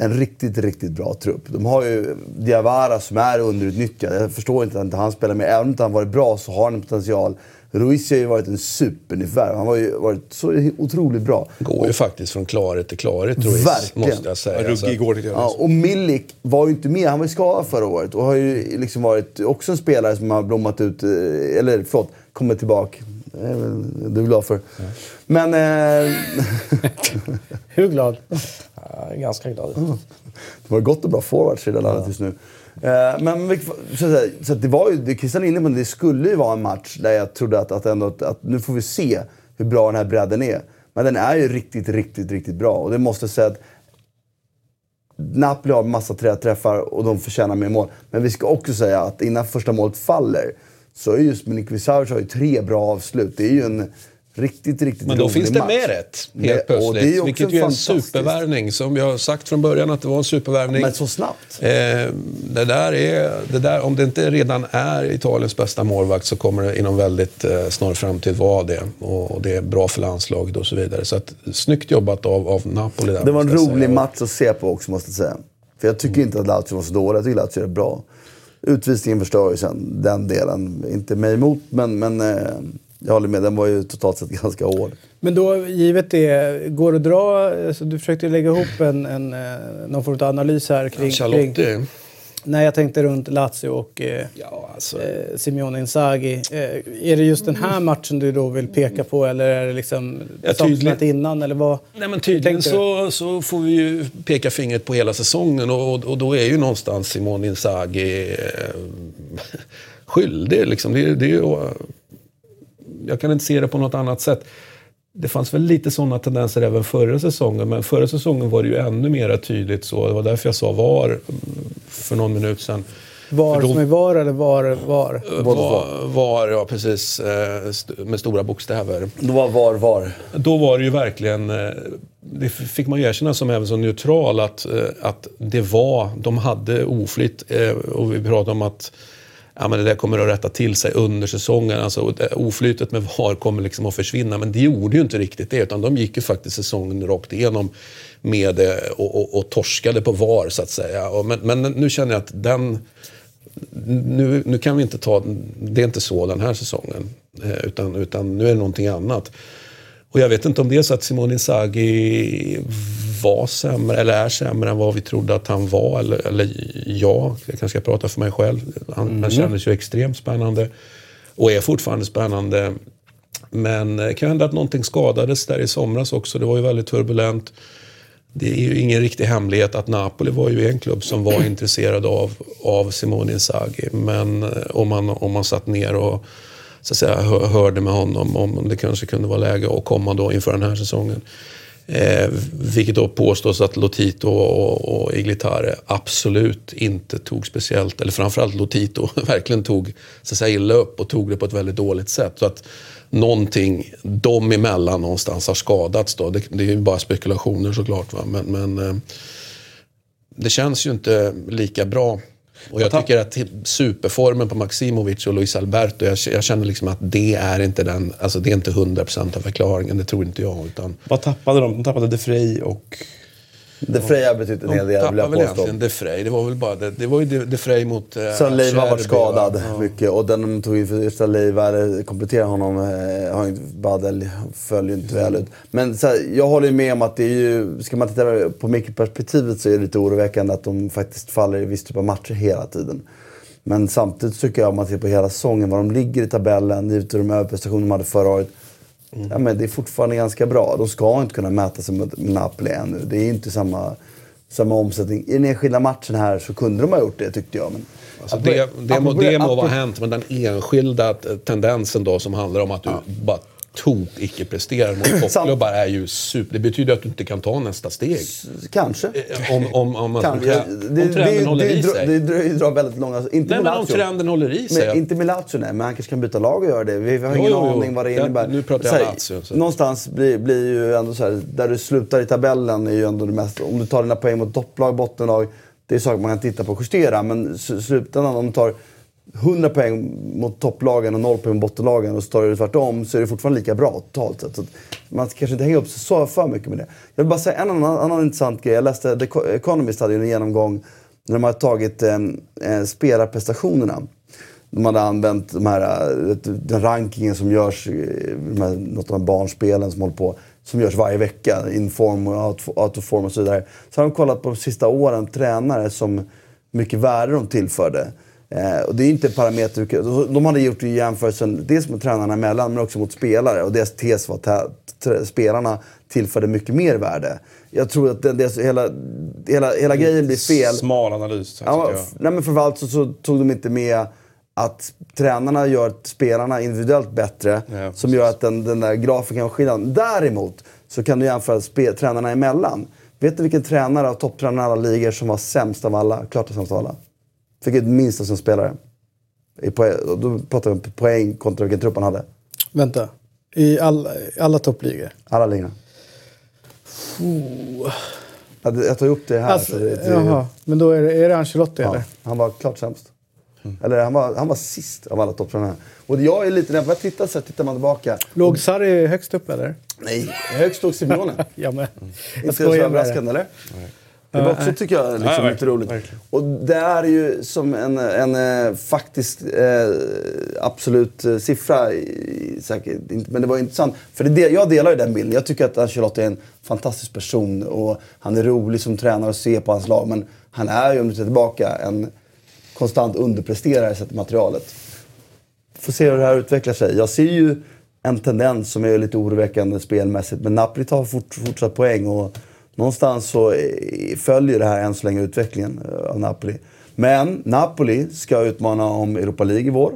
en riktigt, riktigt bra trupp. De har ju Diawara som är underutnyttjad. Jag förstår inte att han spelar med. Även om han varit bra så har han en potential. Ruiz har ju varit en supernyförvärv. Han har ju varit så otroligt bra. Går ju faktiskt från klarhet till klarhet, Ruiz, Verkligen. måste jag säga. Ja, Alltså, Ruggig jag. Ja, och Milik var ju inte med. Han var ju skadad förra året och har ju liksom varit också en spelare som har blommat ut, eh, eller förlåt, kommit tillbaka. Det är väl du är glad för. Men... Eh, Hur glad? Jag är ganska glad. det var gott och bra forwards i det landet just nu. Eh, men så, att säga, så att det var ju, Christian är inne på, det skulle ju vara en match där jag trodde att, att, ändå, att, nu får vi se hur bra den här bredden är. Men den är ju riktigt, riktigt, riktigt bra. Och det måste jag säga att Napoli har massa träffar och de förtjänar mer mål. Men vi ska också säga att innan första målet faller så är just Milinkovic Savic har ju tre bra avslut. Det är ju en riktigt, riktigt Men då finns det match. med rätt, Det- helt och det är plötsligt. Vilket ju är en supervärvning. Som vi har sagt från början att det var en supervärvning. Men så snabbt. Eh, det där är, det där, om det inte redan är Italiens bästa målvakt så kommer det inom väldigt eh, snar framtid vara det. Och, och det är bra för landslaget och så vidare. Så att, snyggt jobbat av, av Napoli där. Det var en jag rolig säga. match att se på också måste jag säga. För jag tycker inte att Lazio var så dålig. Jag tycker Lazio är bra. Utvisningen förstör ju sen den delen. Inte mig emot, men, men eh, Jag håller med, den var ju totalt sett ganska hård. Men då, givet det, går det att dra... Så du försökte lägga ihop en, en, eh, någon form av analys här kring... kring Charlotte. Nej, jag tänkte runt Lazio och eh, Ja, alltså. eh, Simeone Inzaghi. Eh, är det just den här matchen du då vill peka på eller är det liksom Ja, hänt innan? Eller vad? Nej, men tydligen så, så får vi ju peka fingret på hela säsongen och, och, och då är ju någonstans Simone Inzaghi eh, skyldig. Liksom. Det, är- det är ju, jag kan inte se det på något annat sätt. Det fanns väl lite sådana tendenser även förra säsongen, men förra säsongen var det ju ännu mer tydligt så. Det var därför jag sa VAR mm, för någon minut sedan. Var då- som är var eller var var? VAR, VAR, ja precis, eh, med stora bokstäver. Då var VAR VAR. Då var det ju verkligen, eh, det fick man ju erkänna som även som neutral, att, eh, att det var, de hade oflytt. eh, Och vi pratade om att ja, men det där kommer att rätta till sig under säsongen. Alltså, oflytet med VAR kommer liksom att försvinna. Men det gjorde ju inte riktigt det, utan de gick ju faktiskt säsongen rakt igenom med det och, och, och torskade på VAR, så att säga. Och, men, men nu känner jag att den nu, nu kan vi inte ta, det är inte så den här säsongen. Eh, utan, utan nu är det någonting annat. Och jag vet inte om det är så att Simone Inzaghi var sämre, eller är sämre än vad vi trodde att han var. Eller, eller ja, jag kanske ska prata för mig själv. Han, han kändes ju extremt spännande. Och är fortfarande spännande. Men det kan hända att någonting skadades där i somras också. Det var ju väldigt turbulent. Det är ju ingen riktig hemlighet att Napoli var ju en klubb som var intresserad av, av Simone Inzaghi. Men eh, om man, om man satt ner och så att säga, hö- hörde med honom om det kanske kunde vara läge att komma då inför den här säsongen. Eh, vilket då påstås att Lotito och, och Iglitare absolut inte tog speciellt, eller framförallt Lotito, verkligen tog så att säga, illa upp och tog det på ett väldigt dåligt sätt. Så att någonting dem emellan någonstans har skadats då. Det, det är ju bara spekulationer såklart. Va? Men, men eh, det känns ju inte lika bra. Och jag tycker att superformen på Maximovic och Luis Alberto, jag, jag känner liksom att det är inte den, alltså det är inte 100% av förklaringen, det tror inte jag. Utan Vad tappade de? De tappade De Frey och... De Frey har betytt en de hel del, vill jag väl påstå. egentligen De Frey. Det var väl bara det. Det var ju De, de Frey mot eh, Sen Leiv har varit skadad Ja. mycket och den de tog in för eller kompletterar honom, eh, har inte, Badel följer inte väl ut. Men så här, jag håller ju med om att det är ju, ska man titta på mikroperspektivet så är det lite oroväckande att de faktiskt faller i viss typ av matcher hela tiden. Men samtidigt tycker jag om man tittar på hela säsongen, var de ligger i tabellen, givet hur de överprestationer de hade förra året. Ja, men det är fortfarande ganska bra. De ska inte kunna mäta sig med med Napoli ännu. Det är inte samma, samma omsättning. I den enskilda matchen här så kunde de ha gjort det tyckte jag. Men, Alltså det, det, må, det må vara hänt, men den enskilda tendensen då som handlar om att du bara tok icke-presterar mot toppklubbar är ju super... Det betyder att du inte kan ta nästa steg. Kanske. Om, om, om, om, Kanske. om, Det, det, trenden det, håller det, i sig. det drar väldigt långa... Inte Nej, men om trenden håller i sig. Men, inte med Lazio nej, men han kanske kan byta lag och göra det. Vi har Jo, ingen jo, aning vad det innebär. nu pratar jag Lazio, så- Någonstans blir, blir ju ändå så här, där du slutar i tabellen är ju ändå det mest... Om du tar dina poäng mot topplag, bottenlag, det är saker man kan titta på och justera. Men slutändan, om du tar 100 poäng mot topplagen och 0 poäng mot bottenlagen och så tar du det tvärtom så är det fortfarande lika bra totalt sett. Så man ska kanske inte hänga upp sig så för mycket med det. Jag vill bara säga en annan, annan intressant grej. Jag läste, The Economist hade ju en genomgång när de hade tagit eh, eh spelarprestationerna. De hade använt de här, eh, den rankingen som görs, eh, de här, något av de här barnspelen som håller på, som görs varje vecka. Inform och out, out of form och så vidare. Så har de kollat på de sista åren tränare som mycket värde de tillförde. Eh, och det är inte en parameter. De hade gjort jämförelsen dels mot tränarna emellan men också mot spelare. Och deras tes var att spelarna tillförde mycket mer värde. Jag tror att det, det, hela, hela, hela grejen blir fel. Smal analys, Ja, nej, men framförallt så, så tog de inte med att tränarna gör spelarna individuellt bättre. Ja, som gör att den, den där grafen kan vara skillnaden. Däremot så kan du jämföra spe, tränarna emellan. Vet du vilken tränare av topptränarna i alla ligor som var sämst av alla? Klart sämst av alla. Fick ut minst av sin spelare. I poäng, då pratar vi om poäng kontra vilken trupp han hade. Vänta. I alla, alla toppligor? Alla ligorna. Jag, jag tar upp det här. Alltså, så det, det, jaha, men då är det, är det Ancelotti Ja, eller? han var klart sämst. Eller han var, han var sist av alla topptränare. Och jag är lite, när jag tittar så här, tittar man tillbaka. Låg Sarri högst upp eller? Nej, högst stod Simeone. Ja, men. Jag Inte så överraskande eller? Det var också, tycker jag, liksom Ja, lite roligt. verkligen. Och det är ju som en, en eh, faktisk eh, absolut eh, siffra. Säkert, inte, men det var intressant. För det, jag delar ju den bilden. Jag tycker att Ancelotti är en fantastisk person och han är rolig som tränare att se på hans lag. Men han är ju, om du ser tillbaka, en konstant underpresterare sett till materialet. Får se hur det här utvecklar sig. Jag ser ju en tendens som är lite oroväckande spelmässigt. Men Napoli tar fort, fortsatt poäng och någonstans så eh, följer det här än så länge utvecklingen eh, av Napoli. Men Napoli ska utmana om Europa League i vår.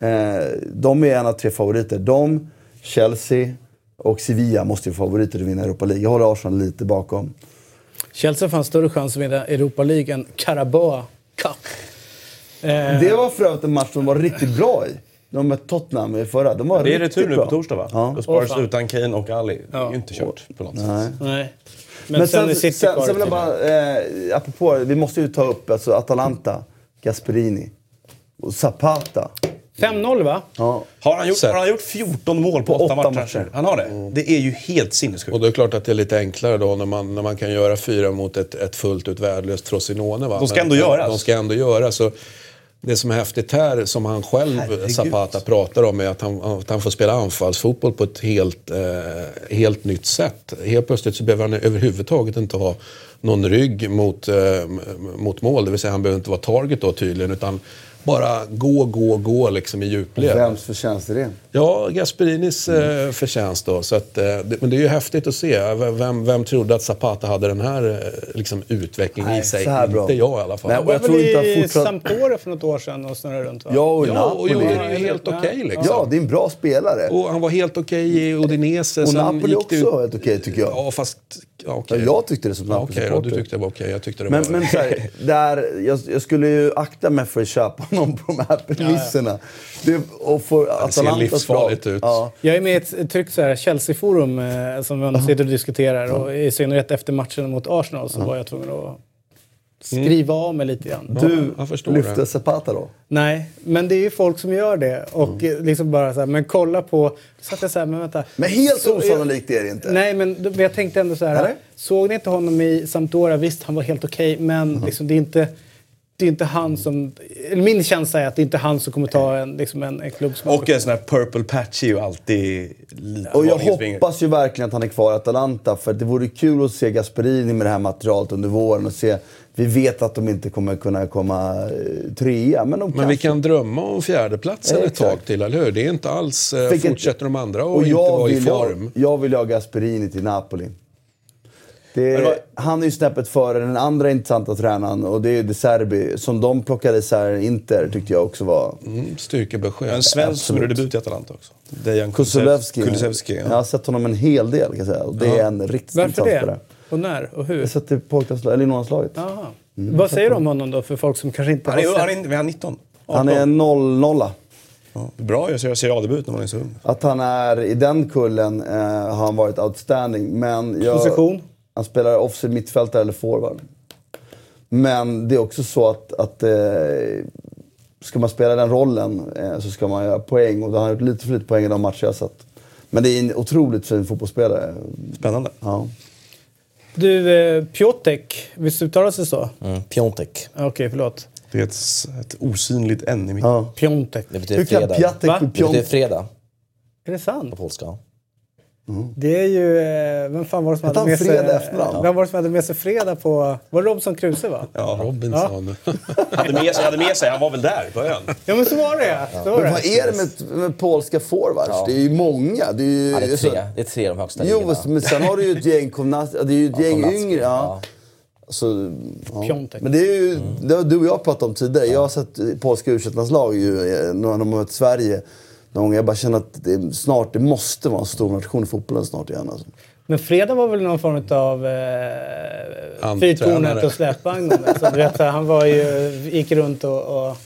Eh, De är en av tre favoriter. De, Chelsea och Sevilla måste ju vara favoriter att vinna Europa League. Jag håller Arsenal lite bakom. Chelsea fanns större chans att vinna Europa League än Carabao Cup. Det var för övrigt en match de var riktigt bra i. De mötte Tottenham i förra. De var Det är retur nu på torsdag va? Ja. Och Spurs Åh, fan. utan Kane och Ali. Det är ju inte kört på något sätt. Nej. Nej. Men, Men sen, sen, sen, sen vill jag bara, eh, apropå, vi måste ju ta upp alltså Atalanta, Gasperini och Zapata. 5-0 va? Ja. Har han, gjort, har han gjort 14 mål på På 8 åtta matcher? matcher. Han har det? Det är ju helt sinnessjukt. Och det är klart att det är lite enklare då när man, när man kan göra fyra mot ett, ett fullt ut värdelöst Frosinone. Va? De ska Men- ändå göras. De ska ändå göras. Så det som är häftigt här, som han själv, Herregud. Zapata, pratar om är att han, att han får spela anfallsfotboll på ett helt, eh, helt nytt sätt. Helt plötsligt så behöver han överhuvudtaget inte ha någon rygg mot, eh, mot mål. Det vill säga han behöver inte vara target då tydligen. Utan bara gå, gå, gå liksom i djupled. Vems förtjänst är det? Ja, Gasperinis eh, förtjänst då. Så att, eh, men det är ju häftigt att se. Vem, vem trodde att Zapata hade den här eh, liksom, utvecklingen i Nej, sig? så här bra. Inte jag i alla fall. Nej, och jag väl tror inte han i fortsatt- Sampdoria för något år sedan och snurrade runt va? Ja, och ja, och Napoli. gjorde det Ja, helt ja. okej liksom. Ja, det är en bra spelare. Och han var helt okej i Udinese. Och Napoli gick också ut- helt okej tycker jag. Ja, fast... Ja, Ja, okej. jag tyckte det som Ja, Okej då, du Napoli-supporter. tyckte det var okej. Jag tyckte det Men, var... men så här, där, jag, jag skulle ju akta mig för att köpa honom på de här premisserna. Det, och få Atalantas livsfarligt lag- ut. Ja. Jag är med i ett tryggt så här Chelsea-forum eh, som man sitter och diskuterar. Och I synnerhet efter matchen mot Arsenal så var jag tvungen att skriva av mig lite grann. Du lyfte det. Zapata då? Nej, men det är ju folk som gör det. Och eh, liksom bara så här, men kolla på... Så att jag så här, men vänta. Men helt Så- osannolikt är det inte. Nej, men men jag tänkte ändå så här. Eller? Såg ni inte honom i Sampdoria? Visst, han var helt okej, men liksom, det är inte... Det är inte han som... Min känsla är att det är inte han som kommer ta en, liksom en, en klubb som... Och en sån här purple patch är ju alltid lite Och jag hoppas ju verkligen att han är kvar i Atalanta. För det vore kul att se Gasperini med det här materialet under våren. Och se, vi vet att de inte kommer kunna komma eh, trea, men de Men kanske... vi kan drömma om fjärdeplatsen Ja, ett tag till, eller hur? Det är inte alls... Eh, Vilket- fortsätter de andra och, Och inte jag vara i vill, form. jag, jag vill ha Gasperini till Napoli. Det, vad- han är ju snäppet före den andra intressanta tränaren och det är De Serbi. Som de plockade isär Inter tyckte jag också var... Mm, styrkebesked. En svensk som gjorde debut i Atalanta också. Dejan Kulusevski. Kulusevski. Jag har sett honom en hel del kan jag säga. Och det är en riktigt Varför intressant spelare. det? Och när? Och Jag hur? har sett det i pojklandslaget, eller i. Jaha. Vad säger du om honom då för folk som kanske inte Han har är, sett? han är, är han 19? Han är 0-0. Ja, bra att göra Serie A-debut när man är så ung. Att han är i den kullen eh, har han varit outstanding. Men jag, Position? Han spelar offside mittfältare eller forward. Men det är också så att, att eh, ska man spela den rollen eh, så ska man göra poäng. Och han har gjort lite för lite poäng i de matcher jag sett. Men det är en otroligt fin fotbollsspelare. Spännande. Ja. Du, eh, Piotek, visst uttalas det så? Mm, Piontek. Ah, Okej, förlåt. Det är ett, ett osynligt N i mitt. Ja. Piontek. Det betyder Hur kan fredag. Piatek Va? bli Det betyder fredag Är det sant? på polska. Det är ju... eh, Vem fan var det som hade med sig... Vem var det som hade med sig Fredag på... Var det Robinson Crusoe va? Ja. Robinson. Hade med sig, hade med sig, han var väl där på ön. Ja men så var det så var Men vad det. är det med, med polska forwards? Ja. Det är ju många. Det är ju, Ja, det är så- tre. Det är tre de högsta Jo, ligorna. men sen har du ju ett gäng Komnas, det är ju ett Ja, gäng yngre. Ja. ja. Så, ja. Piontek. Men det är ju, det har du och jag pratat om tidigare. Jag har sett polska u lag ju, eh, när de har mött Sverige. Någon gång. Jag bara känner att det, snart, det måste vara en stor nation i fotbollen snart igen. Alltså. Men Fredag var väl någon form av eh, fyrtornet och släpvagnen. Alltså, vet, han var ju, gick runt och... och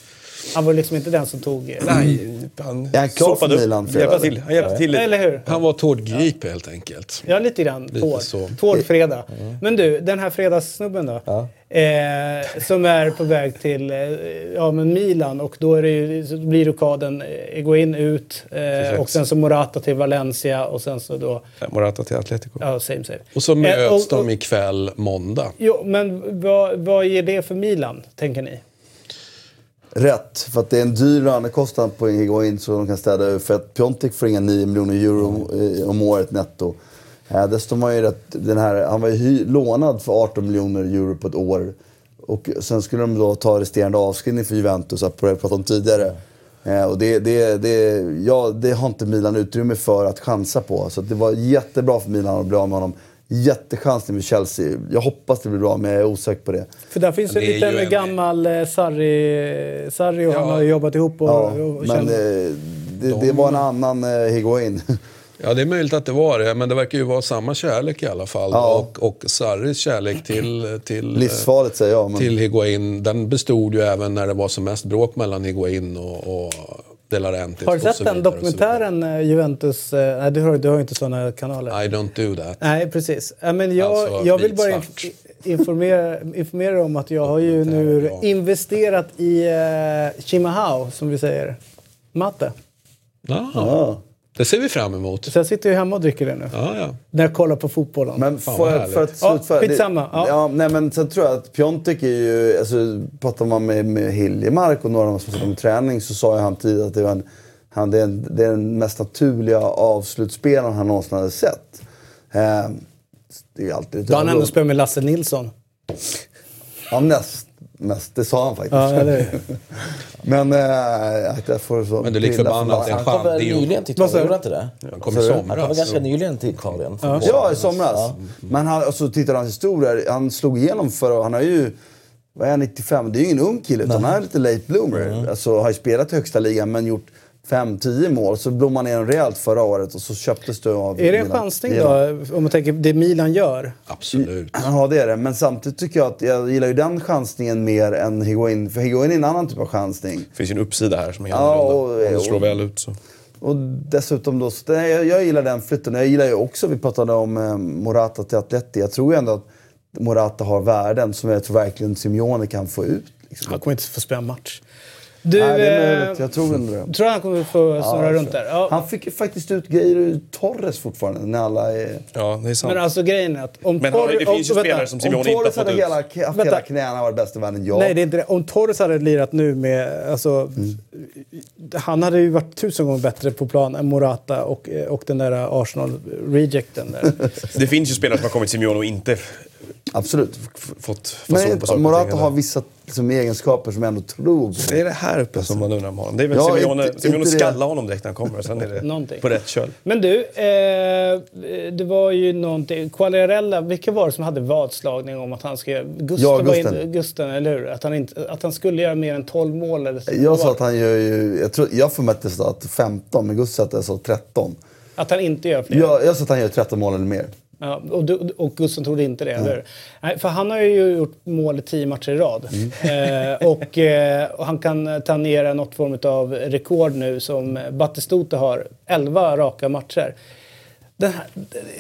Han var liksom inte den som tog... eh, Nej, han Är han klar för soppade upp. Milan? Hjälpte till. Han hjälpte till. Eller hur? Han var Tord Grip helt enkelt. Ja, lite grann. Tård. Tårdfredag. Men du, den här fredagssnubben då? Eh, som är på väg till eh, ja, men Milan och då är det ju, så blir rokaden eh, Egoin ut eh, och sen så Morata till Valencia och sen så då... Morata till Atletico. Ja, same same. Och så Eh, möts och- och- de ikväll måndag. Jo, men vad, vad ger det för Milan, tänker ni? Rätt, för att det är en dyr lönekostnad på Higuain så de kan städa ur. För att Piontek får inga 9 miljoner euro eh, om året netto. Eh, dessutom var ju rätt, den här, han var ju lånad för 18 miljoner euro på ett år. Och sen skulle de då ta resterande avskrivning för Juventus, att jag pratade om tidigare. Eh, och det, det, det, ja, det har inte Milan utrymme för att chansa på. Så det var jättebra för Milan att bli av med honom. Jättechansning med Chelsea. Jag hoppas det blir bra, men jag är osäker på det. För där finns ju Det en gammal eh, Sarri, Sarri och han har jobbat ihop och, Ja, och men känner- eh, det, det var en annan eh, Higuain. Ja, det är möjligt att det var det, men det verkar ju vara samma kärlek i alla fall. Ja. Och, och Sarris kärlek till, till, Livsfarligt säger jag. Men... till Higuain, den bestod ju även när det var som mest bråk mellan Higuain och, och De Laurentiis. Har du sett den dokumentären eh, Juventus? eh, Nej, du har, du har ju inte sådana kanaler. I don't do that. Nej, precis. Ja, men jag, Alltså, jag vill bara inf- informera, informera om att jag har ju nu bra. investerat i uh, Chimahao, som vi säger. Matte. Ja, Ja. Det ser vi fram emot. Så jag sitter ju hemma och dricker det nu. Ja, ja. När jag kollar på fotbollen. Men Fan, för, för att härligt. Ja, slutföra... skitsamma. Ja. ja. nej, men sen tror jag att Piontek är ju... Alltså, pratar man med, med Hiljemark och några av de som pratar om träning så sa ju han tidigare att det, var en, han, det, är en, det är den mest naturliga avslutsspelaren han någonsin hade sett. Eh, det är alltid lite Då har han ändå spelat med Lasse Nilsson. Ja, näst mest. Det sa han faktiskt. Ja, eller hur? Men... Eh, jag får så Men du är lik förbannat. för- En Han kom chans, väl det nyligen till Italien, gjorde han inte det? Han kom i Så- Han kom väl somras. ganska nyligen till Italien? för- Ja, i somras. Men han, alltså, tittar han historia, han slog igenom för han har ju, vad är han, 95? Det är ju ingen ung kille utan han är lite late bloomer. Alltså har ju spelat i högsta ligan men gjort 5-10 mål. Så blommade han ner rejält förra året och så köptes det av Är det en chansning då? Om man tänker det Milan gör. Absolut. Ja, det är det. Men samtidigt tycker jag att jag gillar ju den chansningen mer än Higuain. För Higuain är en annan typ av chansning. Det finns ju en uppsida här som är Ja, annorlunda. och- Om det slår väl ut så. Och dessutom då, så jag, jag gillar den flytten. Jag gillar ju också, vi pratade om eh, Morata till Atleti. Jag tror ju ändå att Morata har värden som jag tror verkligen Simeone kan få ut. Liksom. Han kommer inte få spela match. Du, Nej, det är eh, möjligt. Jag tror ändå det. tror han kommer få snurra Ja, runt där? Ja. Han fick ju faktiskt ut grejer ur Torres fortfarande när alla är... Ja, det är sant. Men alltså grejen är att om Men han- det om- finns ju vänta. spelare som Om Simeone inte har Torres fått hade ut. hela, haft hela Vänta. knäna varit bäst i världen, ja. Nej, det är inte det. Om Torres hade lirat nu med... Alltså, Han hade ju varit tusen gånger bättre på plan än Morata och, och den där Arsenal-rejecten. Där. Det finns ju spelare som har kommit till Simeone och inte Absolut. fått fason på saker och Morata har vissa liksom, egenskaper som jag ändå tror på. Det är det här uppe som man undrar om honom. Det är väl Ja, Simeone, inte- Simeone inte det. skallar honom direkt när han kommer. Sen är det på rätt köl. Men du, eh, det var ju någonting... Quagliarella, vilka var det som hade vadslagning om att han ska... Gusten Ja, var Gusten. in, Gusten, eller hur? Att han, inte, att han skulle göra mer än 12 mål eller så. Jag sa att han gör ju... Jag, tror, jag får mig att det stod att 15, men Gustav sa att jag sa 13. Att han inte gör fler. Jag, jag sa att han gör 13 mål eller mer. Ja, och, du, och Gusten trodde inte det, eller? Nej, för han har ju gjort mål i tio matcher i rad. Eh, och, eh, och han kan tangera något form av rekord nu som Battistuta har. 11 raka matcher. Den här,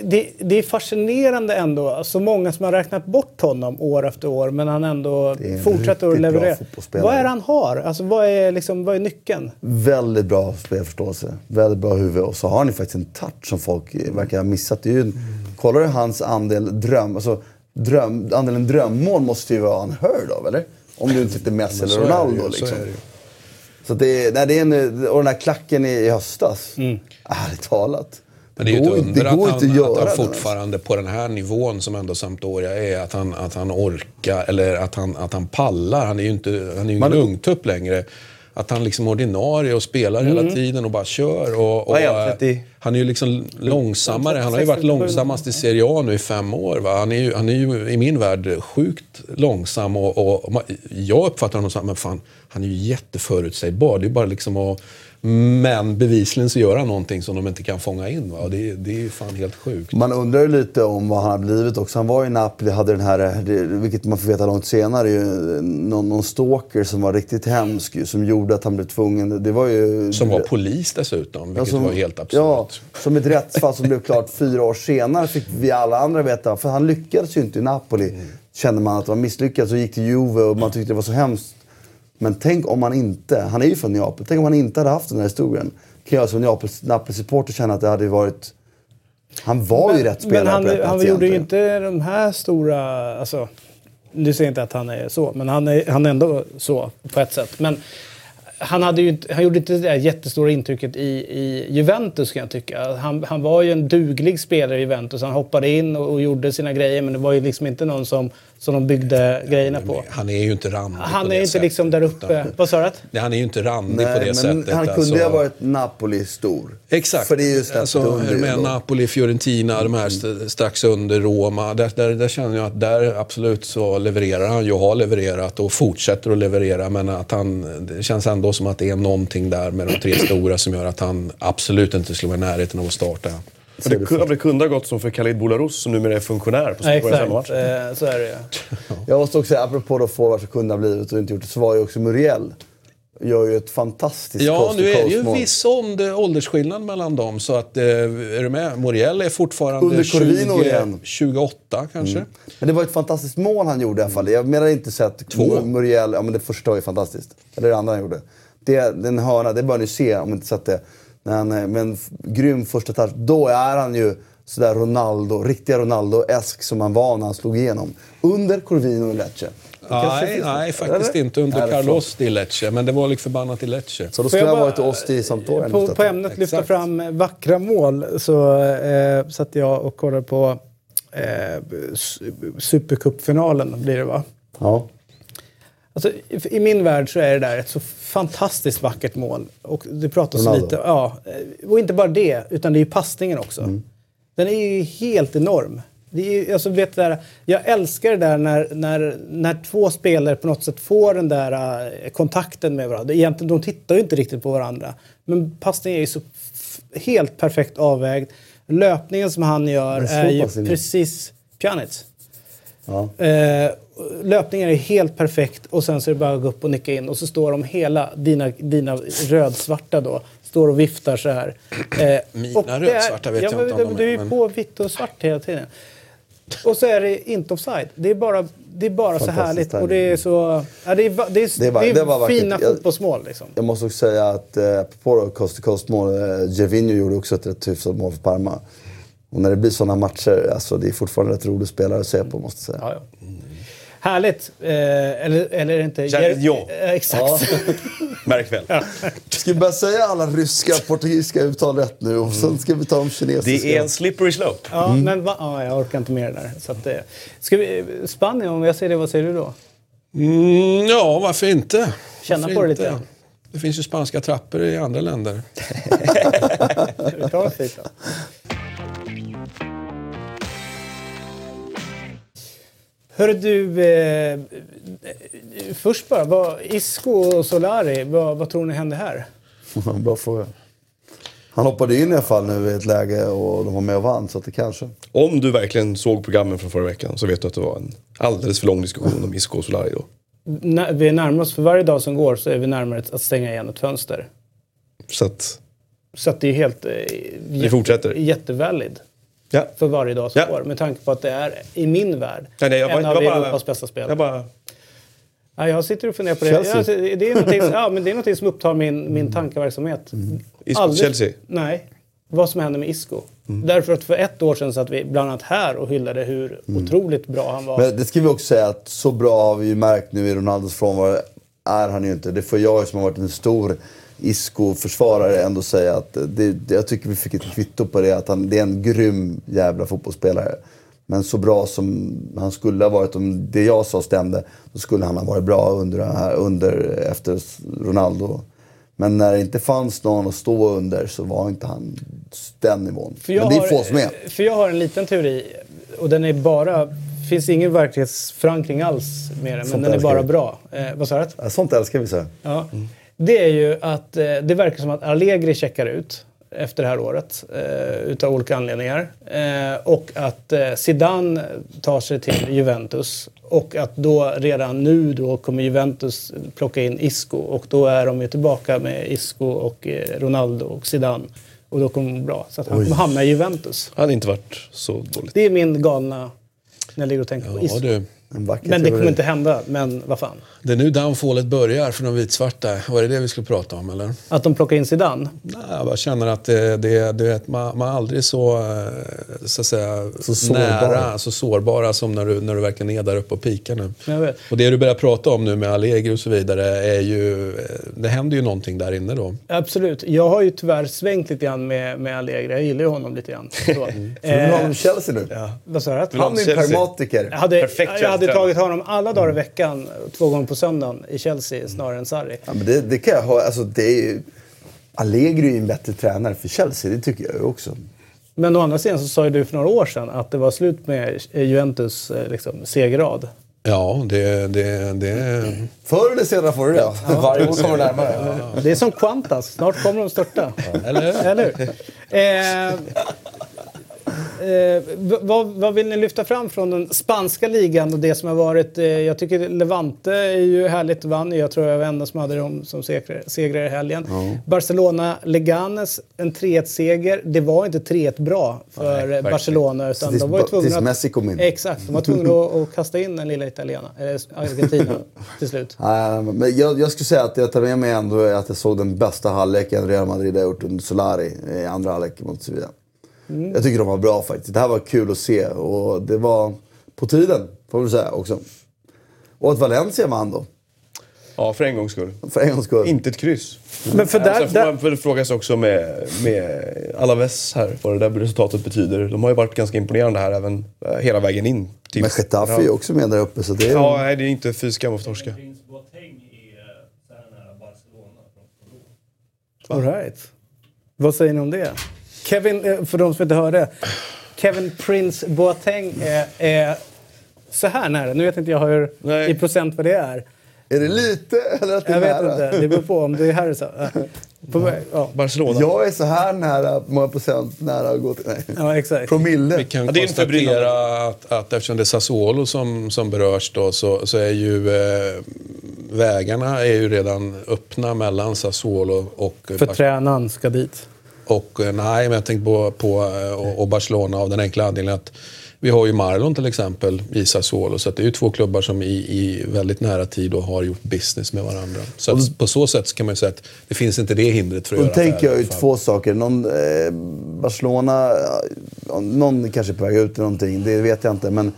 det, det är fascinerande ändå. Så många som har räknat bort honom år efter år men han ändå Det fortsätter att leverera. Vad är det han har? Alltså, vad, är liksom, vad är nyckeln? Väldigt bra spelförståelse. Väldigt bra huvud. Och så har han ju faktiskt en touch som folk verkar ha missat. Det är ju en, kollar du hans andel dröm... Alltså, dröm, andelen drömmål måste ju vara unheard of, eller? Om du inte sitter Messi eller Ronaldo. ju, så liksom. det. Så det, är- nej, det är en, och den här klacken i, i höstas. Ärligt talat. Men det är ju ett under att han, inte att han fortfarande på den här nivån som ändå Sampdoria är, att han, att han orkar eller att han, att han pallar. Han är ju inte, han är ju ingen ungtupp längre. Att han liksom är ordinarie och spelar hela tiden och bara kör. Och, och, är han, 30? han är ju liksom långsammare. Han har ju varit långsammast i Serie A nu i fem år. Va? Han, är ju, han är ju i min värld sjukt långsam. Och, och, och jag uppfattar honom som fan, han är ju jätteförutsägbar. Det är bara liksom att Men bevisligen så gör han någonting som de inte kan fånga in. Va? Och det, det är ju fan helt sjukt. Man undrar ju lite om vad han har blivit också. Han var i Napoli, hade den här, vilket man får veta långt senare, ju, någon, någon stalker som var riktigt hemsk som gjorde att han blev tvungen. Det var ju... Som var polis dessutom, vilket som, var helt absurt. Ja, som ett rättsfall som blev klart fyra år senare fick vi alla andra veta. För han lyckades ju inte i Napoli. Mm. Kände man att det var misslyckat så gick till Juve och man tyckte det var så hemskt. Men tänk om han inte, han är ju från Neapel, tänk om han inte hade haft den här historien. Kan jag som Neapel-supporter känna att det hade varit... Han var ju rätt spelare Men han, på rätt han plats gjorde ju inte de här stora... Alltså, nu säger jag inte att han är så, men han är, han är ändå så på ett sätt. Men han, hade ju han gjorde inte det där jättestora intrycket i, i Juventus kan jag tycka. Han, han var ju en duglig spelare i Juventus. Han hoppade in och, och gjorde sina grejer men det var ju liksom inte någon som, som de byggde grejerna på. Han är ju inte randig Han på är det inte sättet, liksom där uppe. utan- Vad sa du? Nej, han är ju inte randig Nej, på det men sättet. han kunde alltså. ju ha varit Napoli-stor. Exakt. För det är ju snäppet alltså, med. Napoli, Fiorentina, de här st- strax under Roma. Där, där, där känner jag att där absolut så levererar han ju, har levererat och fortsätter att leverera. Men att han, det känns ändå som att det är någonting där med de tre stora som gör att han absolut inte skulle vara i närheten av att starta. För det, kunde, det kunde ha gått som för Khalid Boularus som numera är funktionär på Nej, Spårens hemmamatch. exakt. Eh, så är det ju. Jag måste också säga, apropå då forwards som kunde ha blivit och inte gjort det, så var ju också Muriel. Gör ju ett fantastiskt Ja, nu är det ju en viss ålder, åldersskillnad mellan dem. Så att, eh, är du med? Moriel är fortfarande Under Corvino 20, igen. 28 kanske. Men det var ett fantastiskt mål han gjorde i alla fall. Jag menar inte så att Två. Muriel, ja men det första var ju fantastiskt. Eller det andra han gjorde. Det, den hörna, det bör ni se om ni inte sett det. När han, eh, men grym första touch. Då är han ju sådär Ronaldo, riktiga Ronaldo-esk som han var när han slog igenom. Under Corvino och Lecce. Nej, nej, faktiskt eller? inte under Nej, Carlos i Lecce. Men det var lik förbannat i Lecce. Så då skulle jag bara- varit oss till Sampdoria På, på ämnet lyfta Exakt. fram vackra mål så eh, satt jag och kollade på eh, Supercupfinalen blir det va? Ja. Alltså, i, min värld så är det där ett så fantastiskt vackert mål. Och det pratas Ronaldo. lite... Ja, eh, och inte bara det, utan det är ju passningen också. Mm. Den är ju helt enorm. Det är, ju- alltså, vet du, där, jag älskar det där när, när, när två spelare på något sätt får den där eh, kontakten med varandra. Egentligen, de tittar ju inte riktigt på varandra. Men passningen är ju så helt perfekt avvägd. Löpningen som han gör är ju precis Pjanic. Ja. Eh, löpningen är helt perfekt och sen så är det bara att gå upp och nicka in. Och så står de hela, dina, dina rödsvarta då, står och viftar så här. Eh, Mina och det är- rödsvarta vet ja, jag inte om de Du är är, ju men- på vitt och svart hela tiden. Och så är det inte offside. Det är bara, det är bara så härligt. Och det är så... Ja, det är, det är, Det var- det är det fina fotbollsmål liksom. Jag måste också säga att eh, apropå coast to coast-mål, eh, Gervinho gjorde också ett rätt hyfsat mål för Parma. Och när det blir sådana matcher, alltså det är fortfarande rätt rolig spelare att se på måste jag säga. Ja, ja. Härligt. Eh, eller, eller är det inte... Gervinho. Eh, exakt. Märk väl. Ska vi börja säga alla ryska och portugisiska uttal rätt nu och sen ska vi ta de kinesiska? Det är en slippery slope. Ja, men va, ja, jag orkar inte mer där. Så att, eh, ska vi, Spanien, om jag säger det, vad säger du då? Mm, ja, varför inte? Känna varför på det inte? lite. Det finns ju spanska trappor i andra länder. Vi. Hörru du, eh, först bara, vad, Isco och Solari, vad, vad tror ni hände här? Bra fråga. Han hoppade in i alla fall nu i ett läge och de var med och vann, så att det kanske... Om du verkligen såg programmen från förra veckan så vet du att det var en alldeles för lång diskussion om Isco och Solari då. När vi närmar oss, för varje dag som går så är vi närmare att stänga igen ett fönster. Så att, Så att det är helt... Eh, jätte, fortsätter. Jättevalid ja. för varje dag som Ja. går. Med tanke på att det är, i min värld, Nej, nej, jag, en bara- av jag bara- Europas bästa spelare. Jag bara, Ja, jag sitter och funderar på det. Chelsea. Ja, det, är någonting, ja, men det är någonting som upptar min, min tankeverksamhet. Isco Aldrig- Chelsea. Nej. Vad som händer med Isco. Därför att för ett år sedan satt vi bland annat här och hyllade hur otroligt bra han var. Men det ska vi också säga att så bra har vi ju märkt nu i Ronaldos frånvaro är han ju inte. Det får jag som har varit en stor Isco-försvarare ändå säga att det, det, jag tycker vi fick ett kvitto på det. Att han, det är en grym jävla fotbollsspelare. Men så bra som han skulle ha varit, om det jag sa stämde, då skulle han ha varit bra under, här, under efter Ronaldo. Men när det inte fanns någon att stå under så var inte han den nivån. För jag Men det är har- få som är. För jag har en liten teori. Och den är bara... finns ingen verklighetsförankring alls med den. Men den är bara bra. Eh, vad sa du? Sånt älskar vi så. Ja. Det är ju att eh, det verkar som att Allegri checkar ut efter det här året eh, utav olika anledningar. Eh, och att eh, Zidane tar sig till Juventus. Och att då redan nu då kommer Juventus plocka in Isco och då är de ju tillbaka med Isco och eh, Ronaldo och Zidane. Och då kommer det bli bra. Så att han kommer hamna i Juventus. hade inte varit så dåligt. Det är min galna när jag ligger och tänker på Ja, Isco. du. En vacker Men det kommer inte hända. Men vad fan. Det är nu downfallet börjar för de vitsvarta. Var det det vi skulle prata om eller? Att de plockar in Zidane. Nej, jag bara känner att det, det, du vet, man, man är aldrig så, eh, så, att säga, Så sårbar. nära, så sårbara som när du, när du verkligen är där uppe och pikar nu. Jag vet. Och det du börjar prata om nu med Allegri och så vidare är ju... eh, Det händer ju någonting där inne då. Absolut. Jag har ju tyvärr svängt lite grann med, med Allegri. Jag gillar ju honom lite grann. Så. Så du vill ha honom Chelsea nu? vad sa du? Han är en Chelsea. pragmatiker. Jag hade, Perfekt hade tagit honom alla dagar i veckan, två gånger på söndagen, i Chelsea snarare än Sarri. Ja, men det, det kan jag ha. Alltså, det är ju, Allegri är en bättre tränare för Chelsea, det tycker jag ju också. Men å andra sidan så sa ju du för några år sedan att det var slut med Juventus eh, liksom, segerrad. Ja, det... det, det Förr eller senare får du det. Varje år kommer närmare. Det är som Qantas, snart kommer de störta. eller? Eller hur? Eh, eh, vad, vad vill ni lyfta fram från den spanska ligan och det som har varit? Eh, jag tycker Levante är ju härligt, vann. Jag tror jag var enda som hade dem som segrar, segrar i helgen. Barcelona, Leganes, en 3-1-seger. Det var inte 3-1 bra för eh, Barcelona. Utan de var tvungna tills Messi kom in. Exakt, de var tvungna att, att kasta in den lilla italienaren, eller Argentina till slut. Nej, men jag, jag skulle säga att jag tar med mig ändå att jag såg den bästa halvleken Real Madrid har gjort under Solari i andra halvlek mot Sevilla. Jag tycker de var bra faktiskt. Det här var kul att se och det var på tiden, får vi säga också. Och att Valencia vann då, Ja, för en gångs skull. för en gångs skull. Inte ett kryss. Men för Ja, där, Sen får där, man väl fråga sig också med, med Alaves här, vad det där resultatet betyder. De har ju varit ganska imponerande här även eh, hela vägen in. Till Men Getafe är ju också med där uppe så det är Ja, nej, det är inte fy skam att torska. All right. Vad säger ni om det? Kevin, eh, för de som inte hörde. Kevin Prince Boateng är, är så här nära. Nu vet inte jag hur, Nej. i procent vad det är. Är det lite eller att det är Jag vet nära? inte. Det beror på om det är här är så. På väg. Ja. Barcelona. Jag är så här nära, många procent nära att gå till... Nej. ja, exakt. Promille. Vi kan Ja, det konstatera att, att eftersom det är Sassuolo som, som berörs då, så, så är ju eh, vägarna är ju redan öppna mellan Sassuolo och, För tränaren ska dit. Och eh, nej, men jag tänkte på, på eh, och, och Barcelona av den enkla anledningen att vi har ju Marlon till exempel i Sassuolo. Så att det är ju två klubbar som i, i väldigt nära tid då har gjort business med varandra. Så att på så sätt så kan man ju säga att det finns inte det hindret för att Och då göra tänker jag ju två saker. Någon, eh, Barcelona, någon kanske är på väg ut eller någonting, det vet jag inte. Men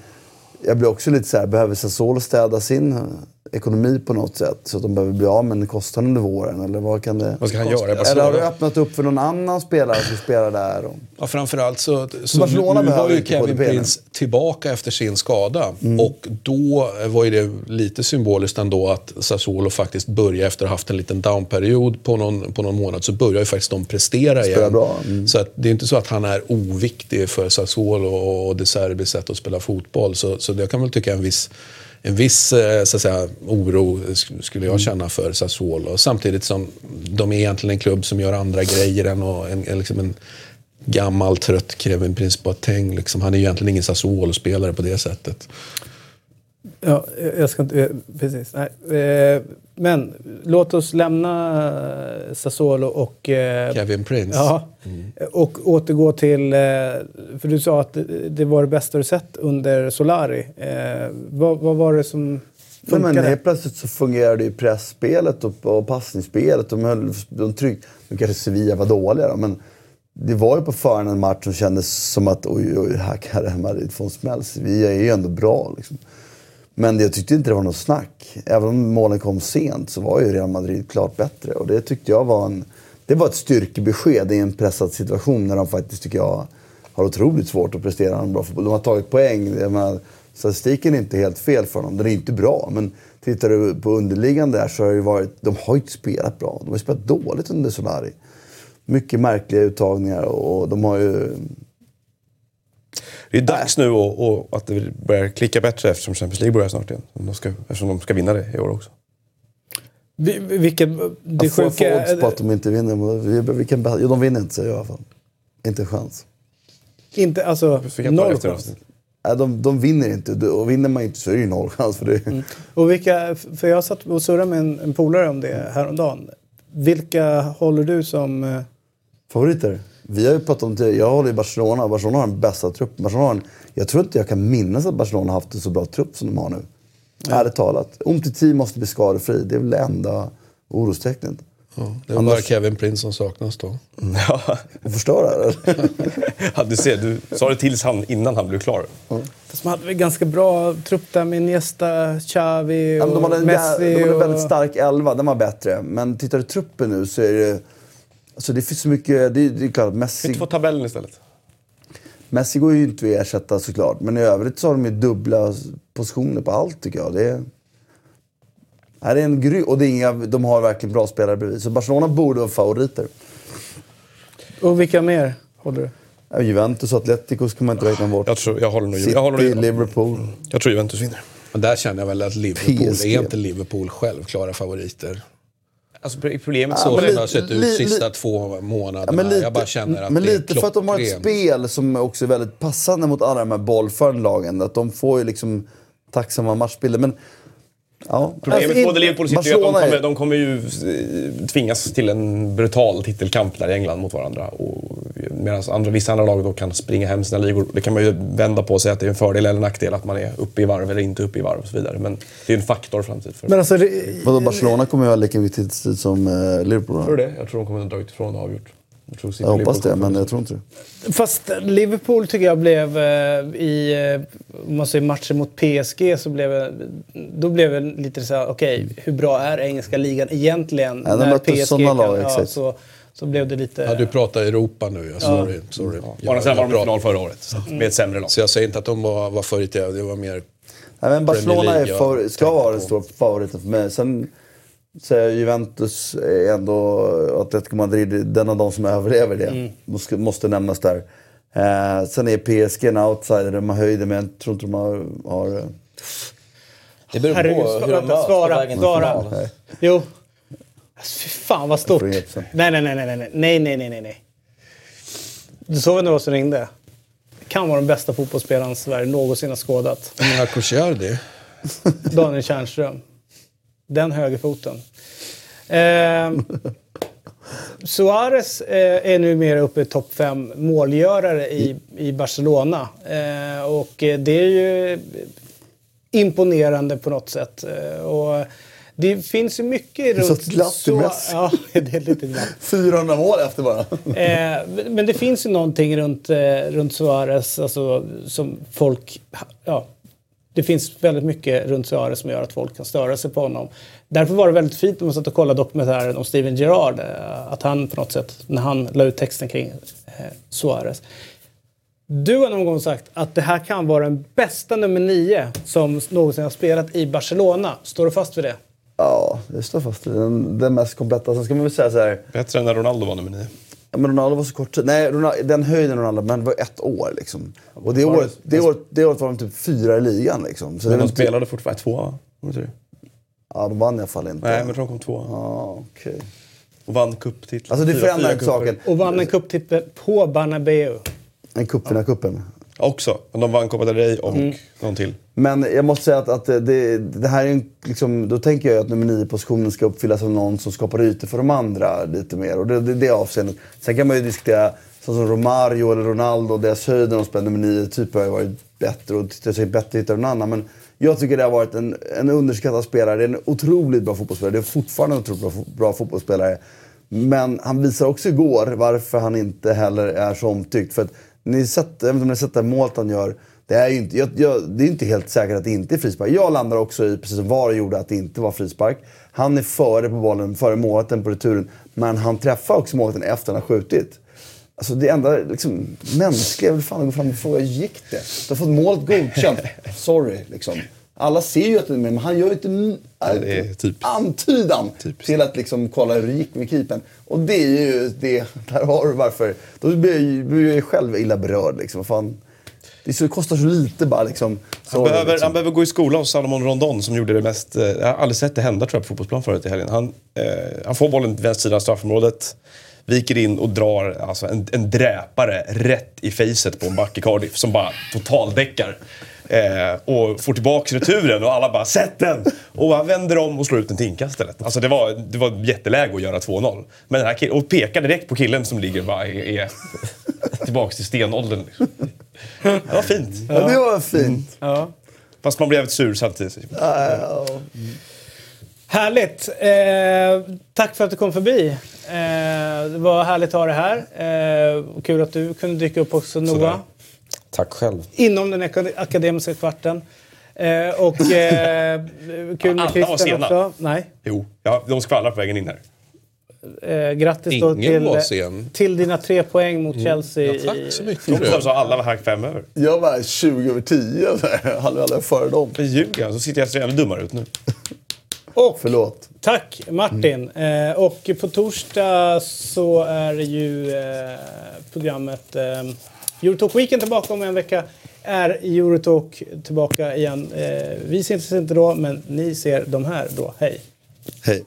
jag blir också lite så här, behöver Sassuolo städa sin ekonomi på något sätt? Så att de behöver bli av med en kostnad under våren? Eller vad kan det... Vad ska han göra i Eller har du öppnat upp för någon annan spelare som spelar där? Och... Ja, framförallt så, så Barcelona nu, var behöver ju Kevin. Prince tillbaka efter sin skada. Mm. Och då var ju det lite symboliskt ändå att Sassuolo faktiskt började, efter att ha haft en liten downperiod på någon, på någon månad, så börjar ju faktiskt de prestera Spela igen. bra, mm. Så att det är inte så att han är oviktig för Sassuolo och De Serbis sätt att spela fotboll. Så, så det kan väl tycka en viss en viss eh, så att säga, oro sk- skulle Mm. jag känna för Sassuolo. Samtidigt som de är egentligen en klubb som gör andra grejer än och en, en, liksom en gammal trött Kevin Prince Boateng. Liksom. Han är ju egentligen ingen Sassuolo-spelare på det sättet. Ja, jag ska inte... eh, Precis. Nej. Eh, Men låt oss lämna eh, Sassuolo och... Kevin Prince. Ja, och återgå till... För du sa att det- var det bästa du sett under Solari. Vad, vad var det som Nej, men helt plötsligt så fungerade ju pressspelet och, och passningsspelet. De höll de trygg. Nu kanske Sevilla var dåliga då, men det var ju på förhand en match som kändes som att oj, oj, här kan Real Madrid få en smäll. Sevilla är ju ändå bra liksom. Men jag tyckte inte det var något snack. Även om målen kom sent så var ju Real Madrid klart bättre. Och det tyckte jag var en... Det var ett styrkebesked i en pressad situation när de faktiskt, tycker jag, har otroligt svårt att prestera en bra fotboll. De har tagit poäng. Jag menar, statistiken är inte helt fel för dem. Den är inte bra. Men tittar du på underliggande där så har det varit... De har ju inte spelat bra. De har spelat dåligt under Solari. Mycket märkliga uttagningar och de har ju... Det är dags nu och, och att det börjar klicka bättre eftersom Champions League börjar snart igen. De ska, eftersom de ska vinna det i år också. Vi- Vilket, det Jag får, får sjuka odds på att de inte vinner. Vi, vi kan, jo, de vinner inte säger jag i alla fall. Inte en chans. inte, alltså noll chans. Nej, de, de vinner inte. Och vinner man inte så är det ju noll chans. För det. Mm. Och vilka, för jag satt och surrade med en, en polare om det häromdagen. Vilka håller du som... eh, Favoriter? Vi har ju pratat om det. Jag håller i Barcelona. Barcelona har den bästa truppen. Barcelona har en, jag tror inte jag kan minnas att Barcelona har haft en så bra trupp som de har nu. Ärligt talat. Umtiti måste bli skadefri. Det är väl det enda orostecknet. Ja, det var bara Kevin Prince som saknas då. Ja. Och förstöra? Ja, du ser, du sa det till han innan han blev klar. Fast man hade väl ganska bra trupp där med Iniesta, Xavi Ja, och men de hade en, Messi. de hade en och... väldigt stark elva, den var bättre. Men tittar du truppen nu så är det... Alltså det finns så mycket... Det, det är klart, Kan vi Messi, inte få tabellen istället? Messi går ju inte att ersätta såklart. Men i övrigt så har de ju dubbla positioner på allt tycker jag. Det är, Nej, det är en gry- Och det är inga, de har verkligen bra spelare bredvid. Så Barcelona borde vara favoriter. och vilka mer håller du? Ja, Juventus och Atletico ska man inte räkna bort. Jag, tror, jag håller nog City, jag, håller, nog- Liverpool. jag tror Juventus vinner. Men där känner jag väl att Liverpool, PSG. är inte Liverpool självklara favoriter? Alltså, problemet Så men som det har sett ut li- sista två månaderna. Ja, men lite, jag bara känner att men det är lite för att de har ett spel som också är väldigt passande mot alla de här bollförande lagen. Att de får ju liksom tacksamma matchbilder. Men, ja. Problemet Alltså, både Liverpool och City är att de kommer, de kommer ju eh, tvingas till en brutal titelkamp där i England mot varandra. Medan andra, vissa andra lag då kan springa hem sina ligor. Det kan man ju vända på och säga att det är en fördel eller nackdel att man är uppe i varv eller inte uppe i varv och så vidare. Men det är en faktor framtid. För, Men alltså, det- Vadå, Barcelona kommer ju ha lika mycket tid som eh, Liverpool. tror du det? Jag tror de kommer att dra utifrån och avgjort. Jag, tror City Jag hoppas det, men jag tror inte det. Fast Liverpool tycker jag blev eh, i, eh, matchen mot PSG så blev det, då blev det lite så här, okej, hur bra är engelska ligan egentligen? Ja, de mötte sådana lag, ja, exakt. så, så blev det lite... Ja, du pratar Europa nu. Ja, sorry. sorry. Å andra sidan var de i final förra året, så att- med ett sämre lag. Så jag säger inte att de var, var favoriter, det var mer... Nej, men Barcelona är för, ja. ska vara den stora favoriten för mig. Sen säger jag Juventus är ändå Atletico Madrid, den av de som överlever det. Mm. Måste, måste nämnas där. Eh, sen är PSG en outsider, de har höjden men jag tror inte de har... har eh, Det beror Herregud, på hur de möts på svara, vägen till svara. final. Jo. Alltså, fy fan vad stort. Nej, nej, nej, nej, nej, nej, nej, nej, nej, nej. Du såg det var som ringde? Kan vara den bästa fotbollsspelaren Sverige någonsin har skådat. Marco Ciardi. Daniel Tjärnström. Den högerfoten. Eh, Suarez eh, är numera uppe i topp fem målgörare i, i Barcelona. Eh, och eh, det är ju imponerande på något sätt. Eh, och det finns ju mycket är så runt... glatt Messi. Ja, det är lite glatt. 400 mål efter bara. Eh, men det finns ju någonting runt, eh, runt Suarez alltså, som folk... Ja, det finns väldigt mycket runt Suarez som gör att folk kan störa sig på honom. Därför var det väldigt fint när man satt och kollade dokumentären om Steven Gerrard. eh, Att han på något sätt, när han la ut texten kring eh, Suarez. Du har någon gång sagt att det här kan vara den bästa nummer nio som någonsin har spelat i Barcelona. Står du fast vid det? Ja, det står fast vid den, den mest kompletta. Sen ska man väl säga så här. Bättre än när Ronaldo var nummer nio. Ja, men Ronaldo var så kort tid. Nej, Ronaldo, den höjden Ronaldo, men det var ett år liksom. Och det året, det året, det året var de typ fyra i ligan liksom. Så Men de spelade fortfarande tvåa, va? Ja, de vann i alla fall inte. Nej, men de kom tvåa. Ja, okej. Och vann cuptitlar. Alltså det förändrar inte saken. Och vann en cuptitel på Bernabéu. En cupvinnarcupen. Också. Men de vann Copa del Rey och någon till. Men jag måste säga att, att det, det här är en, liksom, då tänker jag att nummer nio positionen ska uppfyllas av någon som skapar ytor för de andra lite mer. Och det, det, det avseendet. Sen kan man ju diskutera, så som Romario eller Ronaldo, deras höjd när de spelar nummer nio, typ har ju varit bättre och det sig bättre att hitta någon annan. Men jag tycker det har varit en, en underskattad spelare. Det är en otroligt bra fotbollsspelare. Det är fortfarande en otroligt bra, bra fotbollsspelare. Men han visar också igår varför han inte heller är så omtyckt. För att ni sett, jag inte om ni har sett det målet han gör. Det är inte, jag, jag, det är inte helt säkert att det inte är frispark. Jag landar också i, precis som VAR gjorde, att det inte var frispark. Han är före på bollen, före målvakten på returen. Men han träffar också målvakten efter han har skjutit. Alltså det enda liksom, mänskliga är väl fan att gå fram och fråga, gick det? Du har fått målet godkänt. Sorry, liksom. Alla ser ju att det är med, men han gör ju inte en är typ- antydan till att liksom kolla hur det gick med keepern. Och det är ju det, där har du varför. Då blir jag, ju- själv illa berörd liksom. Fan. Det, så, det kostar så lite bara liksom. Han behöver, liksom. han behöver gå i skola hos Salomon Rondon som gjorde det mest... eh, Jag har aldrig sett det hända tror jag, på fotbollsplan förut i helgen. Han, eh, han får bollen till vänster sida av straffområdet, viker in och drar alltså, en, en dräpare rätt i facet på en back i Cardiff som bara totaldäckar. Eh, och får tillbaka returen och alla bara “sätt den!” Och han vänder om och slår ut den till inkast istället. Alltså det var, det var jätteläge att göra 2-0. Men den här killen, och pekar direkt på killen som ligger och bara är, är tillbaka till stenåldern. Liksom. Det var fint. Ja, det var fint. Ja. Fast man blev jävligt sur samtidigt. Ja. Härligt! Eh, tack för att du kom förbi. Eh, det var härligt att ha dig här. Eh, kul att du kunde dyka upp också, Noah. Sådär. Tack själv. Inom den akad- akademiska kvarten. Eh, och eh, kul med Alla var Christian sena. också. Nej. Jo, ja, de skvallrar på vägen in här. Eh, grattis då Ingen till, var sen. till dina tre poäng mot Chelsea. Ja, tack så mycket. De sa alla var här fem över. Jag var 20 över 10. Jag hade aldrig före dem. Men ljuger så sitter jag så jävla dummare ut nu. Och Förlåt. Tack Martin. Eh, och på torsdag så är det ju eh, programmet eh, Eurotalk Weekend tillbaka om en vecka. Är Eurotalk tillbaka igen. Eh, vi ses inte då, men ni ser de här då. Hej! Hej.